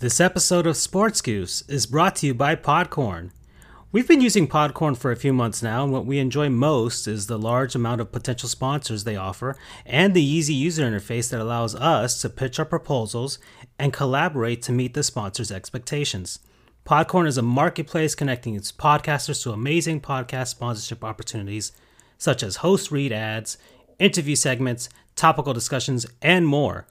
This episode of Sports Goofs is brought to you by Podcorn. We've been using Podcorn for a few months now, and what we enjoy most is the large amount of potential sponsors they offer and the easy user interface that allows us to pitch our proposals and collaborate to meet the sponsor's expectations. Podcorn is a marketplace connecting its podcasters to amazing podcast sponsorship opportunities such as host read ads, interview segments, topical discussions, and more.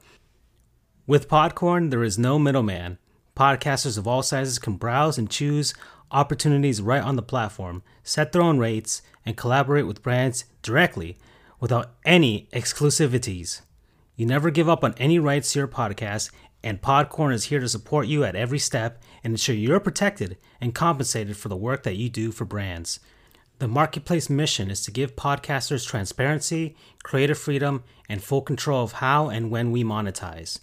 With Podcorn, there is no middleman. Podcasters of all sizes can browse and choose opportunities right on the platform, set their own rates, and collaborate with brands directly without any exclusivities. You never give up on any rights to your podcast, and Podcorn is here to support you at every step and ensure you're protected and compensated for the work that you do for brands. The marketplace mission is to give podcasters transparency, creative freedom, and full control of how and when we monetize.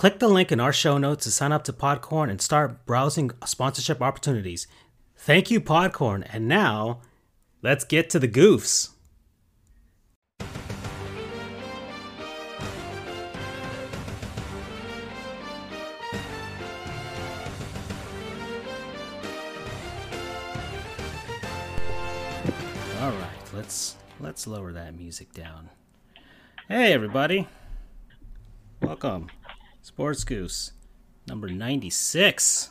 Click the link in our show notes to sign up to Podcorn and start browsing sponsorship opportunities. Thank you, Podcorn. And now, let's get to the goofs. All right, let's let's lower that music down. Hey everybody. Welcome. Sports Goofs, number 96.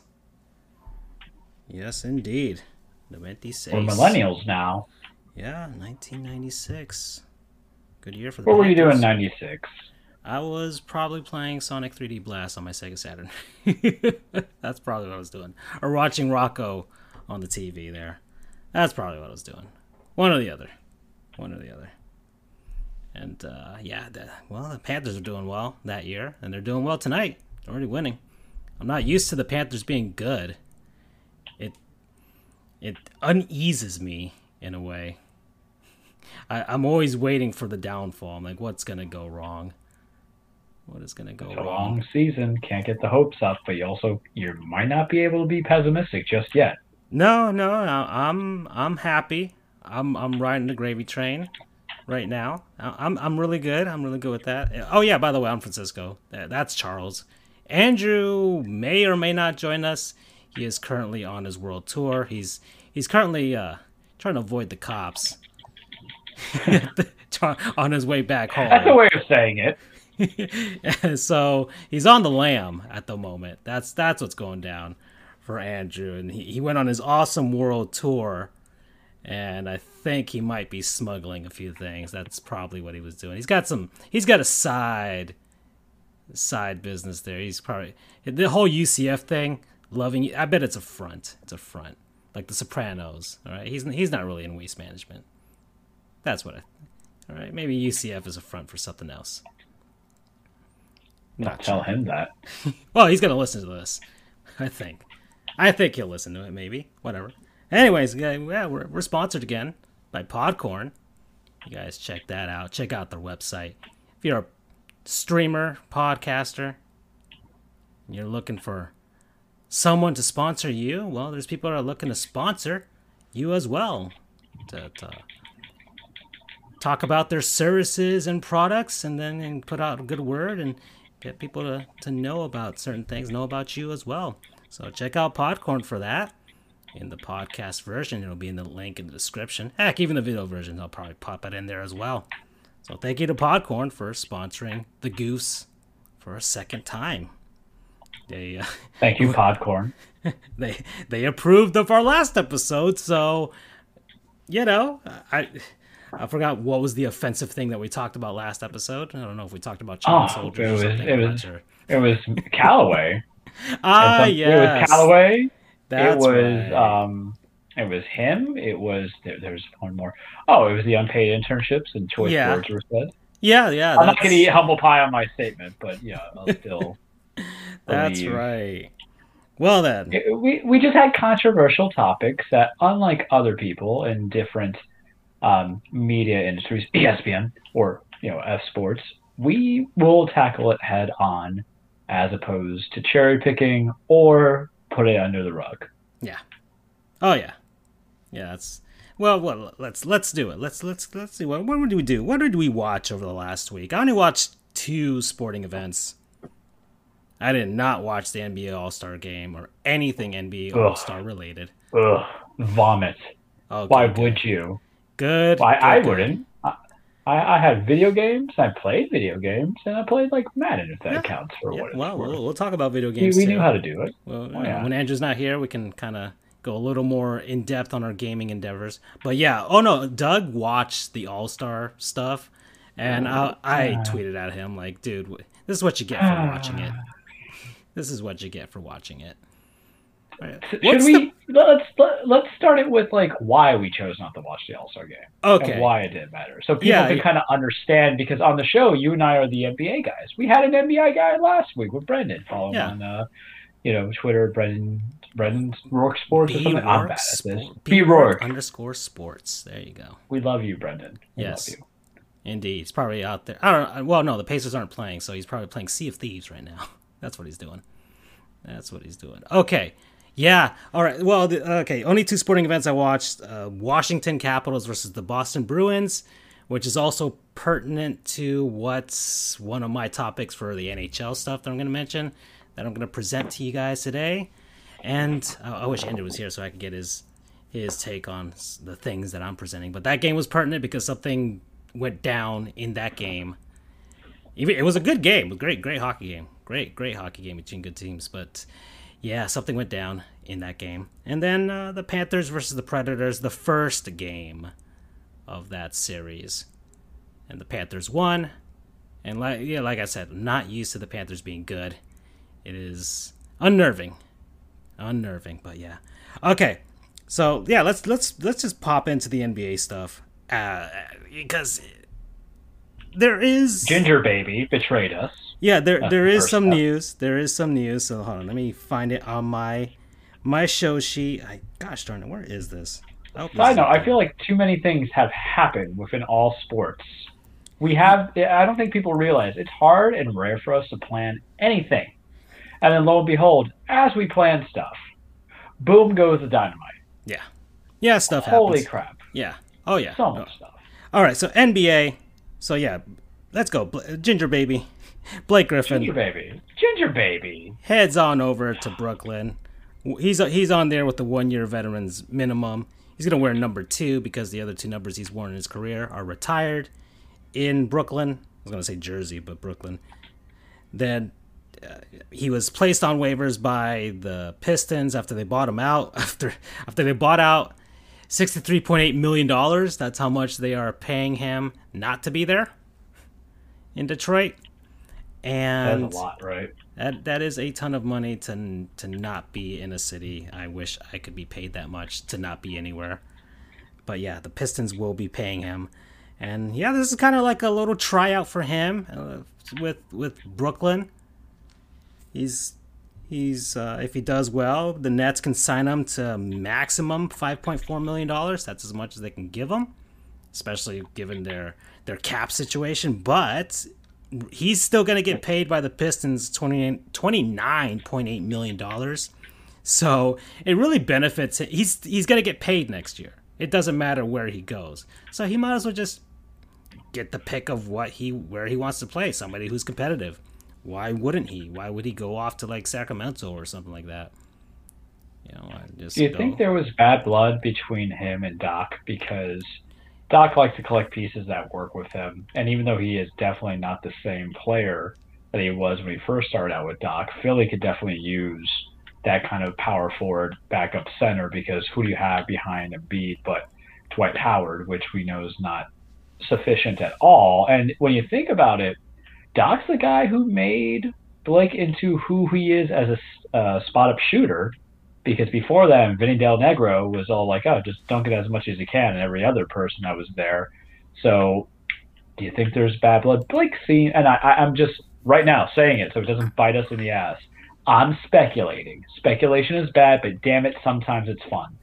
Yes, indeed. 96. We're millennials now. Yeah, 1996. Good year for the What were you doing in 96? I was probably playing Sonic 3D Blast on my Sega Saturn. That's probably what I was doing. Or watching Rocko on the TV there. That's probably what I was doing. One or the other. One or the other. And uh, yeah, the, well, the Panthers are doing well that year, and they're doing well tonight. They're already winning. I'm not used to the Panthers being good. It it uneases me in a way. I, I'm always waiting for the downfall. I'm like, what's gonna go wrong? What is gonna go It's a wrong? long season. Can't get the hopes up, but you also you might not be able to be pessimistic just yet. No, no, no, I'm I'm happy. I'm I'm riding the gravy train right now. I'm I'm really good. I'm really good with that. Oh yeah, by the way, I'm Francisco. That's Charles. Andrew may or may not join us. He is currently on his world tour. He's he's currently uh, trying to avoid the cops on his way back home. That's a way of saying it. so he's on the lam at the moment. That's that's what's going down for Andrew, and he, he went on his awesome world tour, and I think he might be smuggling a few things. That's probably what he was doing. He's got some. He's got a side side business there. He's probably the whole UCF thing. Loving. I bet it's a front. It's a front, like The Sopranos. All right. He's he's not really in waste management. That's what I. All right. Maybe UCF is a front for something else. Not tell him that. Well, he's gonna listen to this. I think. I think he'll listen to it. Maybe. Whatever. Anyways, yeah, we're, we're sponsored again by Podcorn. You guys check that out. Check out their website. If you're a streamer, podcaster, you're looking for someone to sponsor you, well, there's people that are looking to sponsor you as well. To, to talk about their services and products, and then and put out a good word and get people to, to know about certain things, know about you as well. So check out Podcorn for that. In the podcast version, it'll be in the link in the description. Heck, even the video version, I'll probably pop it in there as well. So thank you to Podcorn for sponsoring the Goofs for a second time. They uh, Thank you, Podcorn. they they approved of our last episode, so you know I. I forgot what was the offensive thing that we talked about last episode. I don't know if we talked about child Oh, soldiers it or was- something. it was- sure. It was Callaway. Ah, yeah. It was Callaway. That's it was right. um it was him. It was there, there's one more. Oh, it was the unpaid internships and choice Yeah. words were said. yeah, yeah. I'm not gonna eat humble pie on my statement, but yeah, I'll still That's believe. right. Well then, we we just had controversial topics that, unlike other people in different um, media industries, ESPN or you know F Sports, we will tackle it head on, as opposed to cherry picking or put it under the rug. Yeah. Oh yeah, yeah. That's well. Well, let's let's do it. Let's let's let's see. What what did we do? What did we watch over the last week? I only watched two sporting events. I did not watch the NBA All Star game or anything NBA All Star related. Ugh, vomit. Okay, Why good. would you? Good. Why good, I wouldn't. I, I had video games. I played video games, and I played like Madden, if that Yeah. counts for Yeah, what well, worth. we'll we'll talk about video games. we too. knew how to do it. Well, Oh, yeah. when Andrew's not here, we can kind of go a little more in depth on our gaming endeavors. But yeah, oh no, Doug watched the All Star stuff, and I, I Yeah. tweeted at him like, "Dude, this is what you get for watching it. Ah. This is what you get for watching it." Should What's we let's let, let's start it with like why we chose not to watch the All Star game okay? and why it didn't matter, so people Yeah, can yeah. kind of understand. Because on the show, you and I are the NBA guys. We had an NBA guy last week with Brendan. Follow Yeah. on uh, you know Twitter, Brendan Brendan Rourke Sports or B something. I'm Rourke bad at this. B B Rourke underscore sports. There you go. We love you, Brendan. We Yes. love you. Indeed, he's probably out there. I don't. know. Well, no, the Pacers aren't playing, so he's probably playing Sea of Thieves right now. That's what he's doing. That's what he's doing. Okay, yeah. All right. Well, the, okay. Only two sporting events I watched: uh, Washington Capitals versus the Boston Bruins, which is also pertinent to what's one of my topics for the NHL stuff that I'm going to mention that I'm going to present to you guys today. And uh, I wish Andrew was here so I could get his his take on the things that I'm presenting. But that game was pertinent because something went down in that game. It was a good game, a great, great hockey game, great, great hockey game between good teams. But yeah, something went down in that game. And then uh, the Panthers versus the Predators, the first game of that series, and the Panthers won. And like yeah, like I said, I'm not used to the Panthers being good. It is unnerving, unnerving. But yeah, okay. So yeah, let's let's let's just pop into the NBA stuff uh, because there is Ginger Baby betrayed us. Yeah there That's there the is some news there is some news. So hold on, let me find it on my my show sheet. I gosh darn it, where is this? Oh, I this Side note, I feel like too many things have happened within all sports. We have, I don't think people realize it's hard and rare for us to plan anything. And then lo and behold, as we plan stuff, boom goes the dynamite. yeah yeah stuff Holy happens. crap. Yeah. Oh yeah. So much oh. stuff. All right. So NBA. So yeah, let's go. Ginger baby, Blake Griffin. Ginger Baby. Ginger Baby. heads on over to Brooklyn. He's he's on there with the one year veterans minimum. He's gonna wear number two because the other two numbers he's worn in his career are retired in Brooklyn. I was gonna say Jersey, but Brooklyn. Then uh, he was placed on waivers by the Pistons after they bought him out. After after they bought out sixty three point eight million dollars. That's how much they are paying him not to be there in Detroit. And That's a lot, right? that that is a ton of money to to not be in a city. I wish I could be paid that much to not be anywhere. But yeah, the Pistons will be paying him, and yeah, this is kind of like a little tryout for him uh, with with Brooklyn. He's he's uh, if he does well, the Nets can sign him to maximum five point four million dollars. That's as much as they can give him, especially given their their cap situation. But he's still going to get paid by the Pistons 20, $29.8 million. So it really benefits him. He's, he's going to get paid next year. It doesn't matter where he goes. So he might as well just get the pick of what he where he wants to play, somebody who's competitive. Why wouldn't he? Why would he go off to like Sacramento or something like that? You know, I just Do you go- think there was bad blood between him and Doc? Because Doc likes to collect pieces that work with him. And even though he is definitely not the same player that he was when he first started out with Doc, Philly could definitely use that kind of power forward backup center because who do you have behind Embiid but Dwight Howard, which we know is not sufficient at all. And when you think about it, Doc's the guy who made Blake into who he is as a uh, spot up shooter because before that, Vinny Del Negro was all like, "Oh, just dunk it as much as you can," and every other person that was there. So, do you think there's bad blood? Blake seen, and I, I, I'm just right now saying it so it doesn't bite us in the ass. I'm speculating. Speculation is bad, but damn it, sometimes it's fun.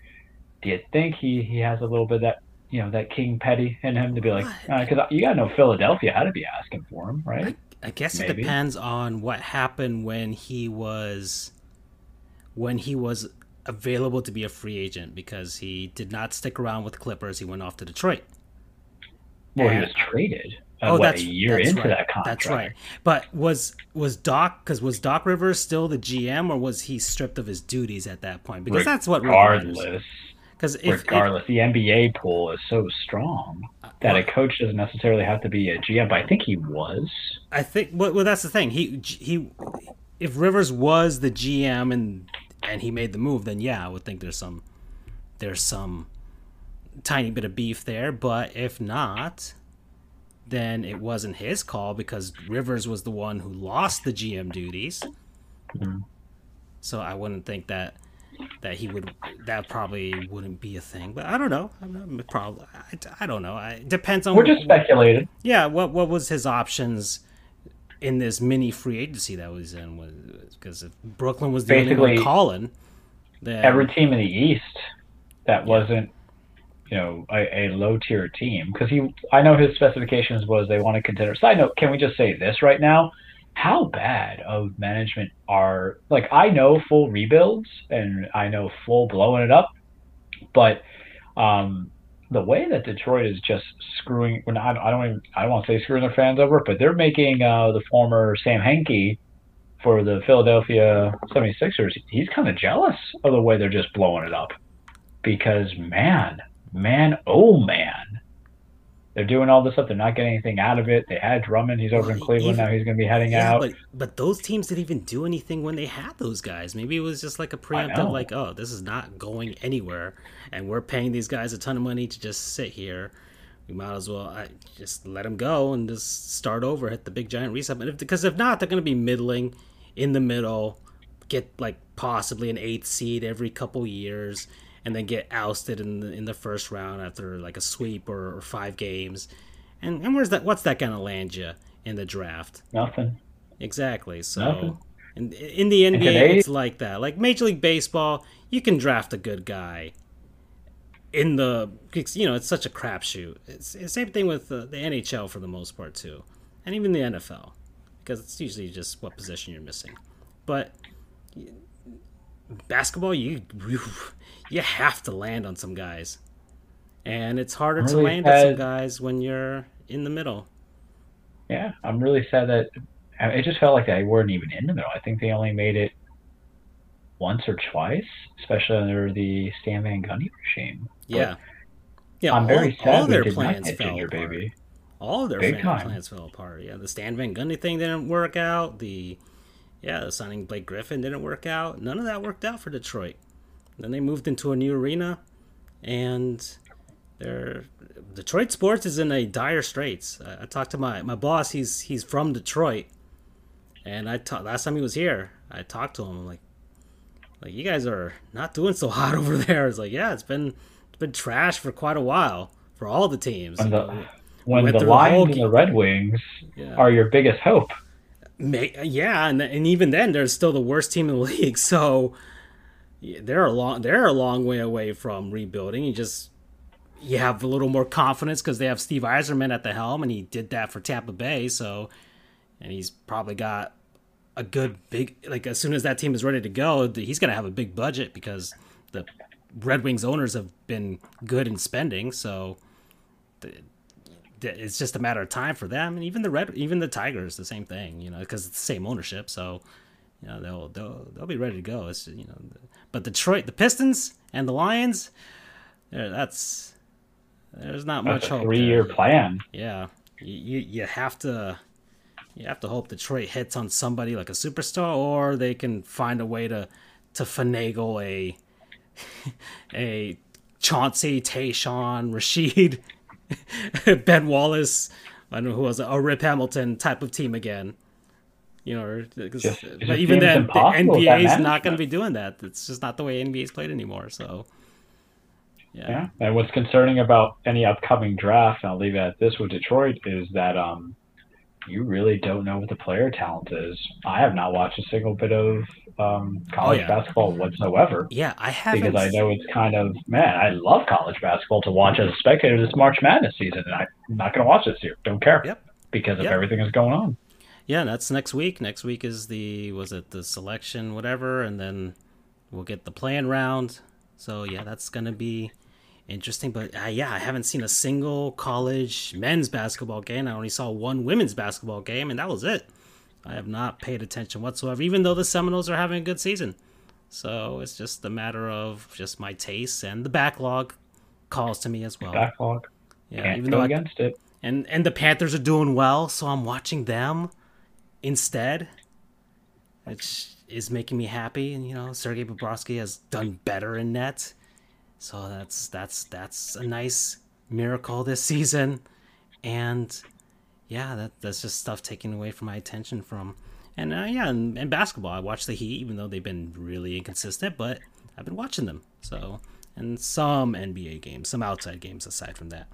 Do you think he he has a little bit of that you know that King Petty in him to be like, because uh, you gotta know Philadelphia had to be asking for him, right? I guess it depends on what happened when he was when he was available to be a free agent because he did not stick around with Clippers. He went off to Detroit. Well, he was traded. uh, oh, what, that's a year that's into right. that contract. That's right. But was was Doc because was Doc Rivers still the GM or was he stripped of his duties at that point? Because that's what regardless. Because if, regardless, the NBA pool is so strong that a coach doesn't necessarily have to be a GM. But I think he was. I think well, well that's the thing. He he if Rivers was the GM and and he made the move, then yeah, I would think there's some there's some tiny bit of beef there. But if not, then it wasn't his call because Rivers was the one who lost the GM duties. Mhm. So I wouldn't think that that he would that probably wouldn't be a thing. But I don't know. I'm probably I, I don't know. I, it depends on We're just speculating. yeah, what what was his options in this mini free agency that was in? Was because if Brooklyn was the only Basically, calling, then Every team in the East that wasn't, you know, a, a low tier team because he. I know his specifications was they want to contender. Side note: Can we just say this right now? How bad of management are like I know full rebuilds and I know full blowing it up, but um, the way that Detroit is just screwing. Well, I I don't even. I don't want to say screwing their fans over, but they're making uh, the former Sam Hinkie for the Philadelphia 76ers. He's kind of jealous of the way they're just blowing it up because man, man, oh man, they're doing all this stuff. They're not getting anything out of it. They had Drummond. He's over in Cleveland even- now. He's going to be heading yeah, out. but but those teams didn't even do anything when they had those guys. Maybe it was just like a preemptive, like, oh, this is not going anywhere, and we're paying these guys a ton of money to just sit here. We might as well I, just let them go and just start over, hit the big giant reset. If, because if not, they're going to be middling in the middle, get like possibly an eighth seed every couple years, and then get ousted in the in the first round after like a sweep or, or five games. And and where's that? What's that going to land you in the draft? Nothing. Exactly. So, Nothing. in, in the NBA, today- it's like that. Like Major League Baseball, you can draft a good guy. In the, you know, it's such a crapshoot. It's the same thing with the, the NHL for the most part too, and even the NFL, because it's usually just what position you're missing. But basketball, you you, you have to land on some guys, and it's harder to land on some guys when you're in the middle. Yeah, I'm really sad that it just felt like they weren't even in the middle. I think they only made it once or twice, especially under the Stan Van Gundy regime. But Yeah. Yeah, I'm all, very all sad we their plans fell Ginger apart. Baby. All of their Big plan- time. plans fell apart. Yeah, the Stan Van Gundy thing didn't work out. The yeah, the signing Blake Griffin didn't work out. None of that worked out for Detroit. Then they moved into a new arena, and they're Detroit sports is in a dire straits. I, I talked to my my boss. He's he's from Detroit, and I talked last time he was here. I talked to him. I'm like, like you guys are not doing so hot over there. It's like yeah, it's been it's been trash for quite a while for all the teams. When the when the Lions and the Red Wings Yeah. are your biggest hope. May, yeah, and and even then, they're still the worst team in the league. So they're a long they're a long way away from rebuilding. You just you have a little more confidence because they have Steve Yzerman at the helm, and he did that for Tampa Bay. So, and he's probably got a good big like as soon as that team is ready to go, he's gonna have a big budget because the Red Wings owners have been good in spending. So. It's just a matter of time for them, and even the red, even the Tigers, the same thing, you know, because it's the same ownership. So, you know, they'll they'll they'll be ready to go. It's you know, but Detroit, the Pistons and the Lions, there- that's there's not That's much a hope. three year there. plan. Yeah, you, you you have to you have to hope Detroit hits on somebody like a superstar, or they can find a way to to finagle a a Chauncey, Tayshaun, Rasheed, Ben Wallace, I don't know who was a Rip Hamilton type of team again. You know, or- Just- but even then, the impossible with that NBA is not going to be doing that. It's just not the way NBA is played anymore. So, yeah, Yeah. And what's concerning about any upcoming draft, and I'll leave it at this with Detroit, is that um, you really don't know what the player talent is. I have not watched a single bit of um, college Oh, yeah. basketball whatsoever yeah, I haven't. because I know it's kind of, man, I love college basketball to watch as a spectator this March Madness season, and I'm not going to watch this year. Don't care. Yep. Because of Yep. everything that's going on. Yeah, that's next week. Next week is the was it the selection whatever, and then we'll get the playing round. So yeah, that's gonna be interesting. But uh, yeah, I haven't seen a single college men's basketball game. I only saw one women's basketball game, and that was it. I have not paid attention whatsoever, even though the Seminoles are having a good season. So it's just a matter of just my tastes and the backlog calls to me as well. Backlog. Yeah, Can't even go though against I, it. And and the Panthers are doing well, so I'm watching them instead, which is making me happy. And you know, Sergei Bobrovsky has done better in net, so that's that's that's a nice miracle this season. And yeah, that that's just stuff taken away from my attention from. And uh, yeah, and, and basketball, I watch the Heat, even though they've been really inconsistent, but I've been watching them. So and some NBA games, some outside games aside from that.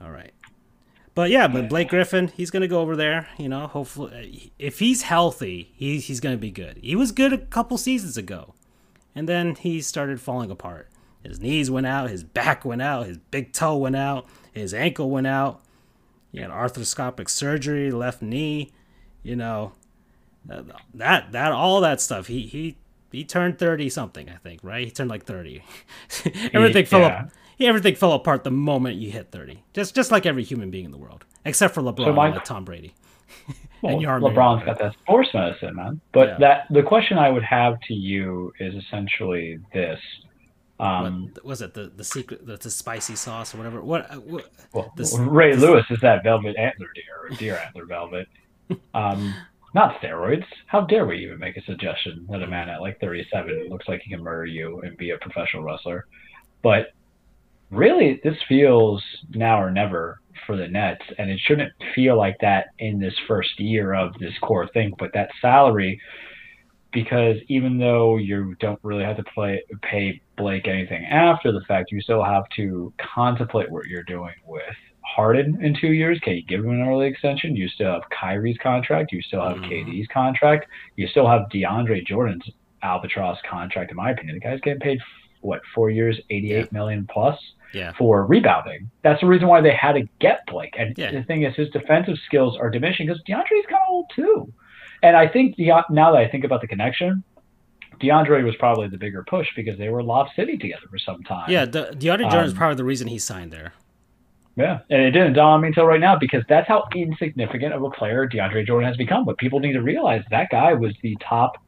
All right. But yeah, but Blake Griffin, he's gonna go over there. You know, hopefully, if he's healthy, he's he's gonna be good. He was good a couple seasons ago, and then he started falling apart. His knees went out, his back went out, his big toe went out, his ankle went out. He had arthroscopic surgery, left knee. You know, that that all that stuff. He he he turned thirty something, I think, right? He turned like thirty. everything fell up. Everything fell apart the moment you hit thirty. Just just like every human being in the world, except for LeBron so my, and Tom Brady. well, LeBron's got that sports medicine, man. But yeah. that the question I would have to you is essentially this. Um, what, was it the the secret the, the spicy sauce or whatever? What? Uh, what well, Ray Lewis is that velvet antler deer or deer antler velvet. Um, not steroids. How dare we even make a suggestion that a man at like 37 looks like he can murder you and be a professional wrestler? But really, this feels now or never for the Nets, and it shouldn't feel like that in this first year of this core thing. But that salary, because even though you don't really have to play, pay Blake anything after the fact, you still have to contemplate what you're doing with Harden in two years? Can you give him an early extension? You still have Kyrie's contract. You still have mm-hmm. KD's contract. You still have DeAndre Jordan's albatross contract. In my opinion, the guy's getting paid what four years, eighty-eight yeah. million plus yeah. for rebounding. That's the reason why they had to get Blake. And yeah. the thing is, his defensive skills are diminishing because DeAndre's kind of old too. And I think now that I think about the connection, DeAndre was probably the bigger push because they were Lob City together for some time. Yeah, the, DeAndre Jordan is um, probably the reason he signed there. Yeah, and it didn't dawn on me until right now because that's how insignificant of a player DeAndre Jordan has become. But people need to realize that guy was the top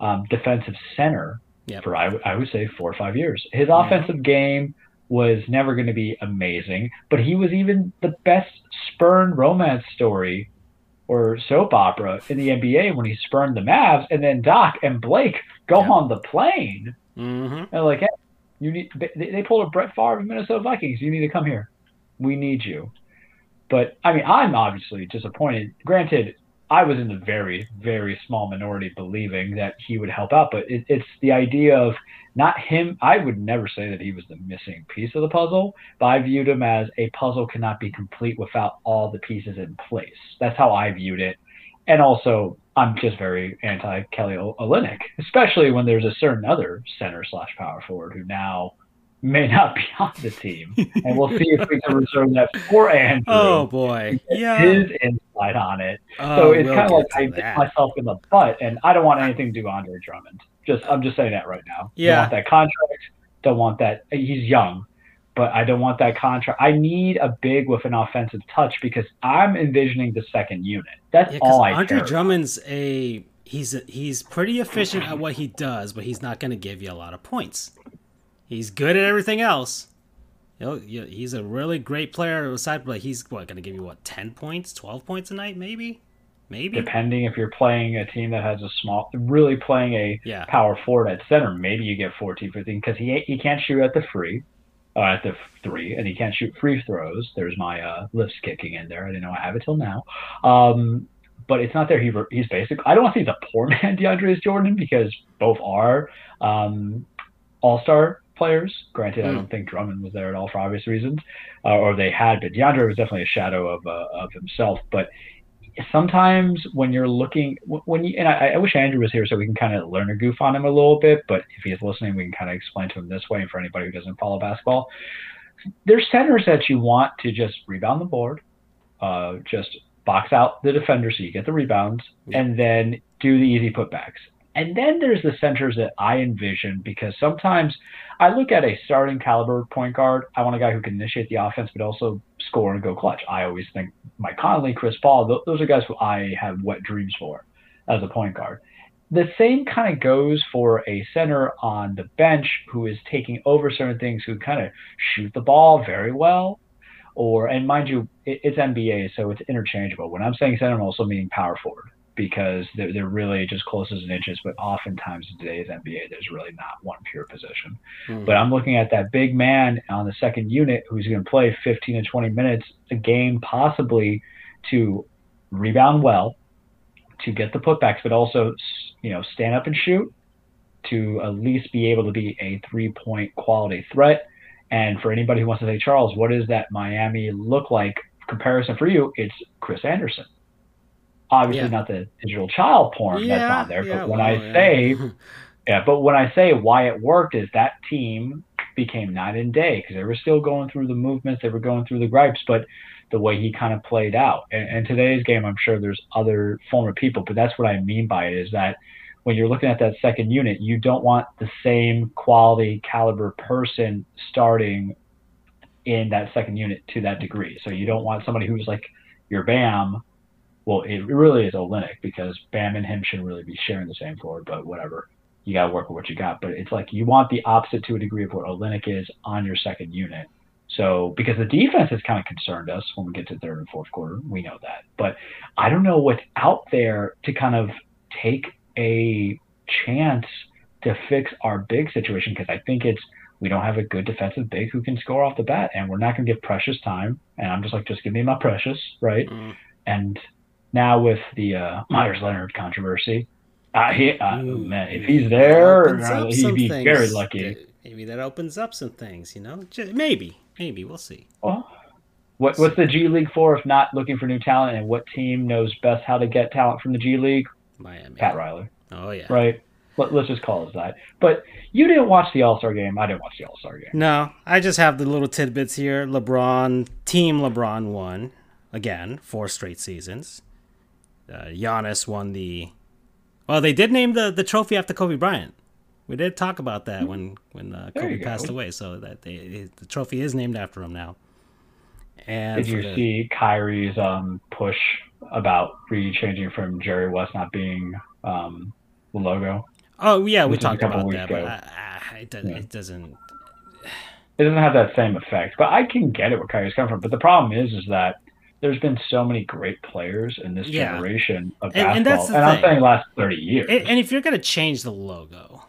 um, defensive center yep. for I, w- I would say four or five years. His offensive game was never going to be amazing, but he was even the best spurned romance story or soap opera in the NBA when he spurned the Mavs, and then Doc and Blake go yep. on the plane. Mm-hmm. And like, hey, you need they, they pulled a Brett Favre of Minnesota Vikings. You need to come here we need you. But I mean, I'm obviously disappointed. Granted, I was in the very, very small minority believing that he would help out, but it, it's the idea of not him. I would never say that he was the missing piece of the puzzle, but I viewed him as a puzzle cannot be complete without all the pieces in place. That's how I viewed it. And also, I'm just very anti Kelly Olynyk, especially when there's a certain other center slash power forward who now may not be on the team, and we'll see if we can reserve that for Andrew. Oh boy, yeah, his insight on it. Oh, so it's we'll kind of like I hit myself in the butt, and I don't want anything to do Andre Drummond. Just I'm just saying that right now. Yeah, don't want that contract. Don't want that. He's young, but I don't want that contract. I need a big with an offensive touch because I'm envisioning the second unit. That's yeah, all I. Andre Drummond's a he's a, he's pretty efficient at what he does, but he's not going to give you a lot of points. He's good at everything else. he's a really great player aside but he's what going to give you what 10 points, 12 points a night maybe? Maybe. Depending if you're playing a team that has a small really playing a yeah. power forward at center, maybe you get 14 15 cuz he he can't shoot at the free. Uh, at the three, and he can't shoot free throws. There's my uh, lifts kicking in there. I didn't know I have it till now. Um, but it's not there. He, he's basically, I don't want to say he's a poor man, DeAndre Jordan, because both are um, all star players. Granted, mm. I hmm. don't think Drummond was there at all for obvious reasons, uh, or they had, but DeAndre was definitely a shadow of uh, of himself. But sometimes when you're looking, when you and I, I wish Andrew was here so we can kind of learn a goof on him a little bit. But if he's listening, we can kind of explain to him this way. And for anybody who doesn't follow basketball, there's centers that you want to just rebound the board, uh, just box out the defender so you get the rebounds, and then do the easy putbacks And then there's the centers that I envision because sometimes I look at a starting caliber point guard. I want a guy who can initiate the offense, but also score and go clutch. I always think Mike Conley, Chris Paul, those are guys who I have wet dreams for as a point guard. The same kind of goes for a center on the bench who is taking over certain things, who kind of shoot the ball very well. Or, and mind you, it's NBA, so it's interchangeable. When I'm saying center, I'm also meaning power forward because they're, they're really just close as an inches. But oftentimes in today's NBA, there's really not one pure position. Mm-hmm. But I'm looking at that big man on the second unit who's going to play 15 to 20 minutes a game, possibly to rebound well, to get the putbacks, but also you know stand up and shoot, to at least be able to be a three point quality threat. And for anybody who wants to say, Charles, what does that Miami look like? Comparison for you, it's Chris Andersen obviously yeah. not the digital child porn yeah, that's on there. Yeah, but when well, I say, yeah, but when I say why it worked is that team became night and day because they were still going through the movements, they were going through the gripes, but the way he kind of played out. And, and today's game, I'm sure there's other former people, but that's what I mean by it is that when you're looking at that second unit, you don't want the same quality caliber person starting in that second unit to that degree. So you don't want somebody who's like your Bam well, it really is Olynyk because Bam and him shouldn't really be sharing the same floor, but whatever. You got to work with what you got. But it's like you want the opposite to a degree of what Olynyk is on your second unit. So, because the defense has kind of concerned us when we get to third and fourth quarter, we know that. But I don't know what's out there to kind of take a chance to fix our big situation because I think it's we don't have a good defensive big who can score off the bat, and we're not going to give precious time. And I'm just like, just give me my precious, right? Mm. And now with the uh, Meyers Leonard controversy, uh, he, uh, man, if he's there, uh, he'd be things. very lucky. Maybe that opens up some things, you know. Maybe, maybe we'll see. Well, what, what's the G League for if not looking for new talent? And what team knows best how to get talent from the G League? Miami. Pat Riley. Oh yeah. Right. Let, us just call it that. But you didn't watch the All Star game. I didn't watch the All Star game. No, I just have the little tidbits here. LeBron, Team LeBron won again, four straight seasons uh, Giannis won the. Well, they did name the, the trophy after Kobe Bryant. We did talk about that when when uh, Kobe passed go. away, so that they, the trophy is named after him now. And did you the, see Kyrie's um, push about re-changing from Jerry West not being um, the logo? Oh yeah, we talked about that, ago. but I, I, it, yeah. it doesn't. It doesn't have that same effect, but I can get it where Kyrie's coming from. But the problem is, is that there's been so many great players in this yeah. generation of basketball, and, and, and I'm saying last 30 years. And, and if you're going to change the logo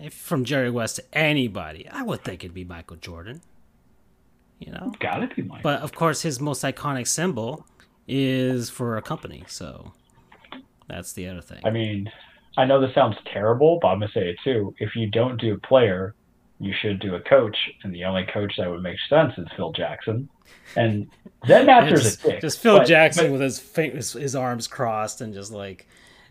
if from Jerry West to anybody, I would think it'd be Michael Jordan. You know, gotta be Michael. But of course, his most iconic symbol is for a company, so that's the other thing. I mean, I know this sounds terrible, but I'm gonna say it too. If you don't do a player, you should do a coach, and the only coach that would make sense is Phil Jackson. And Zen Master's just, a dick. Just Phil but, Jackson but, with his, his, his arms crossed and just like,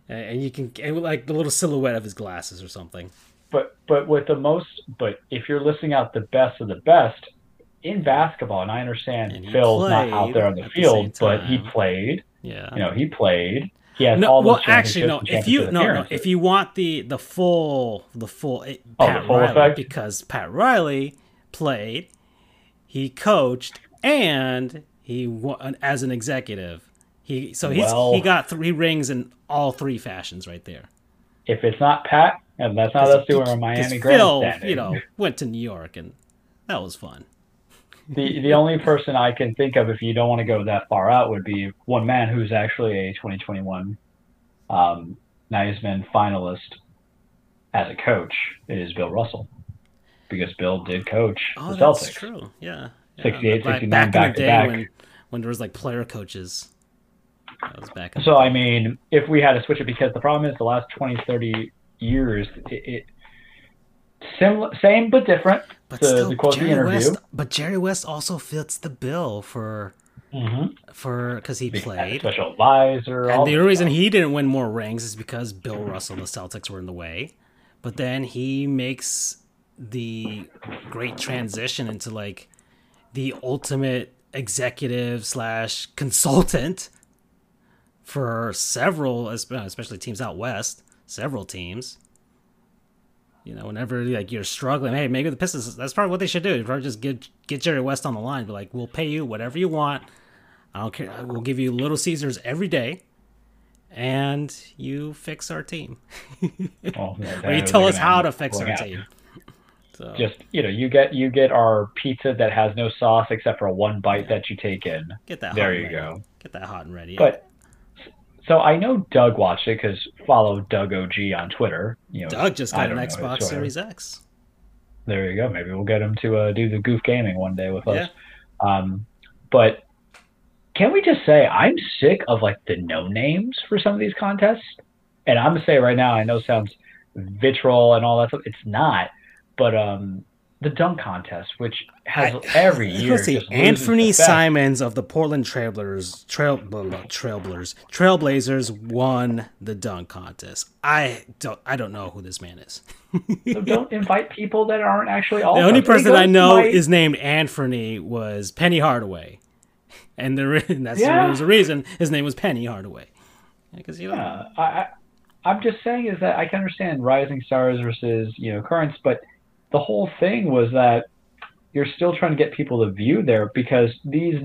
and you can and like the little silhouette of his glasses or something. But but with the most, but if you're listing out the best of the best in basketball, and I understand and Phil's not out there on the field, the but he played. Yeah, you know he played he has no, all well, actually, no. If you no, no, if you want the the full the full it, oh, Pat the full Riley, effect? because Pat Riley played, he coached, and he won as an executive. He so he's well, he got three rings in all three fashions right there. If it's not Pat, and that's not us doing a Miami Phil, you know, went to New York, and that was fun the the only person I can think of, if you don't want to go that far out, would be one man who's actually a 2021 um, finalist as a coach is Bill Russell, because Bill did coach oh, the Celtics. That's true. Yeah. Yeah. 69, back, back to back. When, when there was like player coaches. That was back. so I mean, if we had to switch it, because the problem is the last 20, 30 years, it, it similar, same but different. But still, Jerry West. But Jerry West also fits the bill for mm-hmm. for because he played special advisor. And the reason stuff. he didn't win more rings is because Bill Russell and the Celtics were in the way. But then he makes the great transition into like the ultimate executive slash consultant for several, uh, especially teams out west. several teams. You know, whenever like you're struggling, hey, maybe the Pistons. That's probably what they should do. Probably just get get Jerry West on the line. Be like, we'll pay you whatever you want. I don't care. We'll give you Little Caesars every day, and you fix our team. Well, yeah, or you tell us how to fix our team. So Just you know, you get you get our pizza that has no sauce except for one bite that you take in. get that. There hot you ready. go. Get that hot and ready. But so I know Doug watched it because follow Doug OG on Twitter. You know, Doug just got an don't know his Xbox Series X. There you go. Maybe we'll get him to uh, do the Goof Gaming one day with Yeah. us. Um, but can we just say I'm sick of like the no names for some of these contests? And I'm gonna say right now, I know it sounds vitriol and all that stuff. It's not, but um, the dunk contest, which has I- every year, Let's see. just Anthony the. Simons of the Portland Trailblazers, Trail, blah, blah, Trailblazers, Trailblazers won the dunk contest. I don't, I don't know who this man is. So don't invite people that aren't actually all. the only person I know is named Anthony was Penny Hardaway, and the and that's Yeah. there was a reason his name was Penny Hardaway, because you know. Yeah, I, I, I'm just saying is that I can understand rising stars versus you know currents, but the whole thing was that you're still trying to get people to view there because these.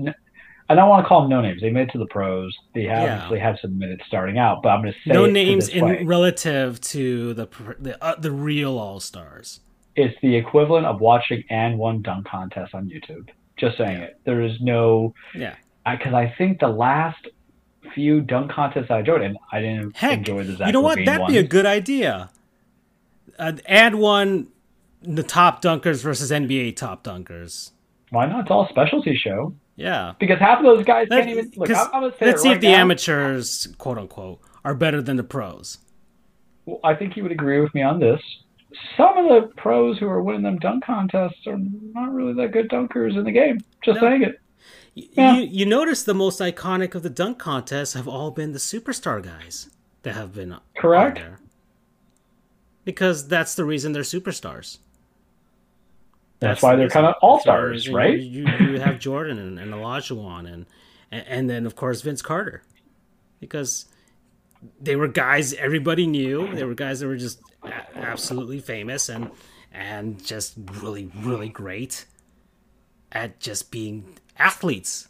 I don't want to call them no names. They made it to the pros. They Yeah. obviously had some minutes starting out, but I'm going to say no names in way. relative to the the uh, the real all stars. It's the equivalent of watching and one dunk contest on YouTube. Just saying Yeah. it. There is no Yeah. because I, think the last few dunk contests I enjoyed, and I didn't Heck, enjoy the Zach you know what? That'd be a good idea. Uh, add one, the top dunkers versus NBA top dunkers. Why not? It's all a specialty show. Yeah. Because half of those guys Let, can't even look. I'm, I'm let's it see right if the now. amateurs, quote unquote, are better than the pros. Well, I think you would agree with me on this. Some of the pros who are winning them dunk contests are not really that good dunkers in the game. Just No. saying it. Yeah. You, you notice the most iconic of the dunk contests have all been the superstar guys that have been Correct. there. Because that's the reason they're superstars. That's, why they're kind of all stars, right? You, you, you have Jordan and, and Olajuwon and, and and then of course Vince Carter, because they were guys everybody knew. They were guys that were just a- absolutely famous and and just really really great at just being athletes.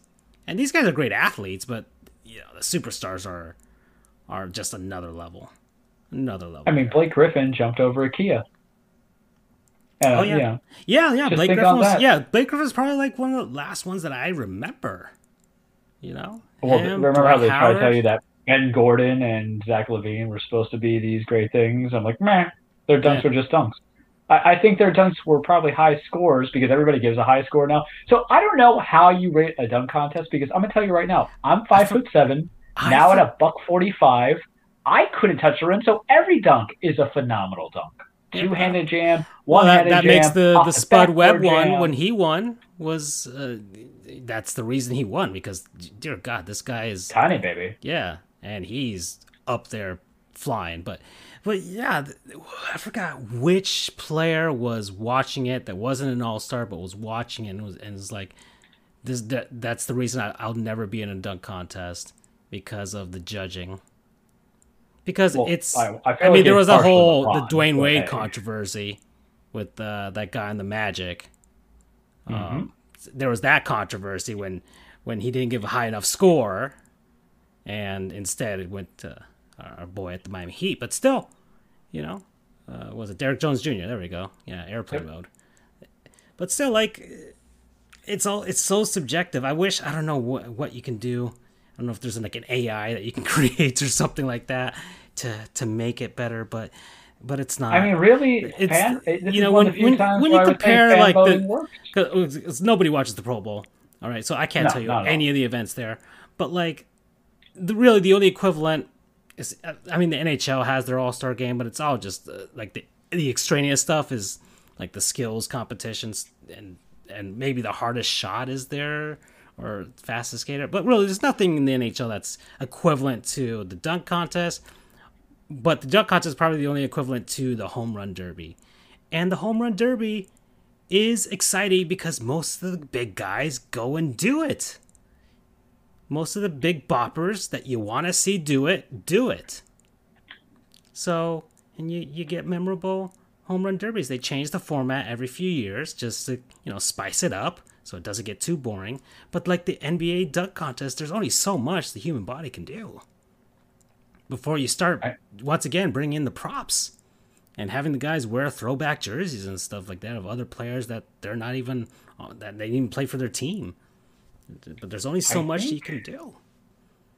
And these guys are great athletes, but you know the superstars are are just another level, another level. I mean, Blake Griffin jumped over a Kia. Uh, Oh, yeah. yeah. Yeah, yeah. Blake Griffin was yeah, Blake Griffin's probably like one of the last ones that I remember. You know? Well, Him, remember Dwight how they try to tell you that Ben Gordon and Zach LaVine were supposed to be these great things? I'm like, meh, their dunks Yeah. were just dunks. I, I think their dunks were probably high scores because everybody gives a high score now. So I don't know how you rate a dunk contest because I'm gonna tell you right now, I'm five foot seven, I now at a buck forty five. I couldn't touch the rim, so every dunk is a phenomenal dunk. Yeah. Two handed jam, well, one that, handed that jam. makes the the Spud Webb one jam. when he won was uh, that's the reason he won because dear God, this guy is tiny baby. yeah, and he's up there flying. But but yeah, I forgot which player was watching it that wasn't an All Star but was watching it and was and was like, this that, that's the reason I, I'll never be in a dunk contest because of the judging. Because Well, it's, I- I, I mean, like there was a whole the LeBron, Dwyane Wade hey. controversy with uh, that guy in the Magic. Mm-hmm. Um, there was that controversy when when he didn't give a high enough score, and instead it went to our boy at the Miami Heat. But still, you know, uh, was it Derrick Jones Jr.? There we go. Yeah, airplane Yep. mode. But still, like, it's all it's so subjective. I wish I don't know what what you can do. I don't know if there's like an AI that you can create or something like that to to make it better, but but it's not. I mean, really, It's- fan, you know, when- of the few when- when you I would say compare, like, the-. Cause, 'cause nobody watches the Pro Bowl. All right, so I can't No, tell you any of the events there. But like, the really the only equivalent is, I mean, the NHL has their All Star game, but it's all just uh, like the the extraneous stuff is like the skills competitions and and maybe the hardest shot is there or fastest skater. But really, there's nothing in the NHL that's equivalent to the dunk contest. But the dunk contest is probably the only equivalent to the home run derby, and the home run derby is exciting because most of the big guys go and do it. Most of the big boppers that you want to see do it, do it. So, and you, you get memorable home run derbies. They change the format every few years just to, you know, spice it up so it doesn't get too boring. But like the NBA dunk contest, there's only so much the human body can do before you start I- once again bring in the props and having the guys wear throwback jerseys and stuff like that of other players that they're not even uh, that they didn't even play for their team. But there's only so I much think- you can do.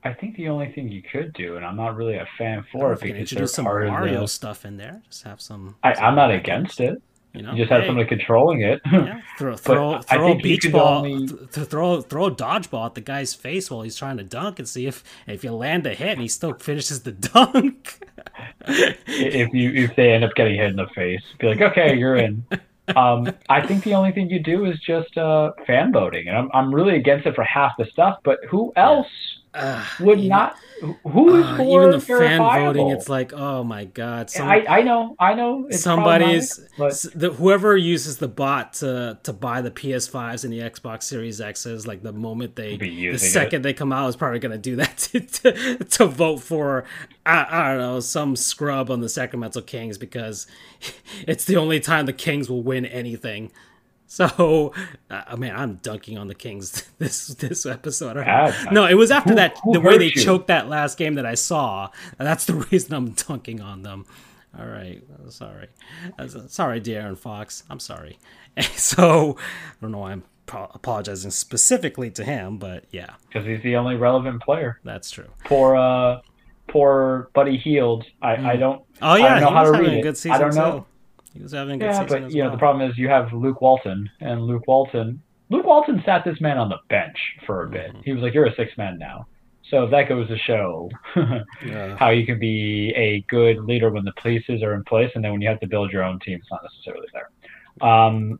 I think the only thing you could do, and I'm not really a fan for if it you can because introduce some Mario the. stuff in there, just have some. I, I'm not against it. You know, You just have Hey, somebody controlling it. Yeah, throw throw throw a beach ball, only- th- th- throw throw a dodgeball at the guy's face while he's trying to dunk, and see if if you land a hit and he still finishes the dunk. if you if they end up getting hit in the face, be like, okay, you're in. Um, I think the only thing you do is just uh, fan voting, and I'm I'm really against it for half the stuff. But who else Uh, would even- not? Who is uh, more even the fan voting, it's like, oh my god, some, I I know I know it's somebody's but the, whoever uses the bot to to buy the PS5s and the Xbox Series X's, like the moment they the using it. second they come out is probably going to do that to, to to vote for I, I don't know some scrub on the Sacramento Kings because it's the only time the Kings will win anything. So, uh, I mean, I'm dunking on the Kings this this episode. I don't know. Bad. No, it was after Who- that who the way they you? choked that last game that I saw. That's the reason I'm dunking on them. All right, uh, sorry, Uh, sorry, De'Aaron Fox. I'm sorry. So I don't know why I'm pro- apologizing specifically to him, but yeah, because he's the only relevant player. that's true. Poor uh, poor Buddy Hield. I I don't. Oh yeah, I don't know how to read a it. good season I don't know. too. He was having a good Yeah, season but as you know the problem is you have Luke Walton, and Luke Walton. Luke Walton sat this man on the bench for a bit. Mhm. He was like, "You're a six man now." So that goes to show Yeah. how you can be a good leader when the pieces are in place, and then when you have to build your own team, it's not necessarily there. Um,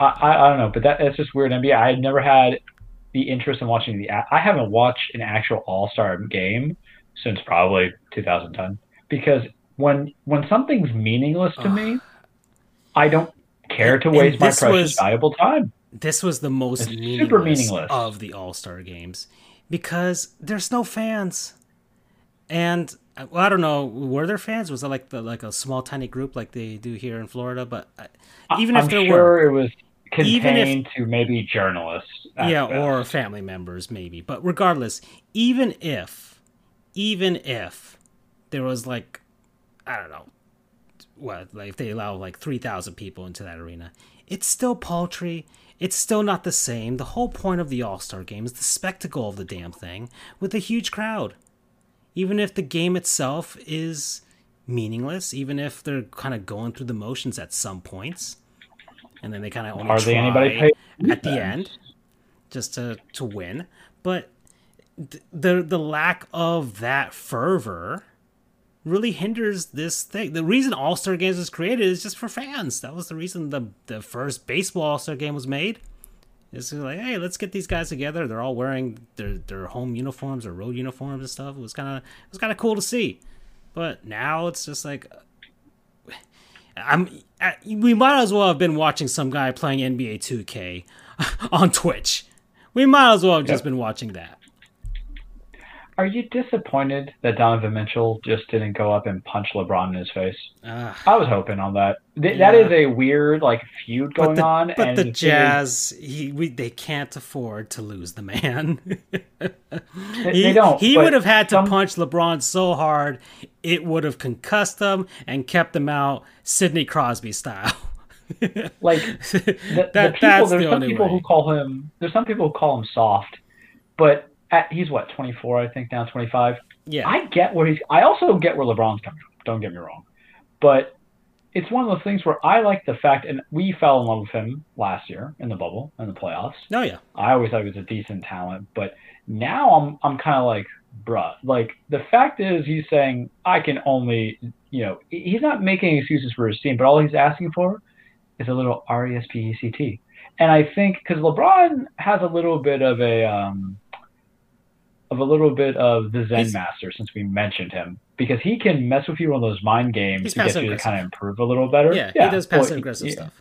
I, I, I don't know, but that, that's just weird. NBA. I had never had the interest in watching the. I haven't watched an actual All Star game since probably 2010 because when when something's meaningless to me, I don't care to waste my precious was- valuable time. this was the most meaningless, super meaningless. of the All Star games because there's no fans, and well, I don't know, were there fans? Was it like the like a small tiny group like they do here in Florida? But uh, even if I'm there sure were, it was Even if- contained to maybe journalists. yeah, best. or family members maybe. But regardless, even if, even if there was like, I don't know, what like if they allow like three thousand people into that arena, it's still paltry. It's still not the same. The whole point of the All Star game is the spectacle of the damn thing with a huge crowd. Even if the game itself is meaningless, even if they're kind of going through the motions at some points, and then they kind of only hardly try anybody paid at the end just to to win but th- the the lack of that fervor really hinders this thing the reason all-star games was created is just for fans that was the reason the the first baseball all-star game was made it's like hey let's get these guys together they're all wearing their their home uniforms or road uniforms and stuff it was kind of it was kind of cool to see but now it's just like uh, I'm. I- We might as well have been watching some guy playing NBA 2K on Twitch. We might as well have just been watching that. Are you disappointed that Donovan Mitchell just didn't go up and punch LeBron in his face? Ah. I was hoping on that. Th- Yeah. is a weird like feud but going the, on, but and the thing is, Jazz, he we, they can't afford to lose the man. they, he they don't. he would have had to some- punch LeBron so hard it would have concussed him and kept him out, Sidney Crosby style. like the, the that, people. There's the some people way. who call him. There's some people who call him soft, but at, he's what 24, I think now 25. yeah, I get where he's. I also get where LeBron's coming from. Don't get me wrong, but it's one of those things where I like the fact, and we fell in love with him last year in the bubble in the playoffs. oh yeah, I always thought he was a decent talent, but now I'm I'm kind of like, bruh. Like the fact is, he's saying I can only, you know, he's not making excuses for his team, but all he's asking for is a little R E S P E C T. And I think because LeBron has a little bit of a um, of a little bit of the Zen He's- master since we mentioned him because he can mess with you on those mind games to get you to kind of improve a little better. yeah, he does well, passive aggressive he- stuff.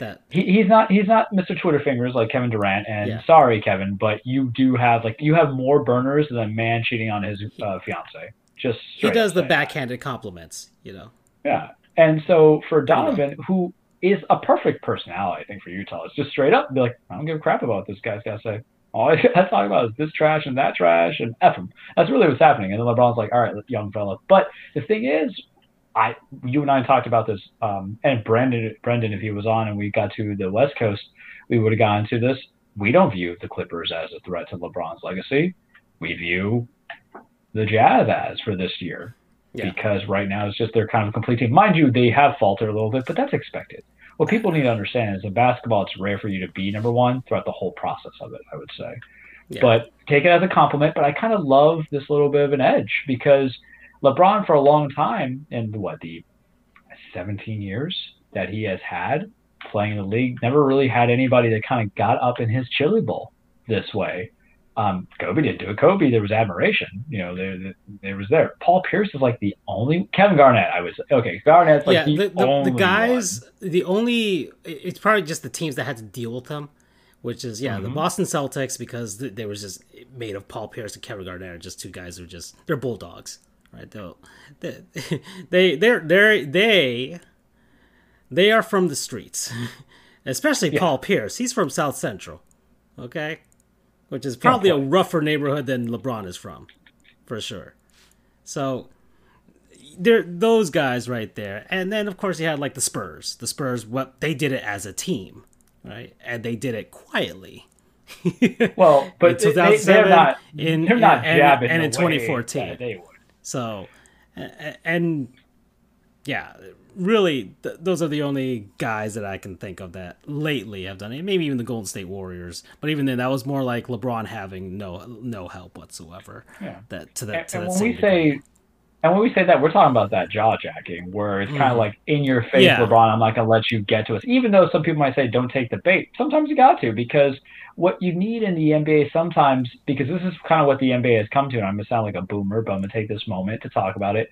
That he, he's not he's not Mr. Twitter fingers like Kevin Durant. And Yeah. sorry, Kevin, but you do have like you have more burners than a man cheating on his uh, fiance. Just he does the backhanded compliments, you know. Yeah. And so for Donovan, who is a perfect personality, I think, for Utah, it's just straight up be like, I don't give a crap about what this guy's got to say. All I talk about is this trash and that trash and F him. That's really what's happening. And then LeBron's like, all right, young fella. But the thing is, I, you and I talked about this, um, and Brendan, Brendan, if he was on and we got to the West Coast, we would have gone to this. We don't view the Clippers as a threat to LeBron's legacy. We view the Jazz as for this year Yeah. because right now it's just they're kind of a complete team. Mind you, they have faltered a little bit, but that's expected. What people need to understand is in basketball, it's rare for you to be number one throughout the whole process of it, I would say. Yeah. But take it as a compliment. But I kind of love this little bit of an edge because LeBron, for a long time, in what, the 17 years that he has had playing in the league, never really had anybody that kind of got up in his chili bowl this way. Um, Kobe didn't do it. Kobe, there was admiration. You know, there, there was there. Paul Pierce is like the only. Kevin Garnett, I was okay. Garnett's like yeah, the, the, the, only the guys, one. the only, it's probably just the teams that had to deal with them, which is, yeah, the Mhm. Boston Celtics, because th- they was just made of Paul Pierce and Kevin Garnett are just two guys who are just, they're bulldogs, right? They'll, they, they, they're, they're, they, they are from the streets, especially Yeah. Paul Pierce. He's from South Central, okay? Which is probably a rougher neighborhood than LeBron is from, for sure. So, there those guys right there and then of course you had like the spurs the spurs what they did it as a team right and they did it quietly Well, but in they, they, 2007, they're not. in- they're not and- jabbing and the in 2014. They would. so a- a- and yeah really th- those are the only guys that i can think of that lately have done it maybe even the golden state warriors but even then that was more like lebron having no no help whatsoever Yeah. that to that And, to and that when we degree. say, and when we say that, we're talking about that jaw jacking, where it's kind Mhm. of like in your face, Yeah. LeBron. I'm not gonna let you get to us, even though some people might say don't take the bait. Sometimes you got to because what you need in the NBA sometimes, because this is kind of what the NBA has come to, and I'm gonna sound like a boomer, but I'm gonna take this moment to talk about it.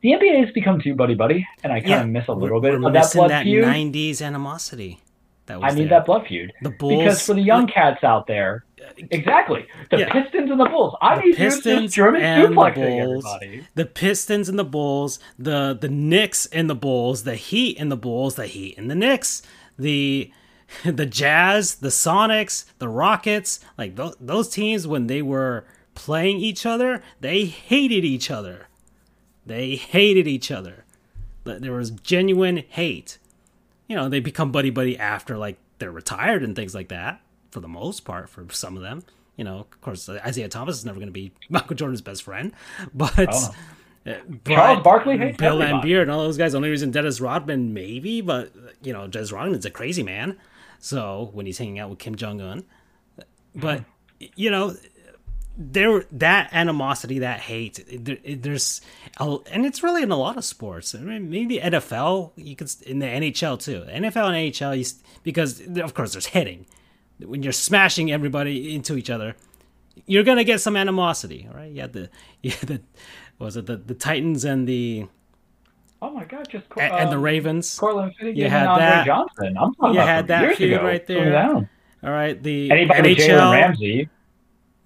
The NBA has become too buddy buddy, and I kind Yeah. of miss a We're- little bit we're of that blood that feud. 90s animosity that was I need that blood feud the bulls because for the young cats out there, uh, exactly the Yeah. Pistons and the Bulls. I The need Pistons German and the Bulls. everybody. the Pistons and the Bulls, the the Knicks and the Bulls, the Heat and the Bulls, the Heat and the Knicks, the the Jazz, the Sonics, the Rockets, like those, those teams when they were playing each other, they hated each other. They hated each other. Th- There was genuine hate. You know, they become buddy buddy after like they're retired and things like that. For the most part, for some of them, you know, of course, Isiah Thomas is never going to be Michael Jordan's best friend, but. Oh, uh, Charles Barkley hates Bill everybody. Laimbeer and all those guys. Only reason Dennis Rodman maybe, but you know Dennis Rodman's a crazy man. So when he's hanging out with Kim Jong Un, but you know there that animosity, that hate, there, there's a, and it's really in a lot of sports. I mean, maybe NFL, you could in the NHL too. NFL and NHL, you, because of course there's hitting. When you're smashing everybody into each other, you're gonna get some animosity, all right? You had the, you had the, what was it the the Titans and the Oh my God! Just and, and the um, Ravens. Cortland Finnegan You and had Andre that. Johnson. I'm talking You about had that feud ago. right there. All right, the Anybody with Jalen NHL. Ramsey?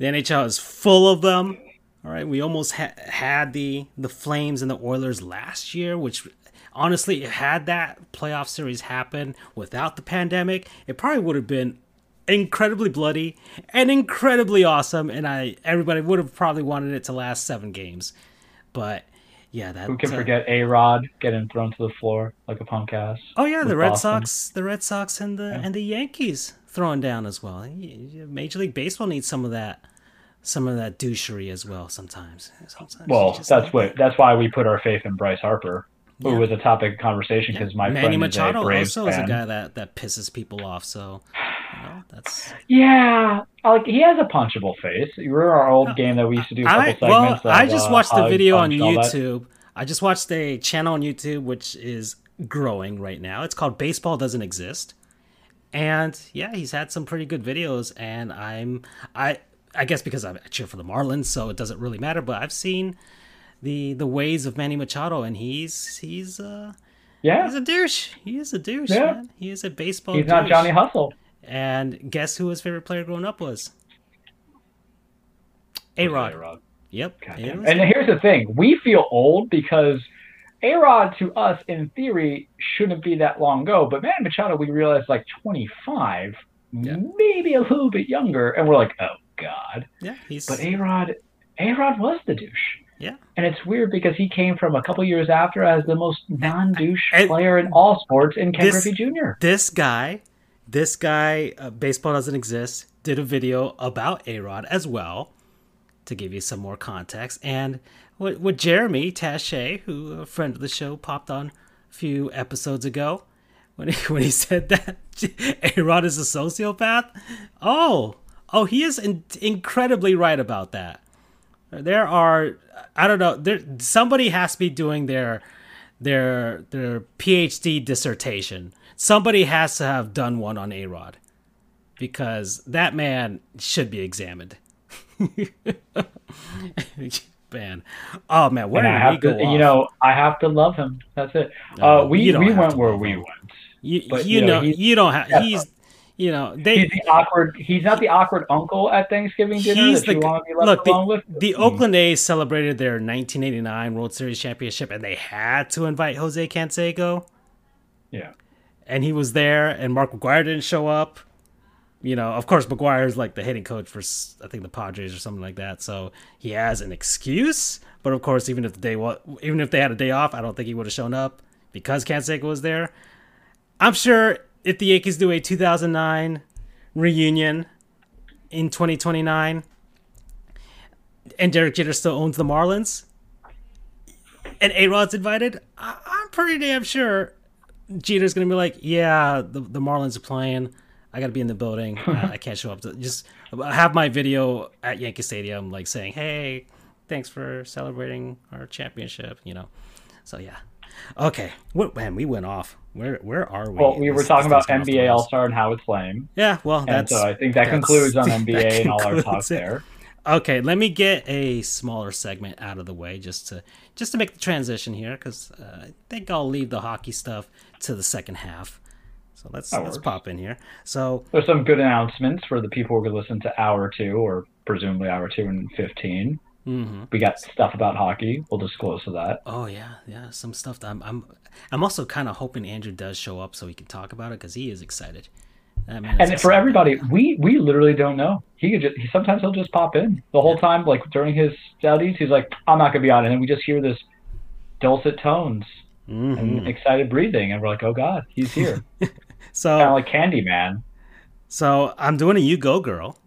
The NHL is full of them. All right, we almost ha- had the the Flames and the Oilers last year, which honestly, had that playoff series happen without the pandemic, it probably would have been incredibly bloody and incredibly awesome, and I everybody would have probably wanted it to last seven games. But yeah, that Who can uh, forget A Rod getting thrown to the floor like a punk ass? Oh yeah, the Red Boston? Sox, the Red Sox, and the and the Yankees throwing down as well. Major League Baseball needs some of that, some of that douchery as well. Sometimes, sometimes Well, that's need what. That's why we put our faith in Bryce Harper, who Yeah. was a topic of conversation because my Manny friend Machado is a Braves also is a guy that that pisses people off. So, you know, that's Yeah, like he has a punchable face. Remember our old game that we used to do a couple I segments. well, of, I just uh, watched the video on punch, all that. YouTube. I just watched a channel on YouTube which is growing right now. It's called Baseball Doesn't Exist. And yeah, he's had some pretty good videos and I'm I I guess because I cheer for the Marlins, so it doesn't really matter, but I've seen the the ways of Manny Machado and he's he's uh Yeah, he's a douche. He is a douche, Yeah. man. He is a baseball he's not. Johnny Hustle. And guess who his favorite player growing up was? A Rod. Yep. And here's the thing: we feel old because A Rod to us, in theory, shouldn't be that long ago. But Manny Machado, we realized like 25, yeah. maybe a little bit younger, and we're like, oh god. Yeah, he's. But A Rod, A Rod was the douche. Yeah. And it's weird because he came from a couple years after as the most non douche player in all sports in Ken this, Griffey Jr. This guy, this guy, uh, baseball doesn't exist, did a video about A Rod as well to give you some more context. And what, what Jeremy Taché, who a friend of the show, popped on a few episodes ago, when he, when he said that A Rod is a sociopath, oh, oh, he is in- incredibly right about that. There are I don't know. There somebody has to be doing their their their PhD dissertation. Somebody has to have done one on A Rod because that man should be examined. man, oh man, where did go? To, you know, I have to love him. That's it. Uh, we we went where we went. You, but, you, you know, know you don't have. He's you know, they he's the awkward. He's not the awkward uncle at Thanksgiving dinner he's that the, you want to be left look, the, with. The Oakland A's celebrated their 1989 World Series championship, and they had to invite Jose Canseco. Yeah, and he was there, and Mark McGwire didn't show up. You know, of course, McGwire is like the hitting coach for I think the Padres or something like that, so he has an excuse. But of course, even if the day even if they had a day off, I don't think he would have shown up because Canseco was there. I'm sure if the Yankees do a 2009 reunion in 2029 and Derek Jeter still owns the Marlins and A Rod's invited, I- am pretty damn sure Jeter's going to be like, yeah, the, the Marlins are playing. I got to be in the building. I can't show up. To, just have my video at Yankee Stadium, like saying, hey, thanks for celebrating our championship, you know. So, yeah. Okay. What, man, we went off. Where where are we? Well, we this, were talking about NBA All Star and how it's lame. Yeah, well, that's. And so I think that concludes on NBA and all our talk it. there. Okay, let me get a smaller segment out of the way just to just to make the transition here because uh, I think I'll leave the hockey stuff to the second half. So let's that let's works. pop in here. So there's some good announcements for the people who to listen to hour two or presumably hour two and 15 mm-hmm. We got stuff about hockey. We'll disclose to that. Oh yeah, yeah, some stuff. That I'm I'm I'm also kind of hoping Andrew does show up so we can talk about it because he is excited. and for everybody, we we literally don't know. He could just he, sometimes he'll just pop in the whole yeah. time. Like during his studies, he's like, "I'm not gonna be on," it. and then we just hear this dulcet tones mm-hmm. and excited breathing, and we're like, "Oh God, he's here!" so kind of like Candyman. So I'm doing a "You Go Girl"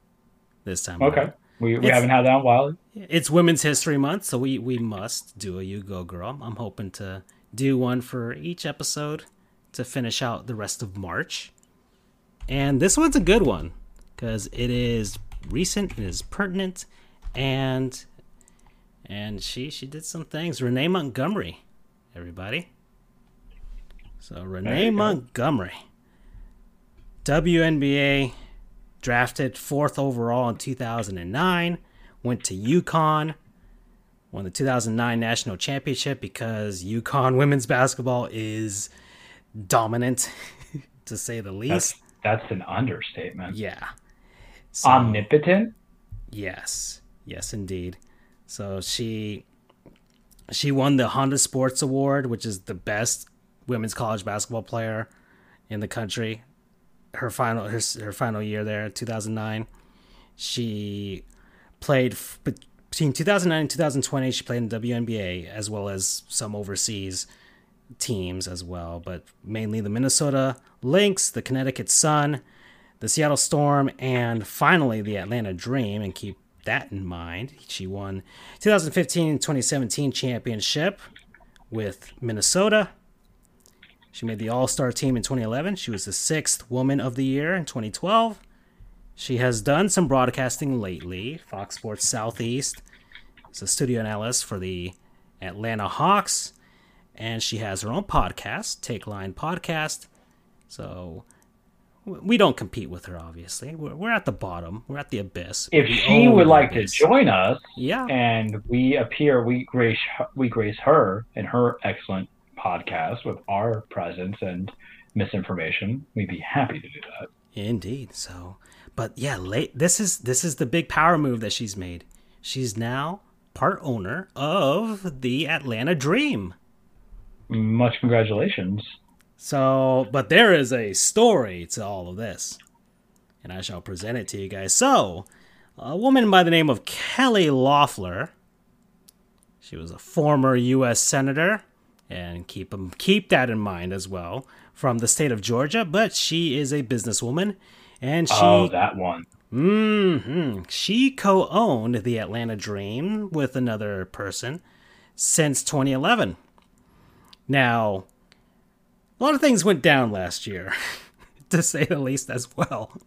this time. Okay. We we haven't had that in a while. It's Women's History Month, so we we must do a "You Go Girl." I'm hoping to do one for each episode to finish out the rest of March. And this one's a good one because it is recent, it is pertinent, and and she she did some things. Renee Montgomery, everybody. So Renee Montgomery, WNBA, drafted fourth overall in 2009, went to UConn, won the 2009 national championship because UConn women's basketball is dominant, to say the least. That's, that's an understatement. Yeah. So, Omnipotent. Yes, yes, indeed. So she she won the Honda Sports Award, which is the best women's college basketball player in the country. Her final her, her final year there, 2009. She played f- between 2009 and 2020, she played in WNBA as well as some overseas teams as well, but mainly the Minnesota Lynx, the Connecticut Sun, the Seattle Storm, and finally the Atlanta Dream. And keep that in mind. She won 2015 2017 championship with Minnesota. She made the All Star team in 2011. She was the sixth Woman of the Year in 2012. She has done some broadcasting lately. Fox Sports Southeast is a studio analyst for the Atlanta Hawks, and she has her own podcast, Take Line Podcast. So we don't compete with her, obviously. We're, we're at the bottom. We're at the abyss. If she would like abyss. to join us, yeah, and we appear, we grace we grace her and her excellent podcast with our presence and misinformation. We'd be happy to do that. Indeed. So but yeah, late. This is this is the big power move that she's made. She's now part owner of the Atlanta Dream. Much congratulations. So, but there is a story to all of this, and I shall present it to you guys. So, a woman by the name of Kelly Loeffler, she was a former U.S. senator, and keep them keep that in mind as well, from the state of Georgia. But she is a businesswoman, and she oh that one. hmm She co-owned the Atlanta Dream with another person since 2011. Now, a lot of things went down last year, to say the least, as well.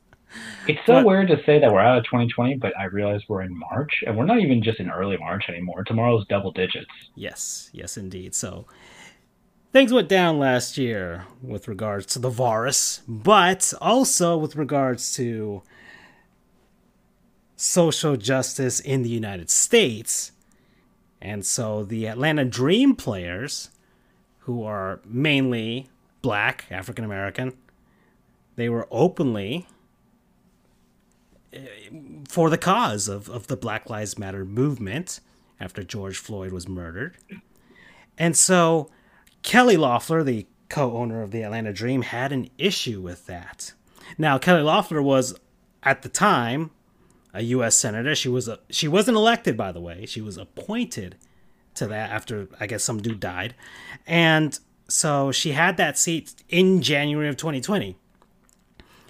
It's so but, weird to say that we're out of 2020, but I realize we're in March, and we're not even just in early March anymore. Tomorrow's double digits. Yes, yes, indeed. So things went down last year with regards to the virus, but also with regards to social justice in the United States. And so the Atlanta Dream players, who are mainly black, African American, they were openly eh, for the cause of, of the Black Lives Matter movement after George Floyd was murdered. And so Kelly Loeffler, the co owner of the Atlanta Dream, had an issue with that. Now, Kelly Loeffler was, at the time, a U.S. senator. She was a, she wasn't elected, by the way. She was appointed to that after I guess some dude died, and so she had that seat in January of 2020.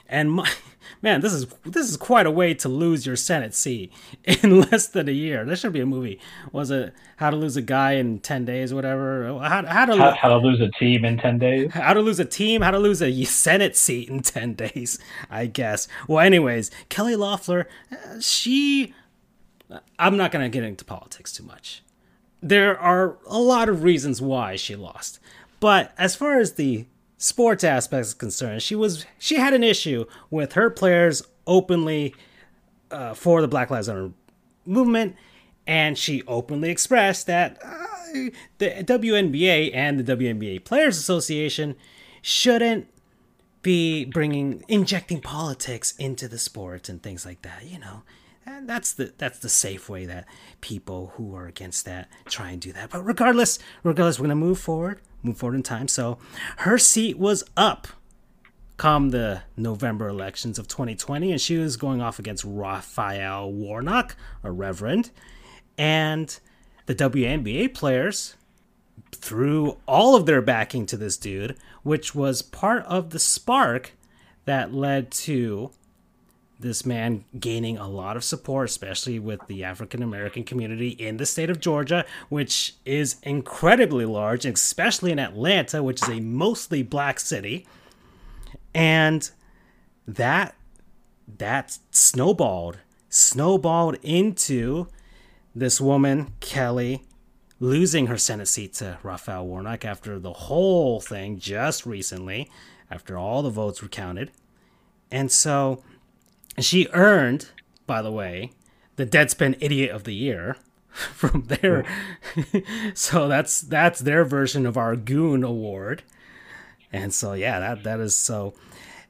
And my, man, this is this is quite a way to lose your Senate seat in less than a year. There should be a movie. Was it How to Lose a Guy in Ten Days, whatever? How, how to how, how to lose a team in ten days? How to lose a team? How to lose a Senate seat in ten days? I guess. Well, anyways, Kelly Loeffler, uh, she. I'm not gonna get into politics too much. There are a lot of reasons why she lost, but as far as the sports aspects concerned, she was she had an issue with her players openly uh, for the Black Lives Matter movement, and she openly expressed that uh, the WNBA and the WNBA Players Association shouldn't be bringing injecting politics into the sport and things like that. You know. And that's the that's the safe way that people who are against that try and do that. But regardless, regardless, we're gonna move forward move forward in time. So her seat was up come the November elections of 2020, and she was going off against Raphael Warnock, a reverend, and the WNBA players threw all of their backing to this dude, which was part of the spark that led to this man gaining a lot of support, especially with the African American community in the state of Georgia, which is incredibly large, especially in Atlanta, which is a mostly black city. And that that snowballed, snowballed into this woman, Kelly, losing her Senate seat to Raphael Warnock after the whole thing just recently, after all the votes were counted. And so she earned, by the way, the Deadspin Idiot of the Year from there. so that's that's their version of our Goon Award. And so yeah, that that is so.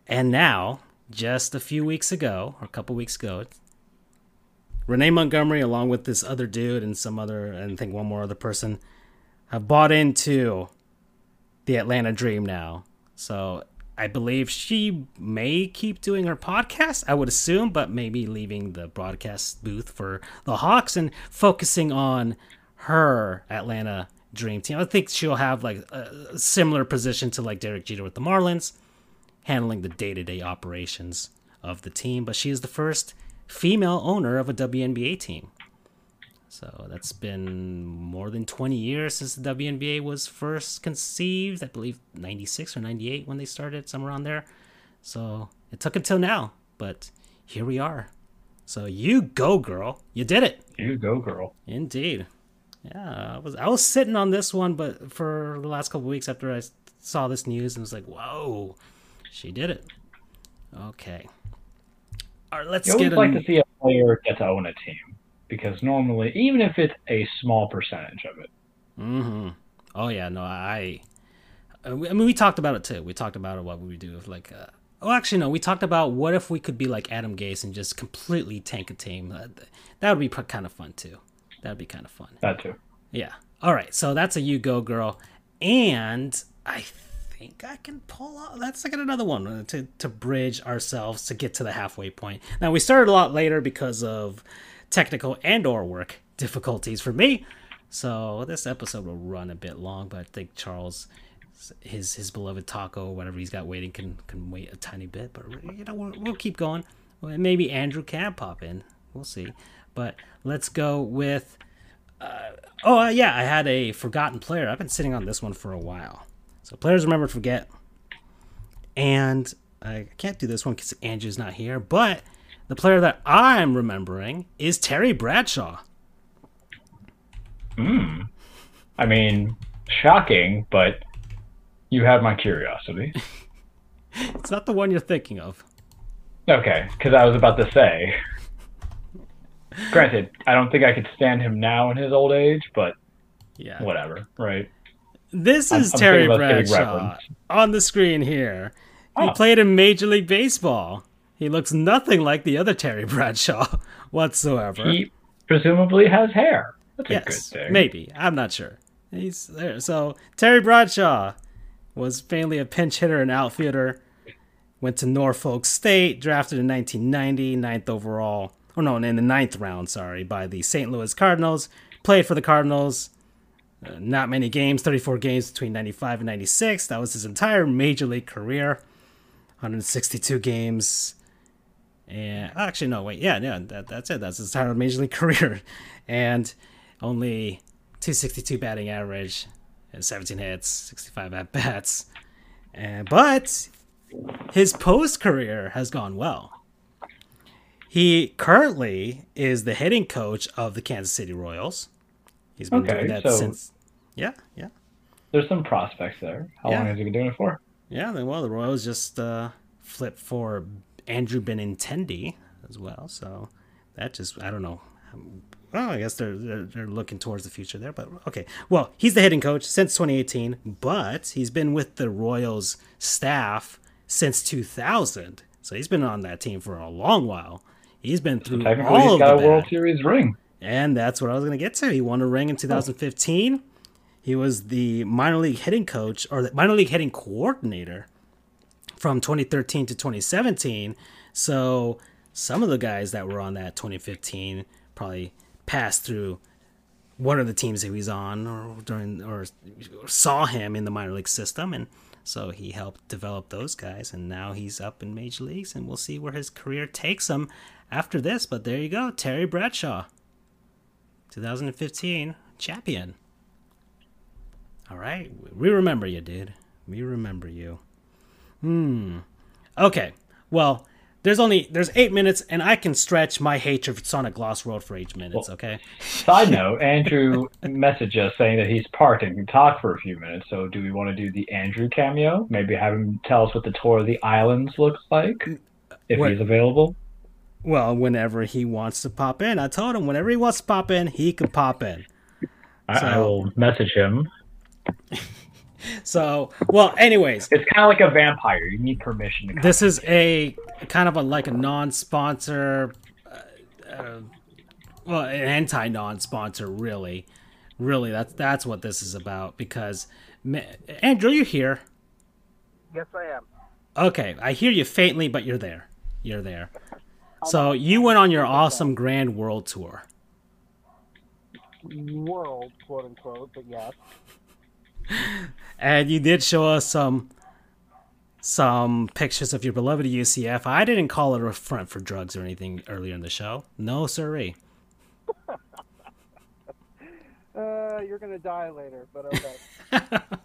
And now, just a few weeks ago, or a couple weeks ago, Renee Montgomery, along with this other dude and some other, and I think one more other person, have bought into the Atlanta Dream now. So I believe she may keep doing her podcast, I would assume, but maybe leaving the broadcast booth for the Hawks and focusing on her Atlanta dream team. I think she'll have like a similar position to like Derek Jeter with the Marlins, handling the day to day operations of the team. But she is the first female owner of a WNBA team. So that's been more than 20 years since the WNBA was first conceived. I believe 96 or 98 when they started, somewhere around there. So it took until now, but here we are. So you go, girl. You did it. You go, girl. Indeed. Yeah, I was I was sitting on this one, but for the last couple weeks after I saw this news, and was like, "Whoa, she did it." Okay. All right, let's get. you always get. like to see a player get to own a team because normally, even if it's a small percentage of it. Mm-hmm. Oh yeah. No, I. I mean, we talked about it too. We talked about it. What would we do if like? Uh, oh, actually, no. We talked about what if we could be like Adam Gase and just completely tank a team. That, that would be kind of fun too. That'd be kind of fun. That too. Yeah. All right. So that's a you go girl, and I think I can pull off. That's like another one uh, to to bridge ourselves to get to the halfway point. Now we started a lot later because of technical and or work difficulties for me. So this episode will run a bit long, but I think Charles, his his beloved taco, whatever he's got waiting, can can wait a tiny bit. But you know we'll, we'll keep going. Maybe Andrew can pop in. We'll see. But let's go with. Uh, oh uh, yeah, I had a forgotten player. I've been sitting on this one for a while. So players remember forget. And I can't do this one because Andrew's not here. But the player that I'm remembering is Terry Bradshaw. Hmm. I mean, shocking, but you have my curiosity. it's not the one you're thinking of. Okay, because I was about to say. Granted, I don't think I could stand him now in his old age, but yeah, whatever, right? This is I'm, Terry Bradshaw on the screen here. He oh. played in Major League Baseball. He looks nothing like the other Terry Bradshaw whatsoever. He presumably has hair. That's yes, maybe. I'm not sure. He's there. So Terry Bradshaw was mainly a pinch hitter and outfielder. Went to Norfolk State, drafted in 1990, ninth overall. Oh no, in the ninth round, sorry, by the St. Louis Cardinals. Played for the Cardinals. Uh, not many games, 34 games between 95 and 96. That was his entire major league career. 162 games. And actually, no, wait, yeah, yeah, that, that's it. That's his entire major league career. And only 262 batting average and 17 hits, 65 at bats. And but his post career has gone well. He currently is the hitting coach of the Kansas City Royals. He's been okay, doing that so since. Yeah, yeah. There's some prospects there. How yeah. long has he been doing it for? Yeah, well, the Royals just uh, flipped for Andrew Benintendi as well. So that just I don't know um, well, I guess they're, they're, they're looking towards the future there. But okay, well, he's the hitting coach since 2018, but he's been with the Royals staff since 2000. So he's been on that team for a long while. He's been through so all he's of got the a World Series ring, and that's what I was going to get to. He won a ring in 2015. He was the minor league hitting coach or the minor league hitting coordinator from 2013 to 2017. So some of the guys that were on that 2015 probably passed through one of the teams he was on or during or saw him in the minor league system. And so he helped develop those guys and now he's up in major leagues and we'll see where his career takes him after this. But there you go terry bradshaw 2015 champion. All right we remember you dude. We remember you hmm okay well there's only there's eight minutes, and I can stretch my hatred for Sonic Lost World for eight minutes. Well, okay. Side note: Andrew messaged us saying that he's parked and can talk for a few minutes. So, do we want to do the Andrew cameo? Maybe have him tell us what the tour of the islands looks like, if what? he's available. Well, whenever he wants to pop in, I told him whenever he wants to pop in, he can pop in. I, so, I will message him. so, well, anyways, it's kind of like a vampire. You need permission to. This is a kind of a like a non-sponsor, uh, uh, well, an anti-non-sponsor, really. Really, that's that's what this is about. Because, Andrew, you here? Yes, I am. Okay, I hear you faintly, but you're there. You're there. So you went on your awesome grand world tour. World, quote unquote, but yes and you did show us some some pictures of your beloved UCF. I didn't call it a front for drugs or anything earlier in the show. No, sirree. uh, you're gonna die later, but okay.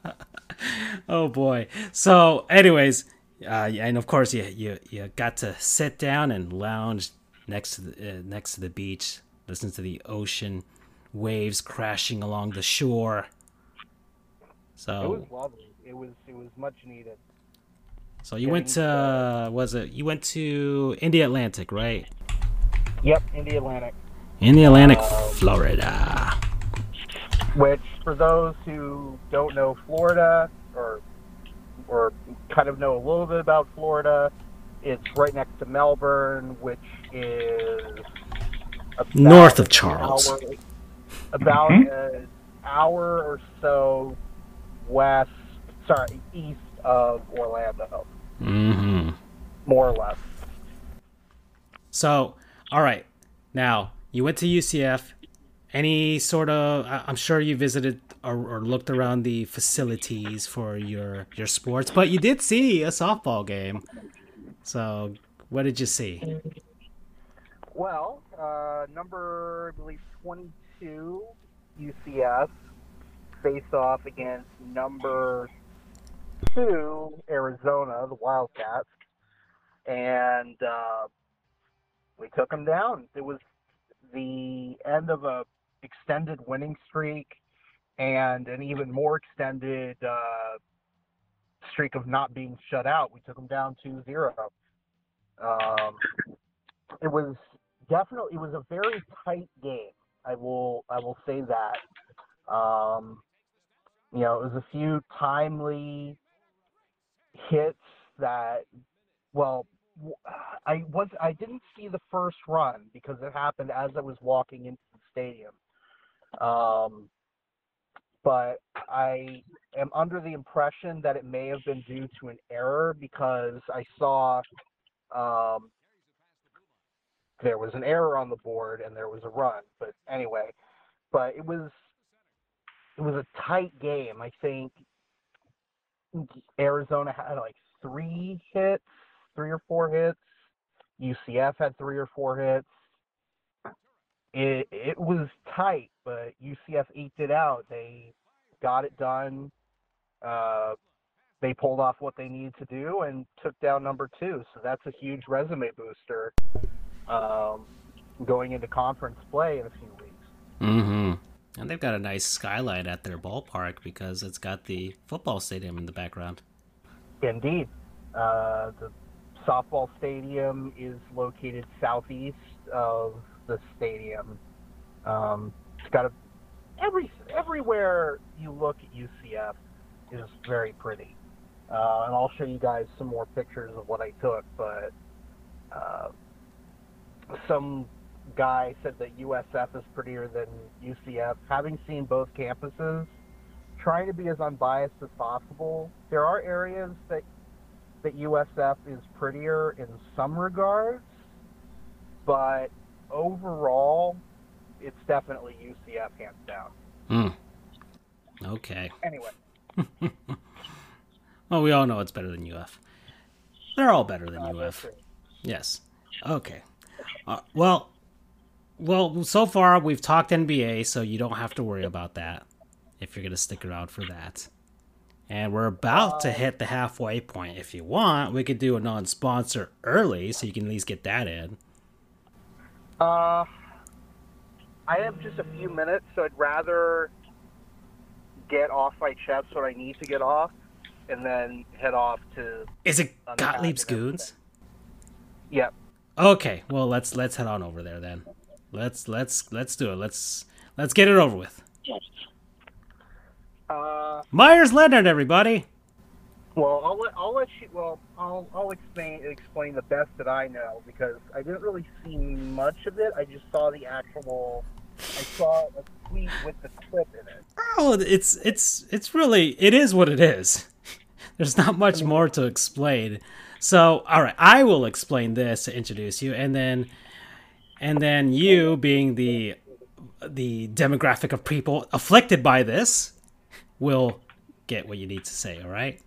oh boy. So, anyways, uh, and of course, you you you got to sit down and lounge next to the uh, next to the beach, listen to the ocean waves crashing along the shore. So it was lovely. It was it was much needed. So you Getting, went to uh, was it you went to Indialantic, right? Yep, Indialantic. Indy Atlantic, uh, Florida. Which, for those who don't know Florida or or kind of know a little bit about Florida, it's right next to Melbourne, which is north of Charles. about Mhm. an hour or so west, sorry, east of Orlando, Mm-hmm. more or less. So, all right. Now, you went to UCF. Any sort of, I- I'm sure you visited or, or looked around the facilities for your your sports, but you did see a softball game. So, what did you see? Well, uh, number, I believe, 22 UCF face off against number two Arizona, the Wildcats, and uh, we took them down. It was the end of a extended winning streak and an even more extended uh, streak of not being shut out. We took them down 2-0. Um, it was definitely it was a very tight game. I will I will say that. Um, you know, it was a few timely hits that. Well, I was I didn't see the first run because it happened as I was walking into the stadium. Um, but I am under the impression that it may have been due to an error because I saw um, there was an error on the board and there was a run. But anyway, but it was it was a tight game. I think Arizona had like three hits, three or four hits. UCF had three or four hits. It it was tight, but UCF eked it out. They got it done. Uh, they pulled off what they needed to do and took down number two. So that's a huge resume booster um, going into conference play in a few weeks. Mm-hmm. And they've got a nice skylight at their ballpark because it's got the football stadium in the background. Indeed. Uh, the softball stadium is located southeast of the stadium. Um, it's got a every everywhere you look at UCF is very pretty. Uh, and I'll show you guys some more pictures of what I took. But uh, some guy said that USF is prettier than UCF. Having seen both campuses, trying to be as unbiased as possible, there are areas that that USF is prettier in some regards, but overall, it's definitely UCF hands down. Hmm. Okay. Anyway, Well, we all know it's better than UF. They're all better than uh, UF. Yes. Okay. Uh, well, well, so far we've talked NBA, so you don't have to worry about that if you're gonna stick around for that. And we're about to hit the halfway point. If you want, we could do a non-sponsor early, so you can at least get that in. Uh, I have just a few minutes, so I'd rather get off my chest what I need to get off, and then head off to. Is it Gottlieb's. Goons? Yep. Okay, well let's let's head on over there then. Let's let's let's do it. Let's let's get it over with. Uh, Meyers Leonard, everybody. well, I'll let I'll let you. Well, I'll I'll explain explain the best that I know because I didn't really see much of it. I just saw the actual. I saw a tweet with the clip in it. Oh, it's it's it's really it is what it is. There's not much more to explain. So, all right, I will explain this to introduce you, and then and then you, being the the demographic of people afflicted by this, will get what you need to say. All right.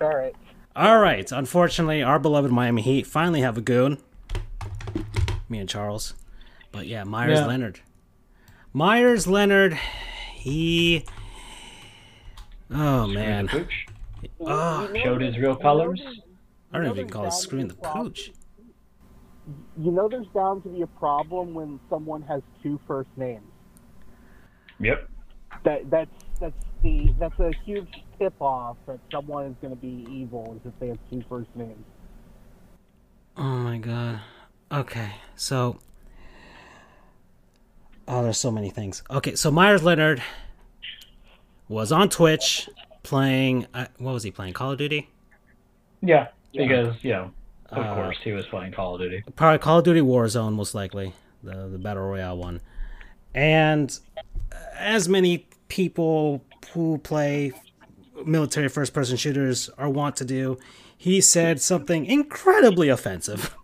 All right. All right. Unfortunately, our beloved Miami Heat finally have a goon. Me and Charles. But yeah, Meyers Yeah. Leonard. Meyers Leonard, he. Oh man, Pooch oh, showed his real colors. I don't even call it screwing the pooch. You know, there's bound to be a problem when someone has two first names. Yep. That that's that's the that's a huge tip off that someone is going to be evil is if they have two first names. Oh my god. Okay, so. Oh, there's so many things. Okay, so Meyers Leonard was on Twitch playing. Uh, what was he playing? Call of Duty? Yeah, because you know, of Uh, course, he was playing Call of Duty. probably Call of Duty Warzone, most likely the the battle royale one. And as many people who play military first person shooters are wont to do, he said something incredibly offensive.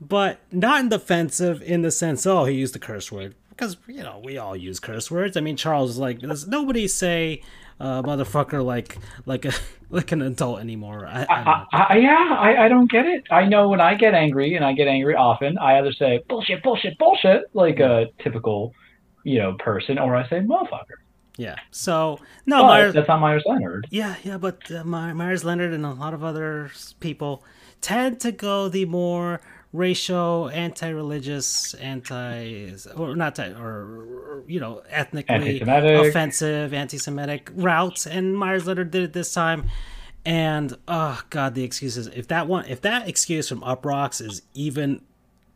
But not offensive in the sense, oh, he used the curse word. Because, you know, we all use curse words. I mean, Charles is like, does nobody say uh, motherfucker like like a like an adult anymore. I, I, I, I yeah, I, I don't get it. I know when I get angry, and I get angry often, I either say bullshit, bullshit, bullshit, like a typical, you know, person, or I say motherfucker. Yeah. So no, But Meyers. that's not Meyers Leonard. Yeah, yeah, but uh, My- Meyers Leonard and a lot of other people tend to go the more racial, anti-religious, anti or not or, you know ethnically offensive, anti-Semitic routes, and Meyers Leonard did it this time. And oh god, the excuses. If that one, if that excuse from Uproxx is even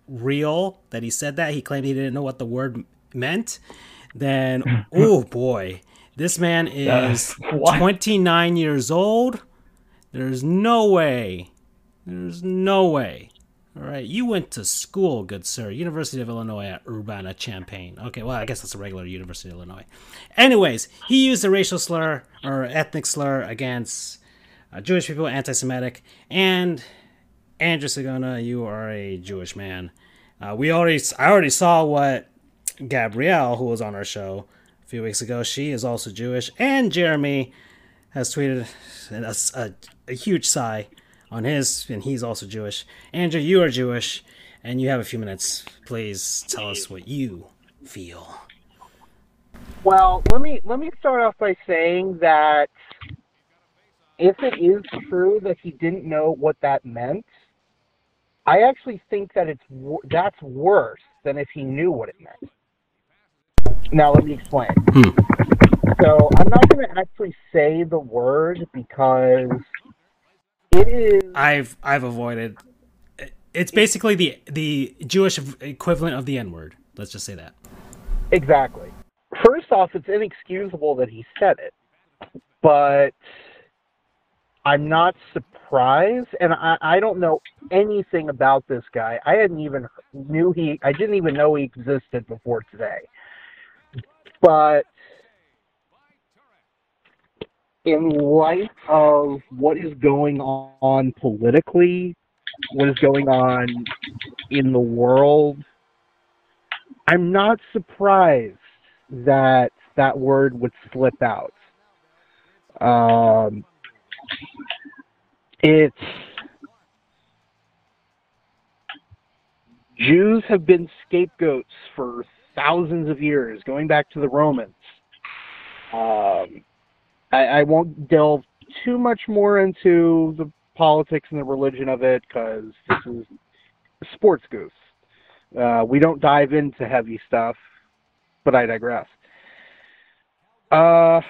real, that he said that he claimed he didn't know what the word meant, then oh boy, this man uh, is what? 29 years old. There's no way. There's no way. All right, you went to school, good sir. University of Illinois at Urbana-Champaign. Okay, well, I guess that's a regular University of Illinois. Anyways, he used a racial slur or ethnic slur against uh, Jewish people, anti-Semitic, and Andrew Sagona, you are a Jewish man. Uh, we already, I already saw what Gabrielle, who was on our show a few weeks ago, she is also Jewish, and Jeremy has tweeted a, a, a huge sigh on his, and he's also Jewish. Andrew, you are Jewish, and you have a few minutes. Please tell us what you feel. Well, let me let me start off by saying that if it is true that he didn't know what that meant, I actually think that it's that's worse than if he knew what it meant. Now let me explain. Hmm. So I'm not going to actually say the word because it is I've I've avoided. It's basically the the Jewish equivalent of the N word. Let's just say that. Exactly. First off, it's inexcusable that he said it, but I'm not surprised, and I, I don't know anything about this guy. I hadn't even knew he. I didn't even know he existed before today. But in light of what is going on politically, what is going on in the world, I'm not surprised that that word would slip out. Um, it's Jews have been scapegoats for thousands of years, going back to the Romans. Um, I, I won't delve too much more into the politics and the religion of it because this is Sports Goofs. Uh, we don't dive into heavy stuff, but I digress. Uh,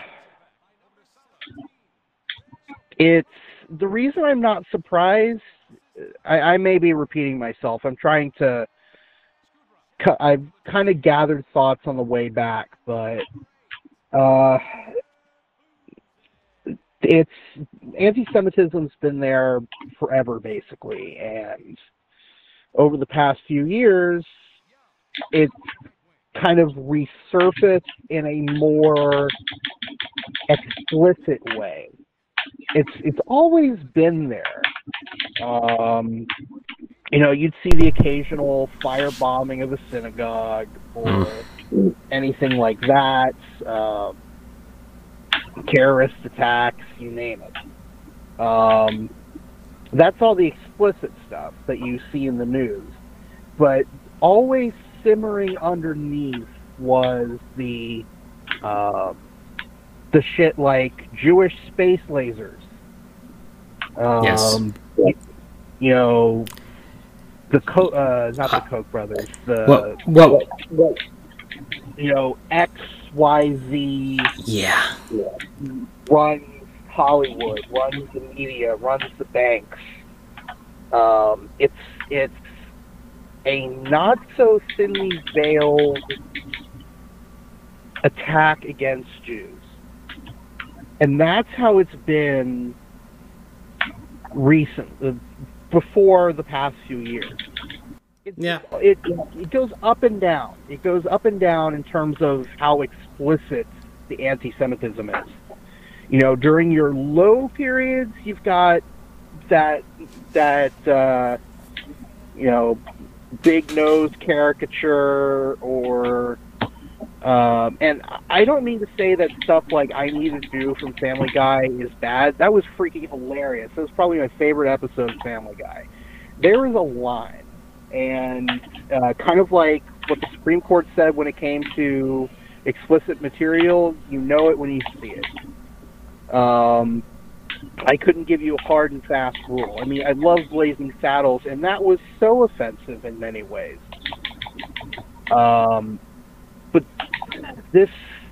it's the reason I'm not surprised. I, I may be repeating myself. I'm trying to. I've kind of gathered thoughts on the way back, but uh, it's anti-Semitism's been there forever, basically, and over the past few years, it's kind of resurfaced in a more explicit way. It's it's always been there. Um, you know, you'd see the occasional firebombing of a synagogue or anything like that. Um, terrorist attacks, you name it. Um, that's all the explicit stuff that you see in the news. But always simmering underneath was the um, the shit like Jewish space lasers. Um, Yes. You know, the Co- uh, not the Koch brothers. The What? What? you know X Y Z Yeah. runs Hollywood, runs the media, runs the banks. Um, it's it's a not so thinly veiled attack against Jews, and that's how it's been recent uh, before the past few years. It, Yeah. It it goes up and down. It goes up and down in terms of how explicit the anti-Semitism is. You know, during your low periods, you've got that that uh, you know big nose caricature or um, and I don't mean to say that stuff like I Need a Jew from Family Guy is bad. That was freaking hilarious. That was probably my favorite episode of Family Guy. There is a line, and uh, kind of like what the Supreme Court said when it came to explicit material, you know it when you see it. Um, I couldn't give you a hard and fast rule. I mean, I love Blazing Saddles, and that was so offensive in many ways. Um, but this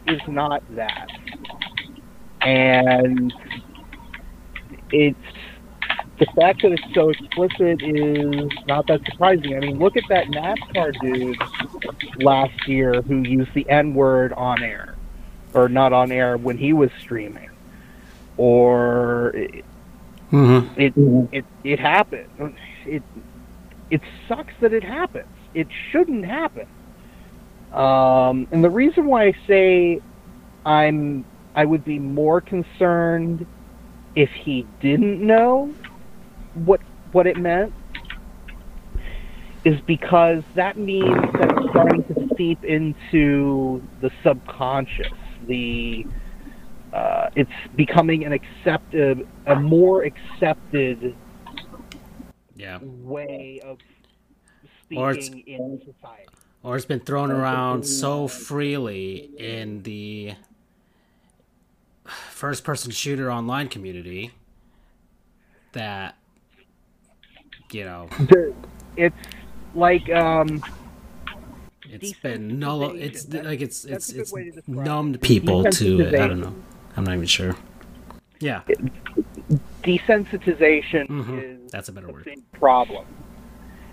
is not that. And it's the fact that it's so explicit is not that surprising. I mean, look at that NASCAR dude last year who used the N word on air, or not on air when he was streaming, or it Mm-hmm. it it, it happened. It it sucks that it happens. It shouldn't happen. Um, and the reason why I say I'm I would be more concerned if he didn't know what what it meant is because that means that it's starting to seep into the subconscious. The uh, it's becoming an accepted, a more accepted Yeah. way of Or it's- speaking in society. Or it's been thrown around so freely in the first person shooter online community that you know It's like um, it's been null it's Desensitization. like it's it's it's way to describe numbed people to it. I don't know. I'm not even sure. Yeah. desensitization Mhm. is That's a better word. problem.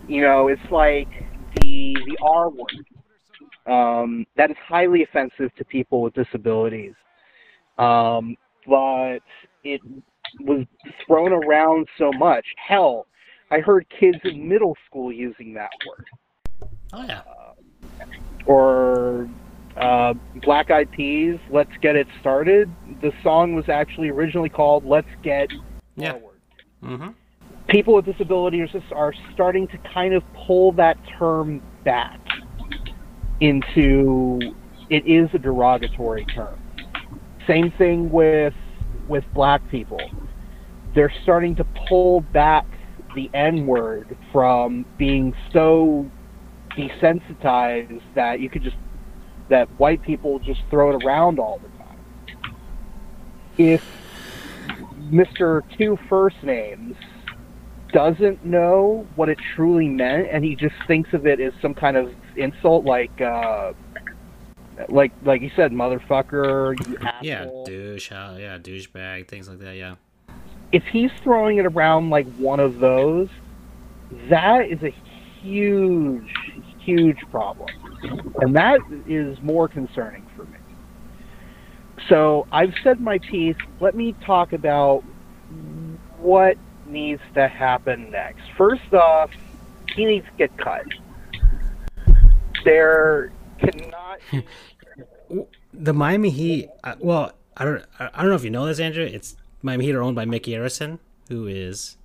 You know, it's like the the R word. Um, that is highly offensive to people with disabilities. Um, but it was thrown around so much. Hell, I heard kids in middle school using that word. Oh yeah. Or uh, Black Eyed Peas, "Let's Get It Started." The song was actually originally called "Let's Get Yeah. Forward." Mm-hmm. people with disabilities are starting to kind of pull that term back into it is a derogatory term. Same thing with with black people. They're starting to pull back the N word from being so desensitized that you could just that white people just throw it around all the time. If Mr. Two First Names doesn't know what it truly meant and he just thinks of it as some kind of insult like uh like like you said motherfucker you Yeah, douche. Yeah, douchebag. Things like that. Yeah. If he's throwing it around like one of those that is a huge huge problem and that is more concerning for me so i've said my piece let me talk about what needs to happen next first off he needs to get cut there cannot The Miami Heat. Uh, well, I don't. I I don't know if you know this, Andrew. It's Miami Heat are owned by Micky Arison, who is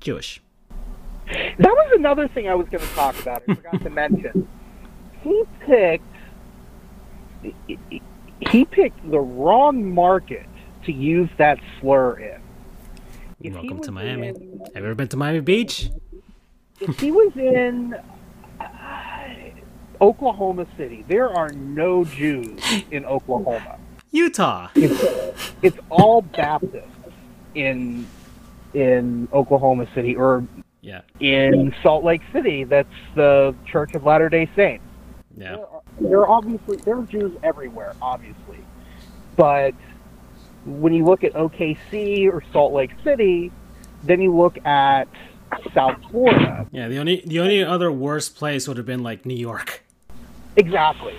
Jewish. That was another thing I was going to talk about. I forgot to mention. He picked he picked the wrong market to use that slur in. If Welcome to Miami. in- Have you ever been to Miami Beach? if he was in uh, Oklahoma City, there are no Jews in Oklahoma. Utah. It's, it's all Baptists in in Oklahoma City or Yeah. in Salt Lake City. That's the Church of Latter Day Saints. Yeah. There are, there are obviously there are Jews everywhere, obviously, but when you look at OKC or Salt Lake City, then you look at South Florida. Yeah. The only the only other worst place would have been like New York. Exactly.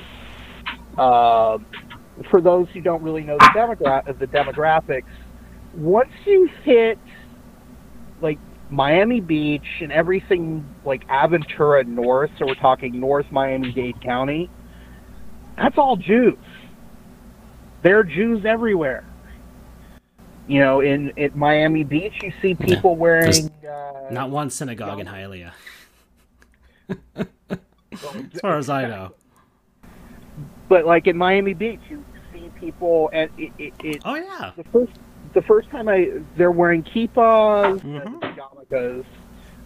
Uh, for those who don't really know the, demogra- the demographics, once you hit like Miami Beach and everything like Aventura North, so we're talking North Miami Dade County, that's all Jews. There are Jews everywhere. You know, in at Miami Beach, you see people wearing. Uh, Not one synagogue in Hialeah. as far as I know. but like in Miami Beach, you see people, and it, it, it Oh yeah. the first the first time I they're wearing kippas, and yarmulkes.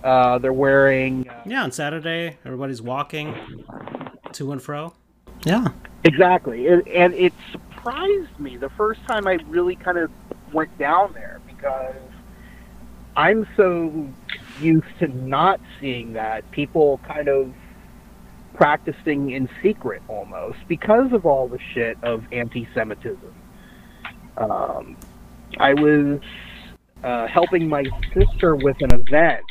Uh, they're wearing uh, Yeah, on Saturday, everybody's walking to and fro. Yeah. exactly, and, and it surprised me the first time I really kind of went down there because I'm so used to not seeing that people kind of practicing in secret almost because of all the shit of anti-Semitism. Um, I was uh, helping my sister with an event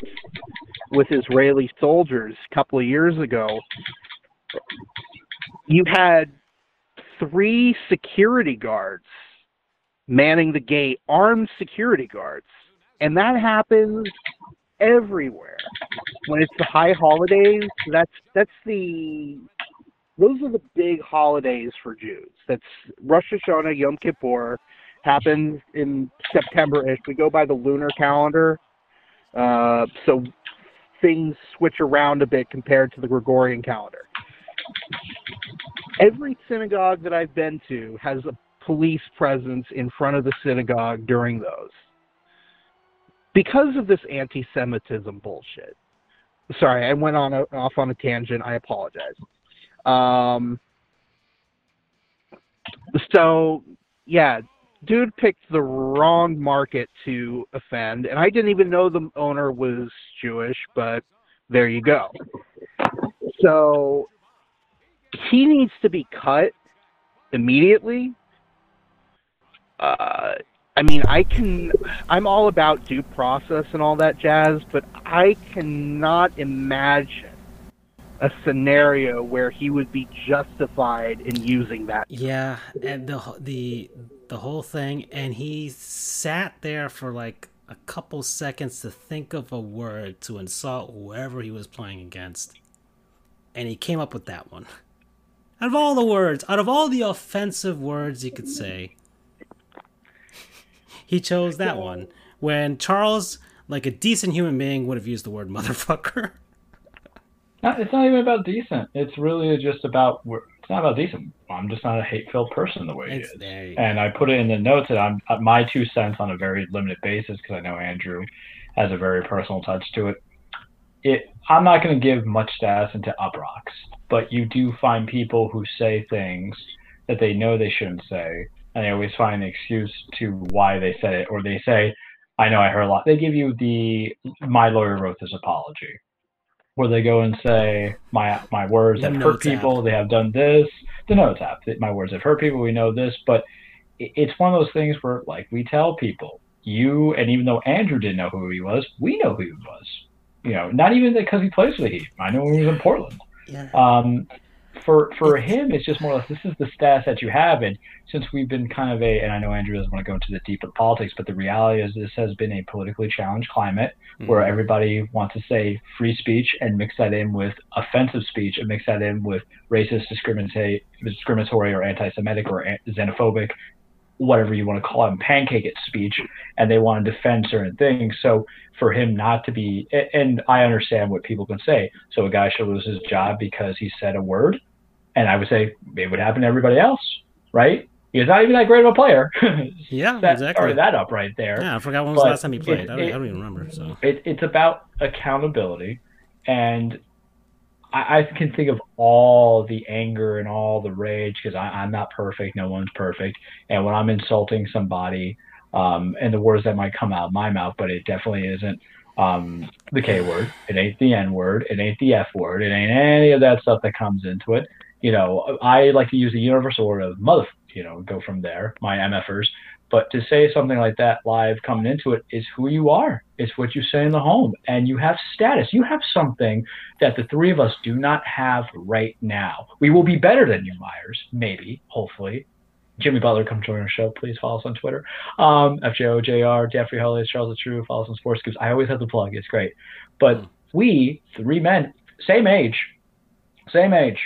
with Israeli soldiers a couple of years ago. You had three security guards manning the gate, armed security guards, and that happens everywhere. When it's the high holidays, that's that's the those are the big holidays for Jews. That's Rosh Hashanah, Yom Kippur, happens in September-ish. We go by the lunar calendar, uh, so things switch around a bit compared to the Gregorian calendar. Every synagogue that I've been to has a police presence in front of the synagogue during those. Because of this anti-Semitism bullshit. Sorry, I went on a, off on a tangent. I apologize. Um, so yeah, dude picked the wrong market to offend, and I didn't even know the owner was Jewish, but there you go. So he needs to be cut immediately. Uh, I mean, I can. I'm all about due process and all that jazz, but I cannot imagine a scenario where he would be justified in using that. Yeah, and the the the whole thing, and he sat there for like a couple seconds to think of a word to insult whoever he was playing against, and he came up with that one. Out of all the words, out of all the offensive words you could say, he chose that one. When Charles, like a decent human being, would have used the word motherfucker. It's not even about decent. It's really just about. It's not about decent. I'm just not a hate-filled person the way he It's is. And I put it in the notes that I'm uh, my two cents on a very limited basis because I know Andrew has a very personal touch to it. It I'm not going to give much status into Uproxx, but you do find people who say things that they know they shouldn't say, and they always find an excuse to why they said it, or they say, "I know I heard a lot." They give you the "my lawyer wrote this apology," where they go and say, "My my words have hurt notes app. people. They have done this." The notes app. My words have hurt people. We know this, but it's one of those things where, like we tell people, you and even though Andrew didn't know who he was, we know who he was. You know, not even because he plays for the Heat. I know he was in Portland. Yeah. Um, for for him, it's just more or less this is the status that you have, and since we've been kind of a, and I know Andrew doesn't want to go into the deep of politics, but the reality is this has been a politically challenged climate where Mhm. everybody wants to say free speech and mix that in with offensive speech and mix that in with racist, discriminatory, discriminatory or anti-Semitic or xenophobic, whatever you want to call it, and pancake it speech, and they want to defend certain things. So for him not to be, and I understand what people can say. So a guy should lose his job because he said a word, and I would say it would happen to everybody else, right? He's not even that great of a player. Yeah, that, exactly. Started that up right there Yeah, I forgot when was the last time he played. it- I, don't, I don't even remember. So it, it's about accountability and I, I can think of all the anger and all the rage because i'm not perfect. No one's perfect. And when i'm insulting somebody um, and the words that might come out of my mouth but it definitely isn't um, the k word it ain't the n word it ain't the f word it ain't any of that stuff that comes into it. You know i like to use the universal word of mother you know go from there. My mfers but to say something like that live coming into it is who you are. It's what you say in the home. And you have status. You have something that the three of us do not have right now. We will be better than you, Meyers, maybe, hopefully. Jimmy Butler, come join our show. Please follow us on Twitter. Um, FJOJR, Jeffrey Hollis, Charles the True, follow us on Sports Goofs. I always have the plug. It's great. But Mm. we, three men, same age, same age,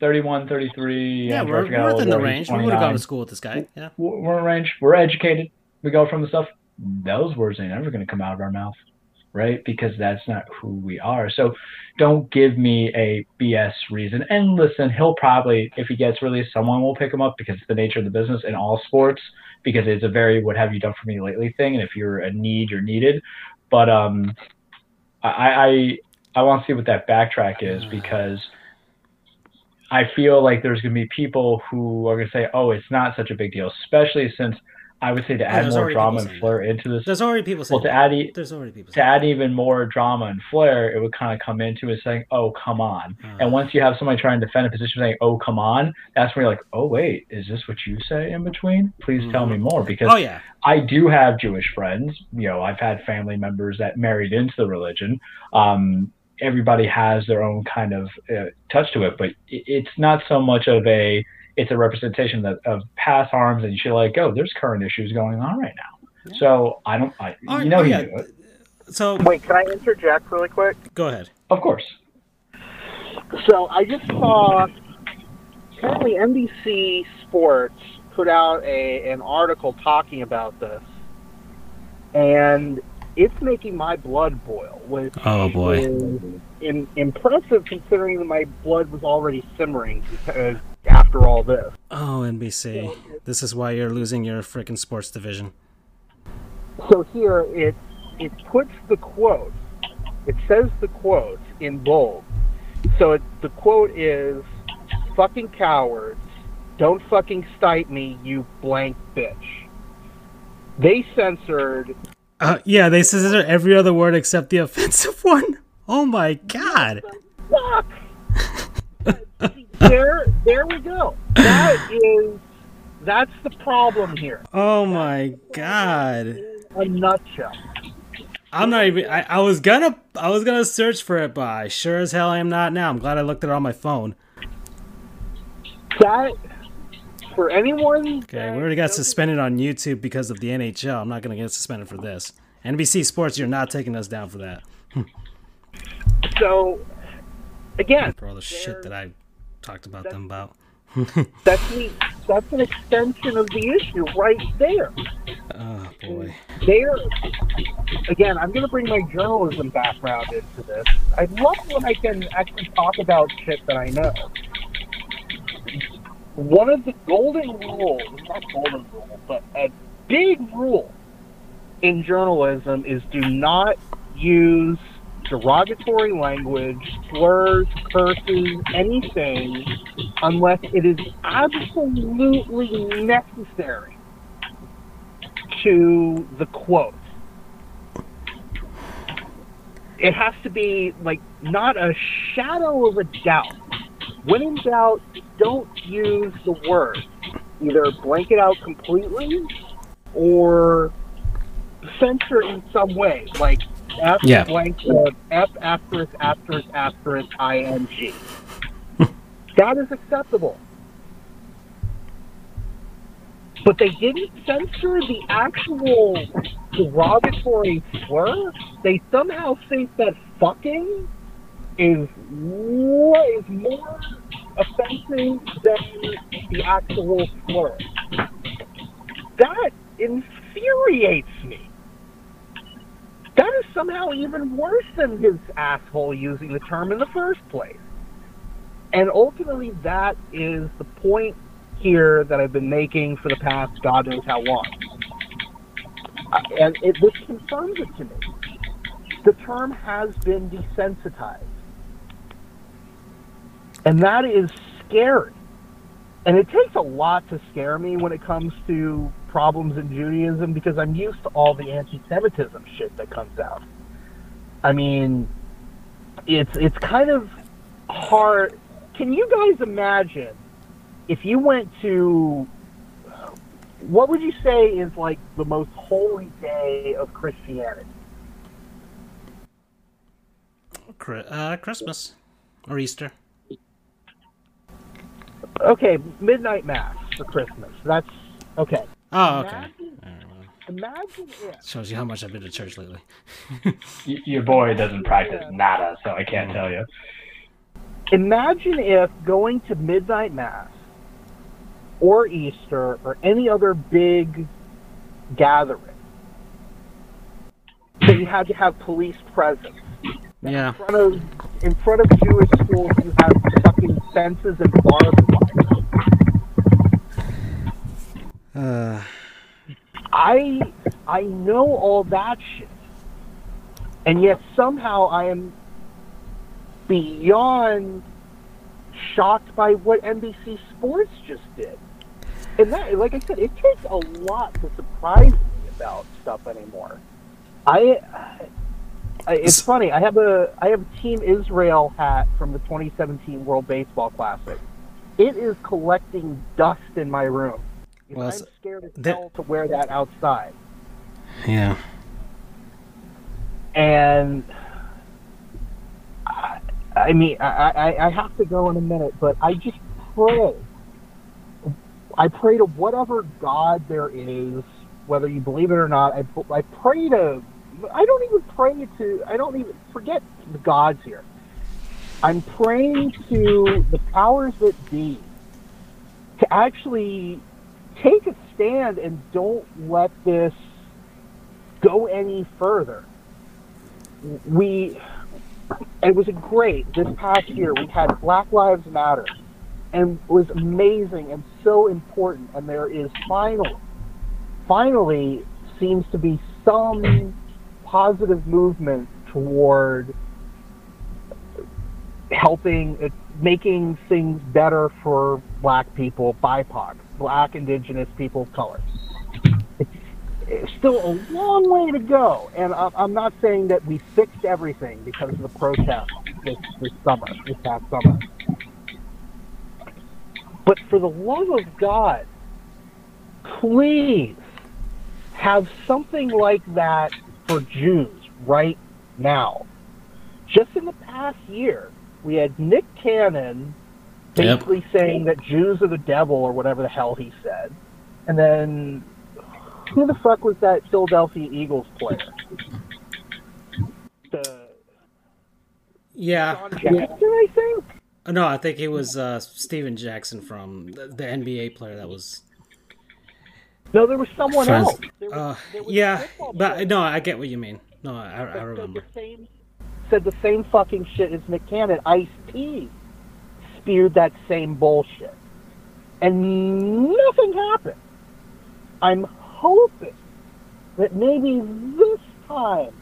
31, 33. Yeah, we're, we're within the range. He's We would have gone 29. to school with this guy. Yeah. We're we're in range. We're educated. We go from the stuff. Those words ain't ever going to come out of our mouth, right? Because that's not who we are. So don't give me a BS reason. And listen, he'll probably, if he gets released, someone will pick him up because it's the nature of the business in all sports. Because it's a very "what have you done for me lately" thing, and if you're a need, you're needed. But um, I I I want to see what that backtrack is because I feel like there's going to be people who are going to say, "Oh, it's not such a big deal," especially since I would say to add more drama and flair into this. There's already people Well, saying to add e- There's already people to add even more drama and flair, it would kind of come into it saying, "Oh, come on." Uh, And once you have somebody trying to defend a position saying, "Oh, come on," that's when you're like, "Oh, wait, is this what you say in between? Please tell me more." Because oh, yeah. I do have Jewish friends. You know, I've had family members that married into the religion. Um, everybody has their own kind of uh, touch to it, but it's not so much of a. It's a representation of, of past harms, and you should let it go. There's current issues going on right now. So I don't. I, Oh, you know, oh, you yeah. do it. So, Wait, can I interject really quick? go ahead. Of course. So I just saw apparently NBC Sports put out a an article talking about this, and it's making my blood boil. Which Oh, boy. is in, impressive considering that my blood was already simmering because after all this. Oh, NBC. This is why you're losing your freaking sports division. So here it it puts the quote. It says the quote in bold. So it, the quote is, "Fucking cowards, don't fucking stipe me, you blank bitch." They censored. Uh, yeah, they censor every other word except the offensive one. Oh my god. Fuck. there, there we go. That is, that's the problem here. Oh my god. A nutshell. I'm not even. I, I was gonna. I was gonna search for it, but I sure as hell I am not now. I'm glad I looked at it on my phone. That for anyone. Okay, we already got suspended on YouTube because of the NHL. I'm not gonna get suspended for this. NBC Sports, you're not taking us down for that. So, again, For all the shit that I talked about them about. That's the that's an extension of the issue right there. Oh boy. There, again, I'm going to bring my journalism background into this. I love when I can actually talk about shit that I know. One of the golden rules, not golden rule, but a big rule in journalism is do not use derogatory language, slurs, curses, anything unless it is absolutely necessary to the quote. It has to be like not a shadow of a doubt. When in doubt, don't use the word. Either blank it out completely or censor in some way, like F Yeah. blank uh, F asterisk asterisk asterisk ing. that is acceptable. But they didn't censor the actual derogatory slur. They somehow think that fucking is is more offensive than the actual slur. That infuriates me. That is somehow even worse than his asshole using the term in the first place. And ultimately, that is the point here that I've been making for the past God knows how long. Uh, And it, this confirms it to me. The term has been desensitized. And that is scary. And it takes a lot to scare me when it comes to problems in Judaism because I'm used to all the anti-Semitism shit that comes out. I mean, it's it's kind of hard. Can you guys imagine if you went to what would you say is like the most holy day of Christianity? Uh, Christmas or Easter. Okay, midnight mass. for Christmas. That's okay. Oh, okay. Imagine, All right, well, imagine if shows you how much I've been to church lately. Your boy doesn't practice nada, so I can't tell you. imagine if going to midnight mass or Easter or any other big gathering that you had to have police presence. Yeah. In front of in front of Jewish schools, you have fucking fences and barbed wire. Uh, I I know all that shit, and yet somehow I am beyond shocked by what NBC Sports just did. And that, like I said, it takes a lot to surprise me about stuff anymore. I, I it's funny. I have a I have a Team Israel hat from the 2017 World Baseball Classic. It is collecting dust in my room. Well, I'm scared as that- hell to wear that outside. yeah. and I, I mean, I, I, I have to go in a minute, but I just pray. I pray to whatever God there is, whether you believe it or not. I, I pray to. I don't even pray to. I don't even forget the gods here. I'm praying to the powers that be to actually take a stand and don't let this go any further we it was great this past year we had black lives matter and it was amazing and so important and there is finally finally seems to be some positive movement toward helping uh, making things better for black people bipoc black indigenous people of color. It's, still a long way to go and i'm not saying that we fixed everything because of the protests this, this summer this past summer. But for the love of god please have something like that for jews right now just in the past year we had nick cannon Yep. basically saying that Jews are the devil or whatever the hell he said. And then who the fuck was that Philadelphia Eagles player? The Yeah. John Jackson, I think. No, I think it was uh, Stephen Jackson from the, the NBA player that was. No, there was someone else. There was, Uh, there was yeah, but player no, I get what you mean. No, I, I that said remember. the same said the same fucking shit as Nick Cannon. Ice T speared that same bullshit, and nothing happened. I'm hoping that maybe this time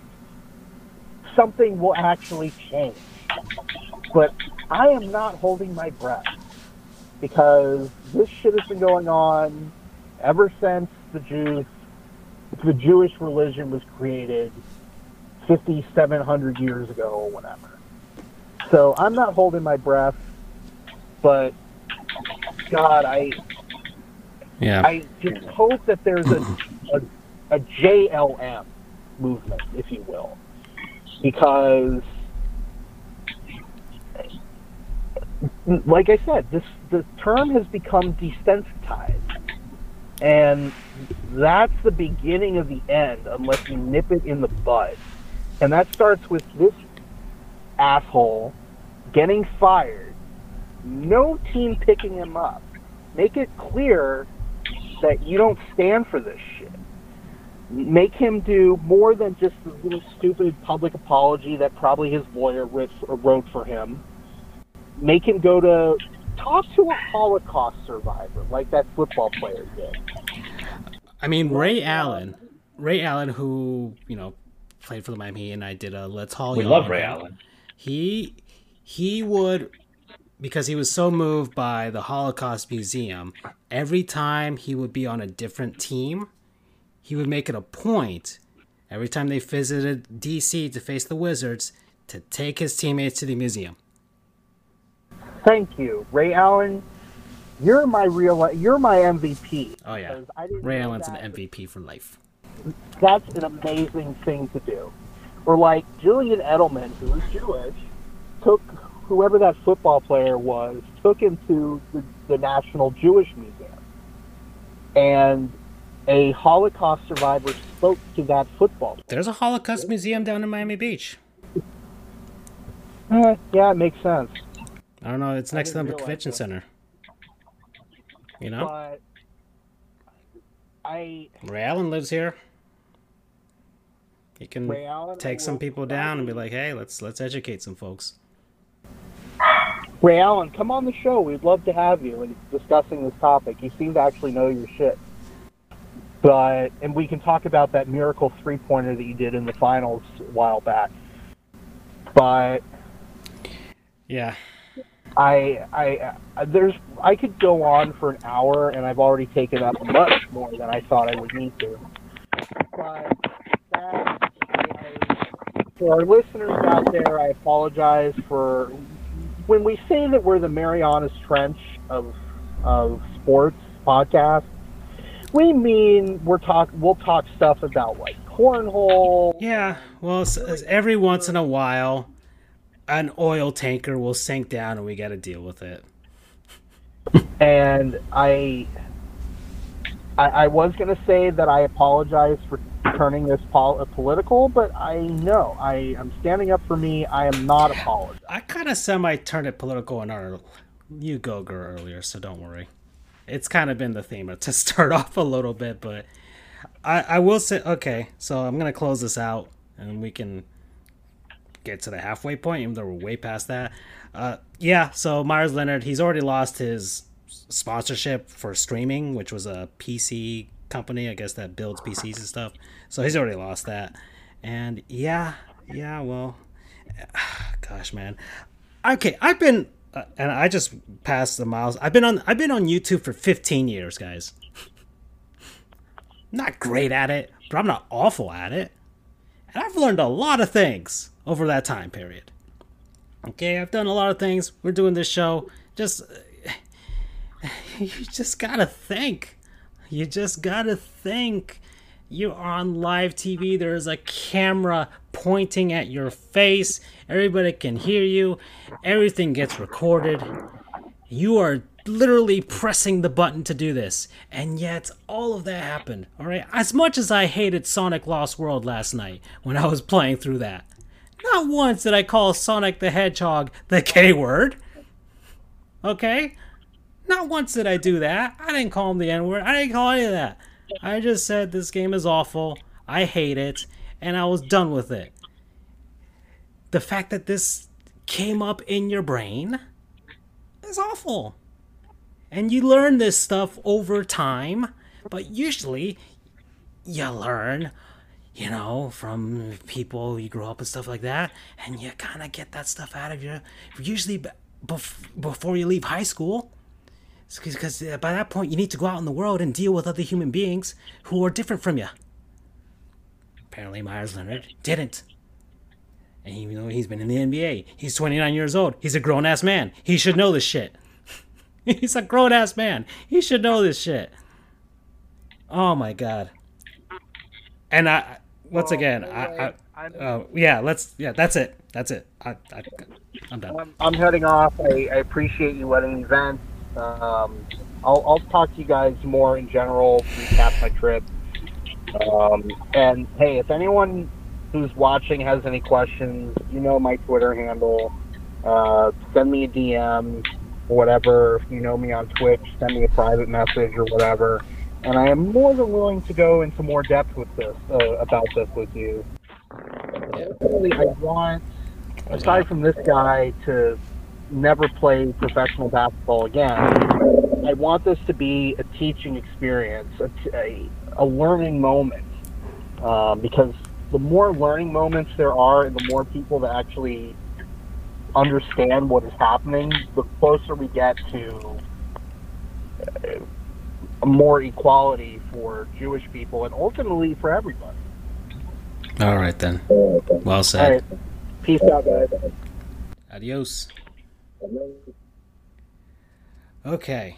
something will actually change. But I am not holding my breath because this shit has been going on ever since the Jews, the Jewish religion was created 5,700 years ago or whatever. So I'm not holding my breath, but God, I Yeah. I just hope that there's a, a, a JLM movement, if you will, because, like I said, this the term has become desensitized, and that's the beginning of the end unless you nip it in the bud, and that starts with this asshole getting fired, no team picking him up. Make it clear that you don't stand for this shit. Make him do more than just the little stupid public apology that probably his lawyer wrote for him. Make him go to talk to a Holocaust survivor like that football player did. I mean, Ray Allen, Ray Allen, who you know played for the Miami, and I did a Let's Haul. We You love Ray thing. Allen. He he would because he was so moved by the Holocaust Museum. Every time he would be on a different team, he would make it a point every time they visited DC to face the Wizards to take his teammates to the museum. Thank you, Ray Allen. You're my real. You're my MVP. Oh yeah, Ray Allen's an. MVP for life. that's an amazing thing to do. Or like Julian Edelman, who is Jewish, took whoever that football player was, took him to the, the National Jewish Museum. and a Holocaust survivor spoke to that football. There's a Holocaust museum down in Miami Beach. Eh, yeah, it makes sense. I don't know. It's next to the convention that. center. You know, But I Ray Allen lives here. He can Allen, take some people down and be like, "Hey, let's let's educate some folks." Ray Allen, come on the show. We'd love to have you and discussing this topic. You seem to actually know your shit. But and we can talk about that miracle three pointer that you did in the finals a while back. But Yeah, I, I, I, there's, I could go on for an hour, and I've already taken up much more than I thought I would need to. But that, for our listeners out there, I apologize for when we say that we're the Marianas Trench of of sports podcasts. We mean we're talk. We'll talk stuff about like cornhole. yeah. Well, every once in a while, an oil tanker will sink down, and we got to deal with it. and I, I, I was going to say that I apologize for turning this pol- political, but I know I am standing up for me. I am not apologizing. I kind of semi turned it political in our you go girl earlier, so don't worry. It's kind of been the theme to start off a little bit, but I, I will say okay. So I'm gonna close this out, and we can get to the halfway point, even though we're way past that. Uh, yeah. So Meyers Leonard, he's already lost his sponsorship for streaming, which was a PC company, I guess that builds PCs and stuff. So he's already lost that. And yeah, yeah, well, gosh, man. Okay, I've been uh, and I just passed the miles. I've been on I've been on YouTube for 15 years, guys. not great at it, but I'm not awful at it. And I've learned a lot of things over that time period. Okay, I've done a lot of things. We're doing this show. Just you just got to think. You just got to think. You're on live TV. There's a camera pointing at your face. Everybody can hear you. Everything gets recorded. You are literally pressing the button to do this. And yet, all of that happened. All right. As much as I hated Sonic Lost World last night when I was playing through that, not once did I call Sonic the Hedgehog the K word. Okay? Not once did I do that. I didn't call him the N word. I didn't call any of that. I just said this game is awful. I hate it. And I was done with it. The fact that this came up in your brain is awful. And you learn this stuff over time. But usually, you learn, you know, from people you grow up and stuff like that. And you kind of get that stuff out of you. Usually, bef- before you leave high school because uh, by that point you need to go out in the world and deal with other human beings who are different from you. Apparently, Meyers Leonard didn't. And even though he's been in the NBA, he's 29 years old. He's a grown ass man. He should know this shit. he's a grown ass man. He should know this shit. Oh my god. And I, once again, I, I uh, yeah, let's, yeah, that's it. That's it. I, I, I'm done. I'm, I'm heading off. I, I appreciate you letting me vent. Um, I'll, I'll talk to you guys more in general, recap my trip. Um, and hey, if anyone who's watching has any questions, you know my Twitter handle. Uh, send me a DM whatever. If you know me on Twitch, send me a private message or whatever. And I am more than willing to go into more depth with this uh, about this with you. Ultimately, I want, aside from this guy, to never play professional basketball again. I want this to be a teaching experience, a, a, a learning moment, um, because the more learning moments there are, and the more people that actually understand what is happening, the closer we get to uh, more equality for Jewish people and ultimately for everybody. All right then. Well said. right, peace out, guys. Adios. Okay.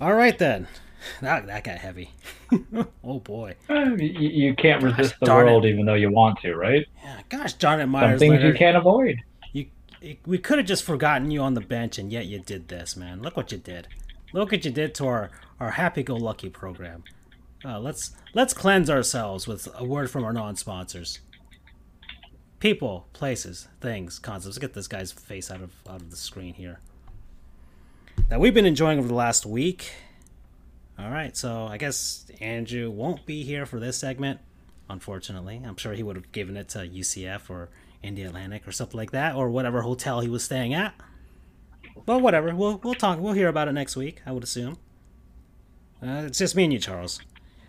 All right then. That that got heavy. oh boy. Eh, You, you can't Gosh resist the darn it. world even though you want to, right? Yeah, gosh darn it, Meyers. Some Meyers things you can't avoid. You, we could have just forgotten you on the bench, and yet you did this, man. Look what you did. Look what you did to our our happy-go-lucky program. Uh, let's let's cleanse ourselves with a word from our non-sponsors. People, places, things, concepts. Let's get this guy's face out of out of the screen here. That we've been enjoying over the last week. All right, so I guess Andrew won't be here for this segment, unfortunately. I'm sure he would have given it to UCF or Indialantic or something like that, or whatever hotel he was staying at. But whatever, we'll we'll talk. We'll hear about it next week. I would assume. Uh, it's just me and you, Charles.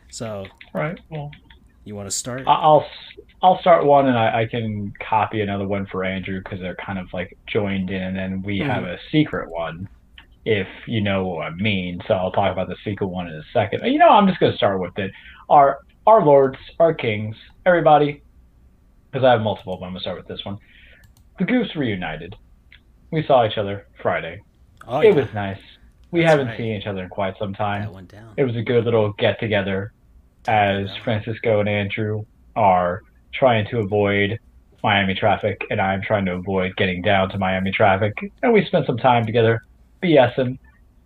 So, All right. Well, you want to start? I- I'll I'll start one, and I, I can copy another one for Andrew because they're kind of like joined in, and then we have a secret one, if you know what I mean. So I'll talk about the secret one in a second. You know, I'm just gonna start with it. Our our lords, our kings, everybody, because I have multiple. But I'm gonna start with this one. The Goofs reunited. We saw each other Friday. oh, It yeah, was nice. We That's haven't right. seen each other in quite some time that went down. it was a good little get together as. Francisco and Andrew are trying to avoid Miami traffic and I'm trying to avoid getting down to Miami traffic. And we spent some time together BSing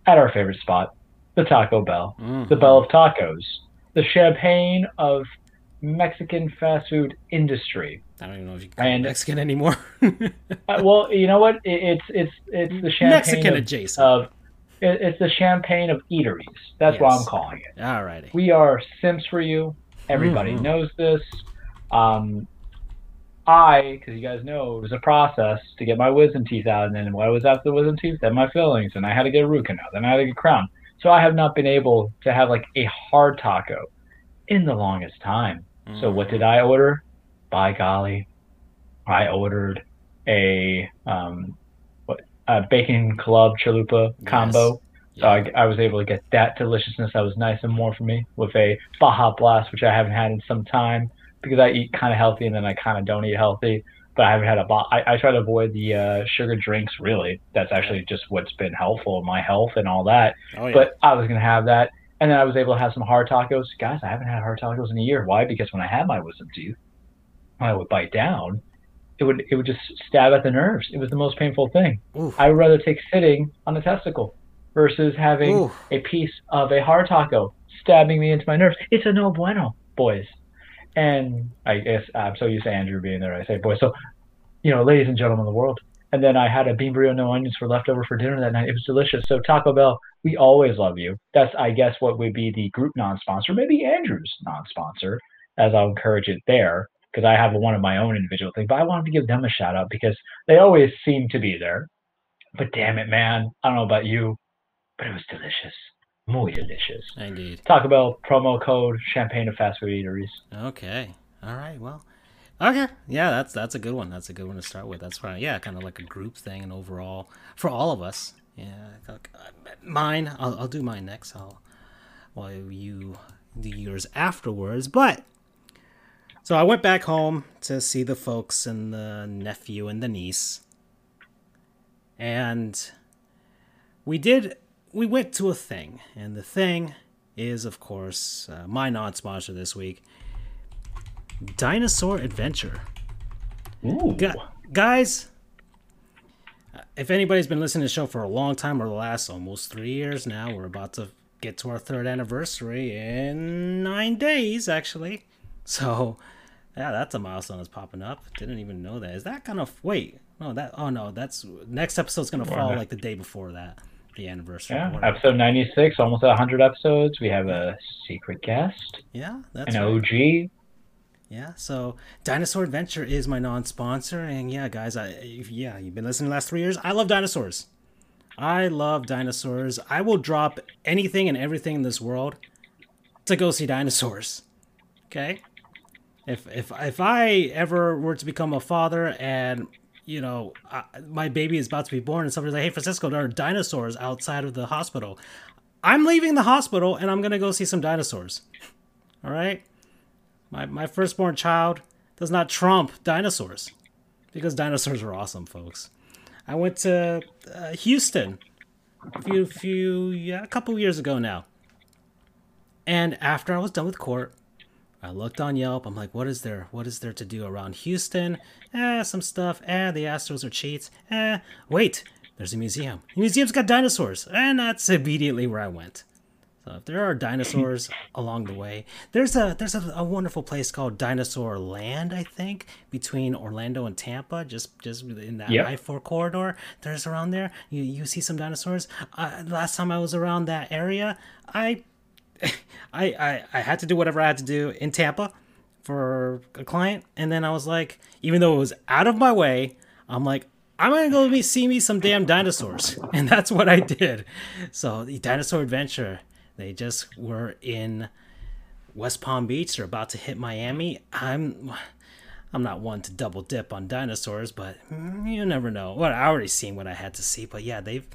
at our favorite spot, the Taco Bell, Mm. the Bell of Tacos, the champagne of Mexican fast food industry. I don't even know if you call it And- Mexican anymore. Uh, well, you know what? It, it's it's it's the champagne Mexican of, adjacent. of it, it's the champagne of eateries. That's what I'm calling it. Alrighty. We are Sims for you. Everybody Mhm. knows this. Um, I, because you guys know, it was a process to get my wisdom teeth out, and then when I was after the wisdom teeth, then my fillings, and I had to get a root canal, then I had to get crown. So I have not been able to have like a hard taco in the longest time. So what did I order? By golly, I ordered a um, what a bacon club chalupa Yes. combo. So I, I was able to get that deliciousness that was nice and more for me with a Baja Blast, which I haven't had in some time because I eat kind of healthy and then I kind of don't eat healthy. But I haven't had a Baja. I, I try to avoid the uh, sugar drinks. Really, that's actually just what's been helpful in my health and all that. Oh yeah. But I was gonna have that, and then I was able to have some hard tacos. Guys, I haven't had hard tacos in a year. Why? Because when I had my wisdom teeth, when I would bite down, it would it would just stab at the nerves. It was the most painful thing. Oof. I would rather take sitting on a testicle versus having Oof. a piece of a hard taco stabbing me into my nerves. It's a no bueno, boys. And I guess I'm so used to Andrew being there. I say boys. So, you know, ladies and gentlemen of the world. And then I had a bean burrito, no onions for leftover for dinner that night. It was delicious. So Taco Bell, we always love you. That's I guess what would be the group non-sponsor, maybe Andrew's non-sponsor, as I'll encourage it there because I have one of my own individual thing. But I wanted to give them a shout out because they always seem to be there. But damn it, man, I don't know about you, but it was delicious, muy delicious. Indeed. Taco Bell promo code Champagne of Fast Food Eateries. Okay. All right. Well. Okay. Yeah, that's that's a good one. That's a good one to start with. That's fine. Yeah, kind of like a group thing and overall for all of us. Yeah. okay. Mine. I'll, I'll do mine next. I'll while you do yours afterwards. But so I went back home to see the folks and the nephew and the niece, and we did. We went to a thing, and the thing is, of course, uh, my non-sponsor this week. Dinosaur Adventure. Ooh. Gu- guys, if anybody's been listening to the show for a long time or the last almost three years now, we're about to get to our third anniversary in nine days, actually. So, yeah, that's a milestone that's popping up. Didn't even know that. Is that gonna wait? No, that. Oh no, that's next episode's gonna fall like the day before that, the anniversary. Yeah, episode 96, almost 100 episodes. We have a secret guest, yeah, that's an right. OG. Yeah, so Dinosaur Adventure is my non-sponsor, and yeah, guys, I yeah, you've been listening the last three years. I love dinosaurs. I love dinosaurs. I will drop anything and everything in this world to go see dinosaurs. Okay, if if if I ever were to become a father and you know I, my baby is about to be born and somebody's like, "Hey, Francisco, there are dinosaurs outside of the hospital," I'm leaving the hospital and I'm gonna go see some dinosaurs. All right. My, my firstborn child does not trump dinosaurs because dinosaurs are awesome, folks. I went to uh, Houston a few, few, yeah, a couple years ago now. And after I was done with court, I looked on Yelp. I'm like, what is there? What is there to do around Houston? Eh, some stuff. Eh, the Astros are cheats. Eh, wait, there's a museum. The museum's got dinosaurs, and that's immediately where I went. So if there are dinosaurs along the way, there's a there's a, a, wonderful place called Dinosaur Land, I think, between Orlando and Tampa, just just in that yep. I four corridor. There's around there. You you see some dinosaurs. Uh, last time I was around that area, I, I I I had to do whatever I had to do in Tampa for a client, and then I was like, even though it was out of my way, I'm like, I'm gonna go see me some damn dinosaurs, and that's what I did. So the dinosaur adventure, they just were in West Palm Beach. They're about to hit Miami. I'm, I'm not one to double dip on dinosaurs, but you never know. Well, I already seen what I had to see, but yeah, they've,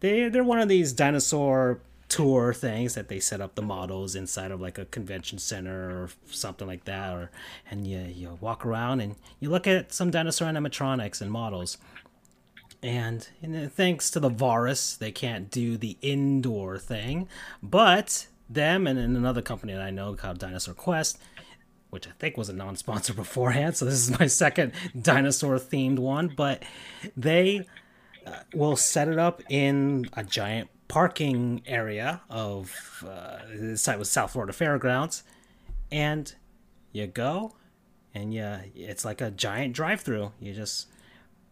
they they're one of these dinosaur tour things that they set up the models inside of like a convention center or something like that or and you you walk around and you look at some dinosaur animatronics and models and, thanks to the virus, they can't do the indoor thing. But them and, and another company that I know called Dinosaur Quest, which I think was a non-sponsor beforehand, so this is my second dinosaur themed one. But they uh, will set it up in a giant parking area of uh, the site was South Florida Fairgrounds, and you go, and yeah, it's like a giant drive-through. You just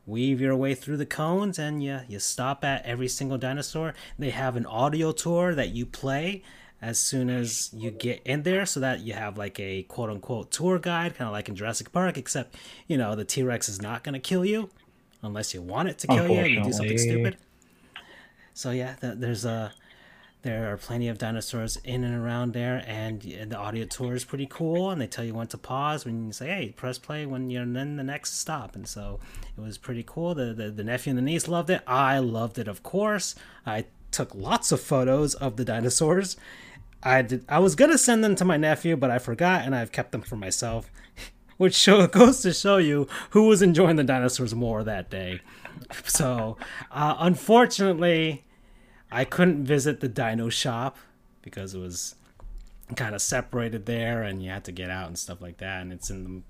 weave your way through the cones and you, you stop at every single dinosaur. They have an audio tour that you play as soon as you get in there so that you have like a quote unquote tour guide, kind of like in Jurassic Park, except, you know, the T Rex is not going to kill you unless you want it to kill you you do something stupid. So, yeah, there's a there are plenty of dinosaurs in and around there, and, the audio tour is pretty cool. And they tell you when to pause when you say, "Hey, press play when you're in the next stop." And so it was pretty cool. The, the the nephew and the niece loved it. I loved it, of course. I took lots of photos of the dinosaurs. I did. I was gonna send them to my nephew, but I forgot, and I've kept them for myself. Which show goes to show you who was enjoying the dinosaurs more that day. So, uh, unfortunately, I couldn't visit the dino shop because it was kind of separated there and you had to get out and stuff like that. And it's in the.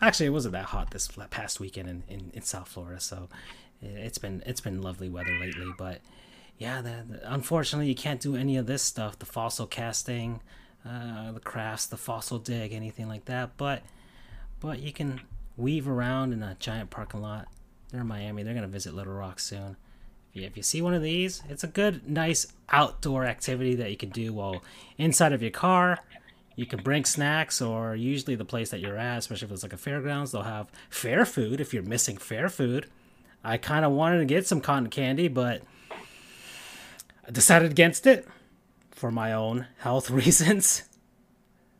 Actually, it wasn't that hot this past weekend in, in, in South Florida, so it's been it's been lovely weather lately. But yeah, the, the, unfortunately, you can't do any of this stuff the fossil casting, uh, the crafts, the fossil dig, anything like that. But but you can weave around in a giant parking lot. They're in Miami. They're gonna visit Little Rock soon if you see one of these, it's a good, nice outdoor activity that you can do while inside of your car. You can bring snacks, or usually the place that you're at, especially if it's like a fairgrounds, they'll have fair food if you're missing fair food. I kind of wanted to get some cotton candy, but I decided against it for my own health reasons.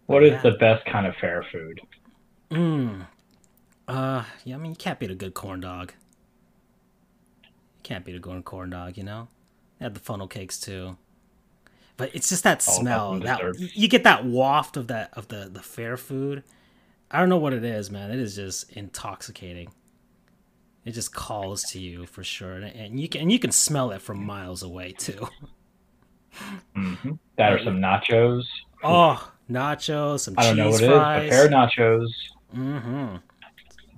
What is yeah. the best kind of fair food? Hmm. Uh, yeah, I mean, you can't beat a good corn dog. Can't beat a corn corn dog, you know. They had the funnel cakes too, but it's just that smell. That you get that waft of that of the the fair food. I don't know what it is, man. It is just intoxicating. It just calls to you for sure, and you can and you can smell it from miles away too. Mm-hmm. That are some nachos. Oh, nachos, some I don't cheese know what fries. it is. Fair nachos. Mm-hmm.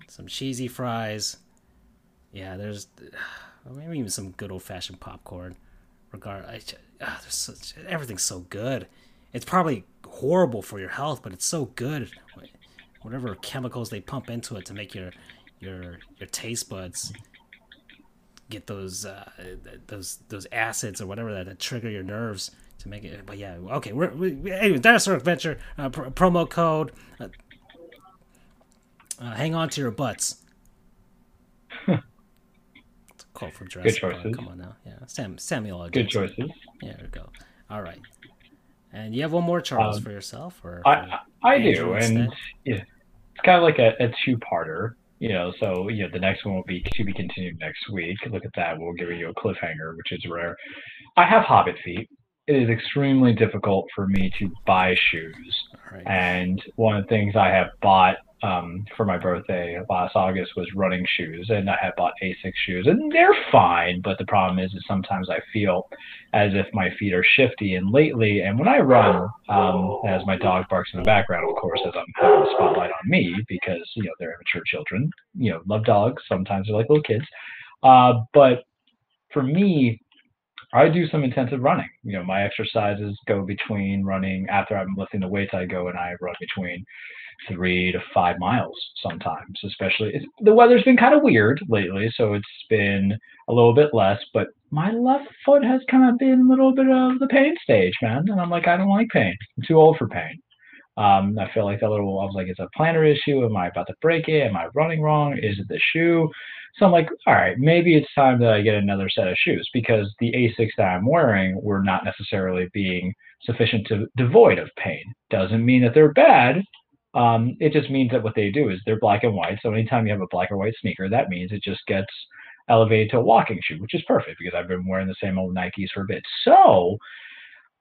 Some cheesy fries. Yeah, there's or maybe even some good old fashioned popcorn. Regard, I, ah, such, everything's so good. It's probably horrible for your health, but it's so good. Whatever chemicals they pump into it to make your your your taste buds get those uh, those those acids or whatever that, that trigger your nerves to make it. But yeah, okay. We're, we, anyway, Dinosaur Adventure uh, pr- promo code. Uh, uh, hang on to your butts. From Jurassic Good choices. Park. Come on now, yeah, Sam Samuel L. Good choices. Yeah, there we go. All right, and you have one more Charles um, for yourself, or I I do, and yeah, it's kind of like a, a two-parter. You know, so you know the next one will be to be continued next week. Look at that. We'll give you a cliffhanger, which is rare. I have hobbit feet. It is extremely difficult for me to buy shoes, right. and one of the things I have bought um, for my birthday last August was running shoes, and I had bought Asics shoes, and they're fine. But the problem is, is sometimes I feel as if my feet are shifty. And lately, and when I run, um, as my dog barks in the background, of course, as I'm having the spotlight on me because you know they're immature children, you know, love dogs. Sometimes they're like little kids, uh, but for me, I do some intensive running. You know, my exercises go between running after I'm lifting the weights. I go and I run between three to five miles sometimes. Especially the weather's been kind of weird lately, so it's been a little bit less. But my left foot has kind of been a little bit of the pain stage, man. And I'm like, I don't like pain. I'm too old for pain. Um, I feel like that little. I was like, it's a plantar issue. Am I about to break it? Am I running wrong? Is it the shoe? So I'm like, all right, maybe it's time that I get another set of shoes because the Asics that I'm wearing were not necessarily being sufficient to devoid of pain. Doesn't mean that they're bad. Um, it just means that what they do is they're black and white. So anytime you have a black or white sneaker, that means it just gets elevated to a walking shoe, which is perfect because I've been wearing the same old Nikes for a bit. So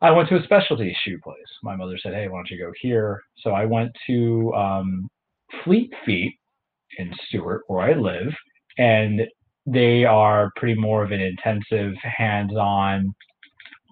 I went to a specialty shoe place. My mother said, "Hey, why don't you go here?" So I went to um, Fleet Feet in Stuart, where I live, and they are pretty more of an intensive hands-on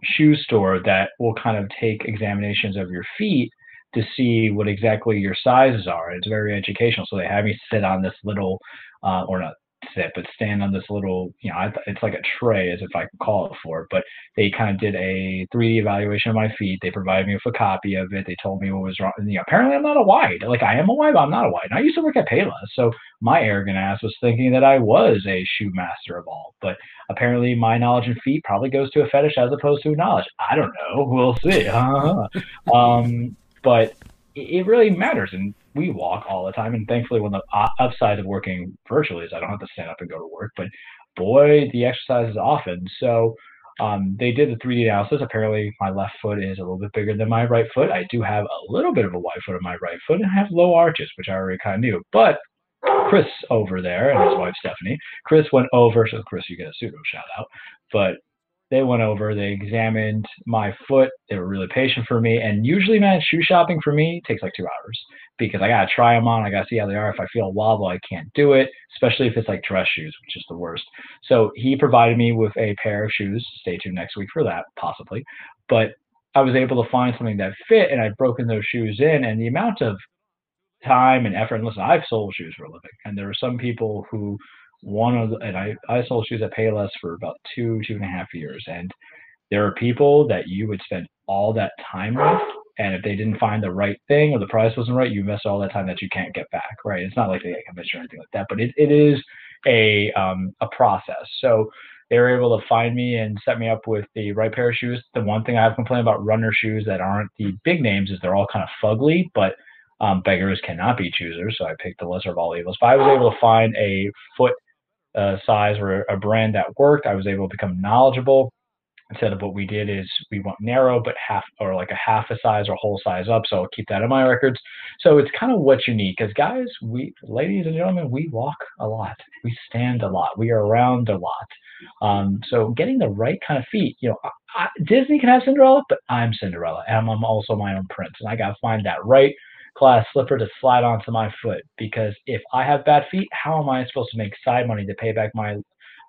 shoe store that will kind of take examinations of your feet to see what exactly your sizes are. It's very educational. So they have me sit on this little, uh, or not sit, but stand on this little, you know, it's like a tray, as if I could call it for. But they kind of did a 3D evaluation of my feet. They provided me with a copy of it. They told me what was wrong. And, you know, apparently I'm not a wide. Like I am a wide, but I'm not a wide. And I used to work at Payless, so my arrogant ass was thinking that I was a shoe master of all. But apparently my knowledge in feet probably goes to a fetish as opposed to knowledge. I don't know. We'll see. um, but it really matters. And we walk all the time. And thankfully, one of the upsides of working virtually is I don't have to stand up and go to work. But boy, the exercise is often. So um, they did the 3D analysis. Apparently, my left foot is a little bit bigger than my right foot. I do have a little bit of a wide foot on my right foot, and I have low arches, which I already kind of knew. But Chris over there and his wife Stephanie, Chris went over. So Chris, you get a pseudo shout out. But they went over, they examined my foot. They were really patient for me. And usually, man, shoe shopping for me takes like two hours because I got to try them on. I got to see how they are. If I feel a wobble, I can't do it, especially if it's like dress shoes, which is the worst. So he provided me with a pair of shoes. Stay tuned next week for that, possibly. But I was able to find something that fit and I'd broken those shoes in. And the amount of time and effort, and listen, I've sold shoes for a living. And there are some people who one of the, and I, I sold shoes at Payless for about two, two and a half years. And there are people that you would spend all that time with. And if they didn't find the right thing or the price wasn't right, you missed all that time that you can't get back, right? It's not like they get commission or anything like that, but it, it is a, um, a process. So they were able to find me and set me up with the right pair of shoes. The one thing I have complained about runner shoes that aren't the big names is they're all kind of fugly, but um, beggars cannot be choosers. So I picked the lesser of all evils. But I was able to find a foot uh, size or a brand that worked. I was able to become knowledgeable. Instead of what we did is we went narrow, but half or like a half a size or whole size up. So I'll keep that in my records. So it's kind of what you need because guys, we, ladies and gentlemen, we walk a lot. We stand a lot. We are around a lot. Um, so getting the right kind of feet, you know, I, Disney can have Cinderella, but I'm Cinderella and I'm also my own prince. And I got to find that right class slipper to slide onto my foot because if I have bad feet, how am I supposed to make side money to pay back my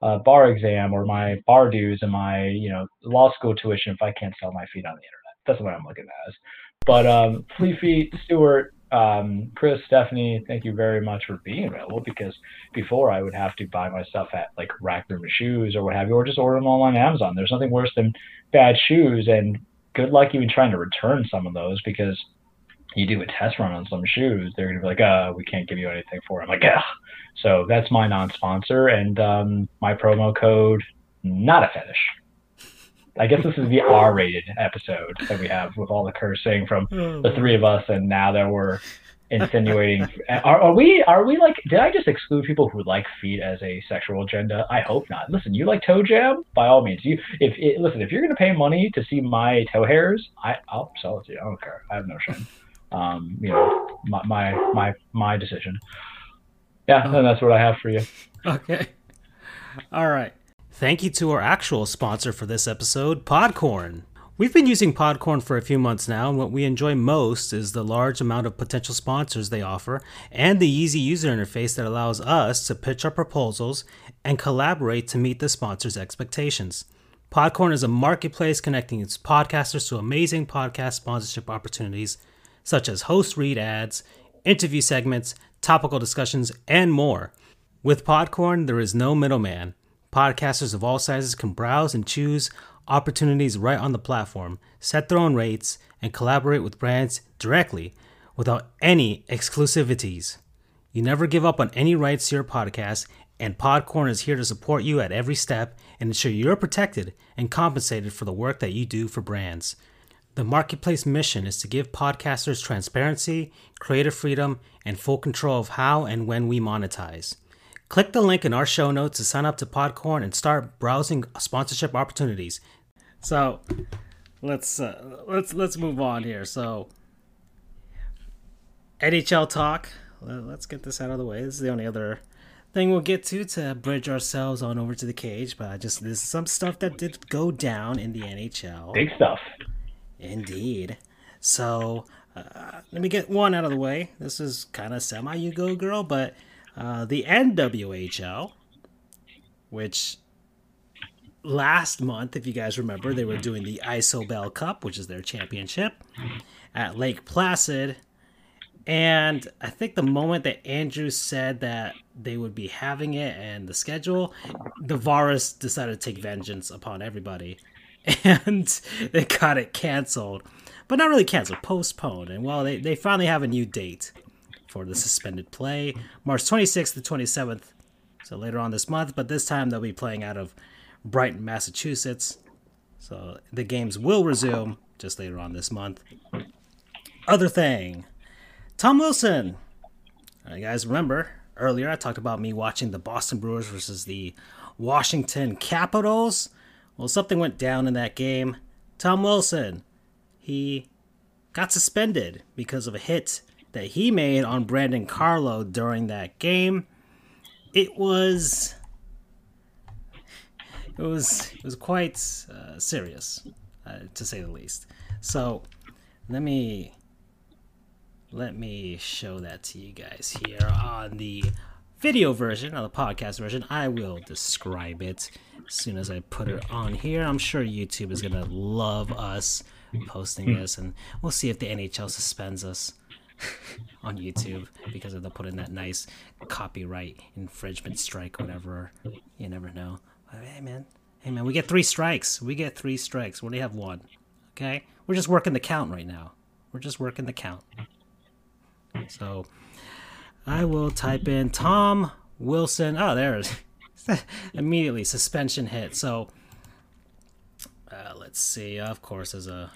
uh, bar exam or my bar dues and my you know law school tuition if I can't sell my feet on the internet? That's what I'm looking at. As. But um, Fleet Feet, Stuart, um, Chris, Stephanie, thank you very much for being available because before I would have to buy my stuff at like Rack Room Shoes or what have you, or just order them all on Amazon. There's nothing worse than bad shoes, and good luck even trying to return some of those because you do a test run on some shoes, they're gonna be like, "Uh, we can't give you anything for." It. I'm like, "Yeah." So that's my non-sponsor, and um, my promo code, not a fetish. I guess this is the R-rated episode that we have with all the cursing from oh, the three of us, and now that we're insinuating, are, are, we? Are we like? Did I just exclude people who like feet as a sexual agenda? I hope not. Listen, you like toe jam? By all means, you. If it, listen, if you're gonna pay money to see my toe hairs, I, I'll sell it to you. I don't care. I have no shame um, you know, my, my my my decision. Yeah, and that's what I have for you. Okay. All right. Thank you to our actual sponsor for this episode, Podcorn. We've been using Podcorn for a few months now, and what we enjoy most is the large amount of potential sponsors they offer and the easy user interface that allows us to pitch our proposals and collaborate to meet the sponsor's expectations. Podcorn is a marketplace connecting its podcasters to amazing podcast sponsorship opportunities such as host read ads, interview segments, topical discussions, and more. With Podcorn, there is no middleman. Podcasters of all sizes can browse and choose opportunities right on the platform, set their own rates, and collaborate with brands directly without any exclusivities. You never give up on any rights to your podcast, and Podcorn is here to support you at every step and ensure you're protected and compensated for the work that you do for brands. The marketplace mission is to give podcasters transparency, creative freedom, and full control of how and when we monetize. Click the link in our show notes to sign up to Podcorn and start browsing sponsorship opportunities. So, let's uh, let's let's move on here. So, NHL talk. Let's get this out of the way. This is the only other thing we'll get to to bridge ourselves on over to the cage. But I just this is some stuff that did go down in the NHL. Big stuff. Indeed. So uh, let me get one out of the way. This is kind of semi you go girl, but uh, the NWHL, which last month, if you guys remember, they were doing the Isobel Cup, which is their championship, at Lake Placid. And I think the moment that Andrew said that they would be having it and the schedule, the Virus decided to take vengeance upon everybody. And they got it canceled. But not really canceled, postponed. And well, they, they finally have a new date for the suspended play March 26th to 27th. So later on this month, but this time they'll be playing out of Brighton, Massachusetts. So the games will resume just later on this month. Other thing Tom Wilson. Uh, you guys remember earlier I talked about me watching the Boston Bruins versus the Washington Capitals. Well, something went down in that game. Tom Wilson, he got suspended because of a hit that he made on Brandon Carlo during that game. It was it was it was quite uh, serious, uh, to say the least. So let me let me show that to you guys here on the video version, on the podcast version. I will describe it as soon as I put her on here. I'm sure YouTube is gonna love us posting hmm. this, and we'll see if the NHL suspends us on YouTube because of the put in that nice copyright infringement strike, whatever. You never know. But hey, man. Hey, man, we get three strikes. We get three strikes. We only have one. Okay? We're just working the count right now. We're just working the count. So I will type in Tom Wilson. Oh, there's immediately suspension hit. So uh, let's see. Of course, there's a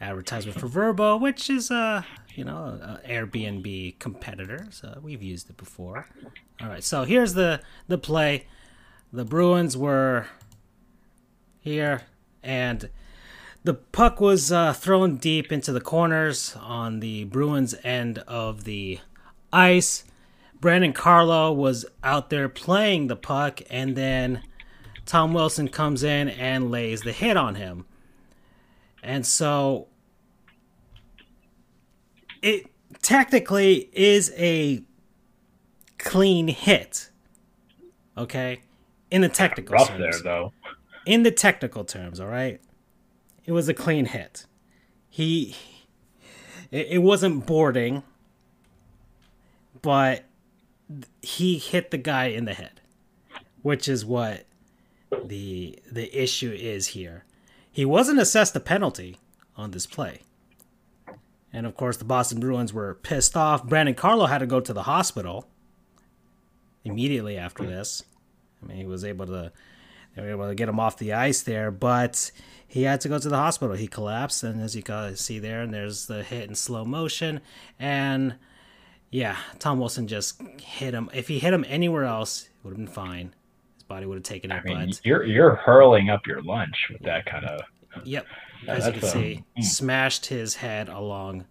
advertisement for Vrbo, which is a you know a Airbnb competitor. So we've used it before. All right. So here's the the play. The Bruins were here and the puck was uh, thrown deep into the corners on the Bruins end of the ice. Brandon Carlo was out there playing the puck, and then Tom Wilson comes in and lays the hit on him. And so it technically is a clean hit. Okay? In the technical Rough terms. there, though. In the technical terms, all right? It was a clean hit. He it, it wasn't boarding, but he hit the guy in the head, which is what the the issue is here. He wasn't assessed a penalty on this play. And of course, the Boston Bruins were pissed off. Brandon Carlo had to go to the hospital immediately after this. I mean, he was able to they were able to get him off the ice there, but he had to go to the hospital. He collapsed, and as you can see there, and there's the hit in slow motion, and yeah, Tom Wilson just hit him. If he hit him anywhere else, it would have been fine. His body would have taken it, I mean, but you're you're hurling up your lunch with that kind of. Yep. Yeah, As you can a- see, mm. smashed his head along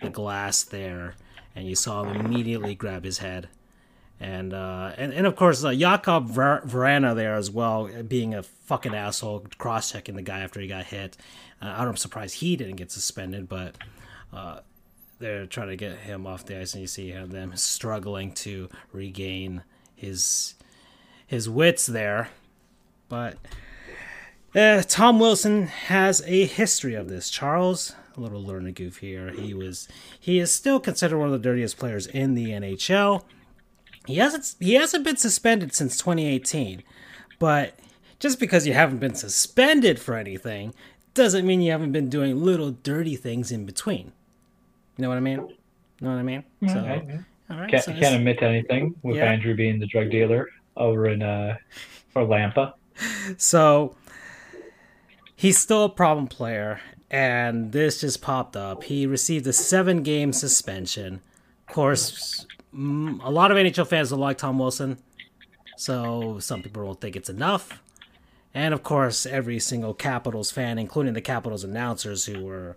the glass there, and you saw him immediately grab his head. And uh, and, and of course, uh, Jakub Ver- Vrana there as well, being a fucking asshole, cross checking the guy after he got hit. Uh, I'm surprised he didn't get suspended, but uh, they're trying to get him off the ice, and you see him them struggling to regain his his wits there. But uh, Tom Wilson has a history of this. Charles, a little learning goof here. He was he is still considered one of the dirtiest players in the NHL. He hasn't he hasn't been suspended since 2018, But just because you haven't been suspended for anything doesn't mean you haven't been doing little dirty things in between. You know what I mean? You know what I mean? Yeah, So, okay, yeah. all right. Can't, so can't admit to anything with Yeah. Andrew being the drug dealer over in uh, Orlampa. So he's still a problem player, and this just popped up. He received a seven game suspension. Of course, mm, a lot of NHL fans don't like Tom Wilson, so some people will think it's enough. And of course, every single Capitals fan, including the Capitals announcers who were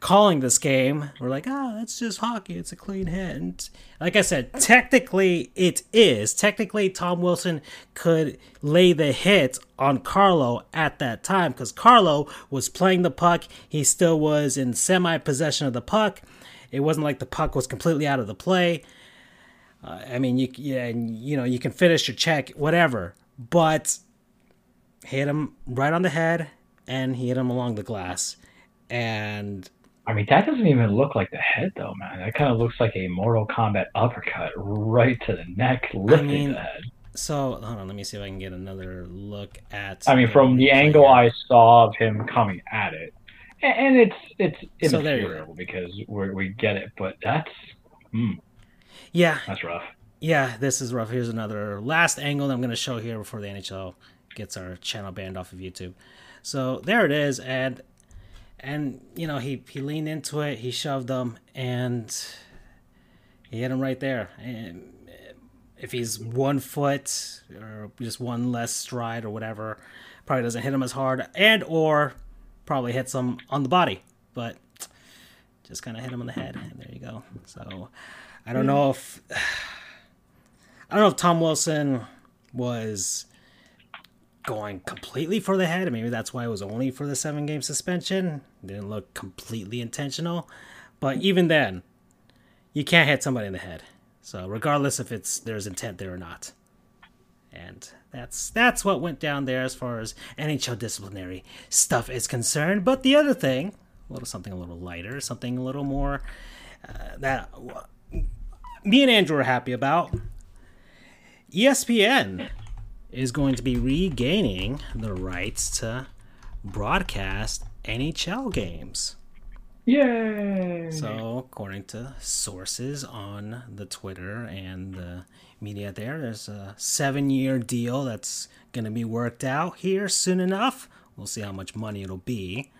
calling this game, we're like, "Ah, that's just hockey. It's a clean hit." And like I said, technically it is. Technically, Tom Wilson could lay the hit on Carlo at that time because Carlo was playing the puck. He still was in semi possession of the puck. It wasn't like the puck was completely out of the play. Uh, I mean, you yeah, and, you know, you can finish your check, whatever, but hit him right on the head, and he hit him along the glass, and I mean, that doesn't even look like the head, though, man. That kind of looks like a Mortal Kombat uppercut right to the neck, lifting mean, the head. so hold on, let me see if I can get another look at. I mean, from the angle. I saw of him coming at it, and it's it's So there because we we get it, but that's mm, yeah, that's rough. Yeah, this is rough. Here's another last angle that I'm going to show here before the NHL gets our channel banned off of YouTube. So there it is, and and you know he he leaned into it, he shoved him, and he hit him right there. And if he's one foot or just one less stride or whatever, probably doesn't hit him as hard, and or probably hits him on the body, but just kind of hit him on the head, and there you go. So I don't know if. I don't know if Tom Wilson was going completely for the head. And maybe that's why it was only for the seven game suspension. Didn't look completely intentional. But even then, you can't hit somebody in the head. So regardless if it's there's intent there or not. And that's that's what went down there as far as NHL disciplinary stuff is concerned. But the other thing, a little something a little lighter, something a little more uh, that me and Andrew are happy about. ESPN is going to be regaining the rights to broadcast NHL games. Yay! So, according to sources on the Twitter and the media there, there's a seven year deal that's going to be worked out here soon enough. We'll see how much money it'll be.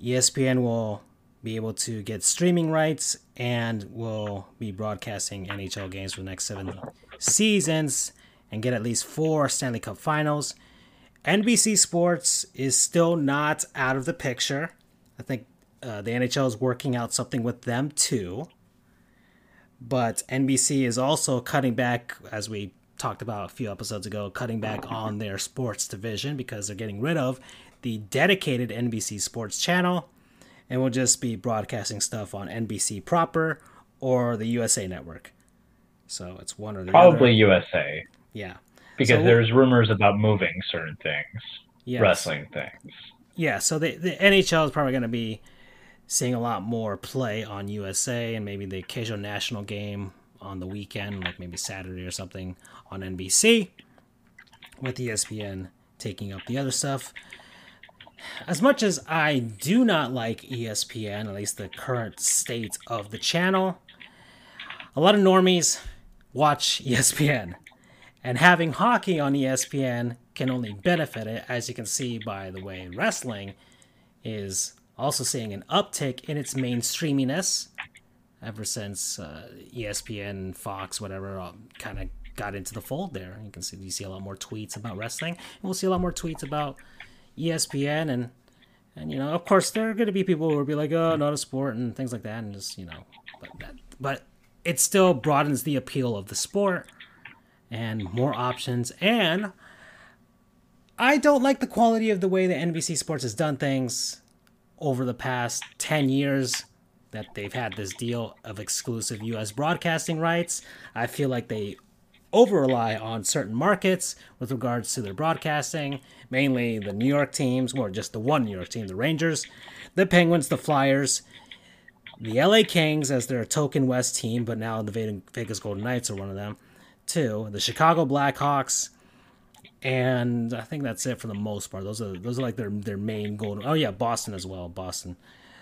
ESPN will be able to get streaming rights and will be broadcasting NHL games for the next seven seasons and get at least four Stanley Cup finals. NBC Sports is still not out of the picture. I think uh, the NHL is working out something with them too. But NBC is also cutting back, as we talked about a few episodes ago, cutting back on their sports division because they're getting rid of the dedicated NBC Sports channel and will just be broadcasting stuff on NBC proper or the USA Network. So it's one or the Probably other. USA Yeah. because So- there's rumors about moving certain things, Yes. wrestling things. Yeah, so the, the NHL is probably going to be seeing a lot more play on USA and maybe the occasional national game on the weekend, like maybe Saturday or something on NBC, with ESPN taking up the other stuff. As much as I do not like ESPN, at least the current state of the channel, a lot of normies watch ESPN. And having hockey on ESPN can only benefit it, as you can see by the way wrestling is also seeing an uptick in its mainstreaminess ever since uh, ESPN, Fox, whatever, kind of got into the fold there. You can see you see a lot more tweets about wrestling, and we'll see a lot more tweets about ESPN and and you know, of course, there are going to be people who will be like, "Oh, not a sport" and things like that, and just you know, but that, but it still broadens the appeal of the sport and more options. And I don't like the quality of the way that NBC Sports has done things over the past ten years. That they've had this deal of exclusive U.S. broadcasting rights. I feel like they over rely on certain markets with regards to their broadcasting, mainly the New York teams, or just the one New York team, the Rangers, the Penguins, the Flyers, the LA Kings as their token West team, but now the Vegas Golden Knights are one of them, too. The Chicago Blackhawks, and I think that's it for the most part. Those are those are like their their main goal. Oh yeah, Boston as well. Boston.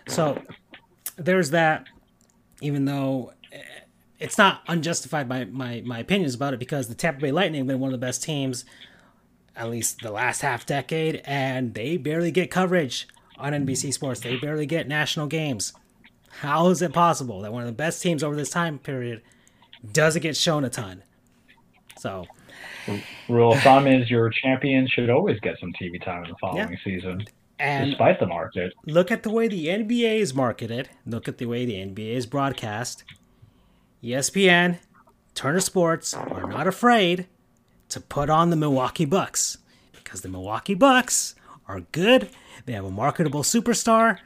So there's that. Even though eh, it's not unjustified by my my opinions about it because the Tampa Bay Lightning have been one of the best teams, at least the last half decade, and they barely get coverage on NBC Sports. They barely get national games. How is it possible that one of the best teams over this time period doesn't get shown a ton? So, rule of thumb is your champion should always get some TV time in the following yeah. season, and despite the market. Look at the way the NBA is marketed. Look at the way the NBA is broadcast. ESPN, Turner Sports are not afraid to put on the Milwaukee Bucks because the Milwaukee Bucks are good. They have a marketable superstar.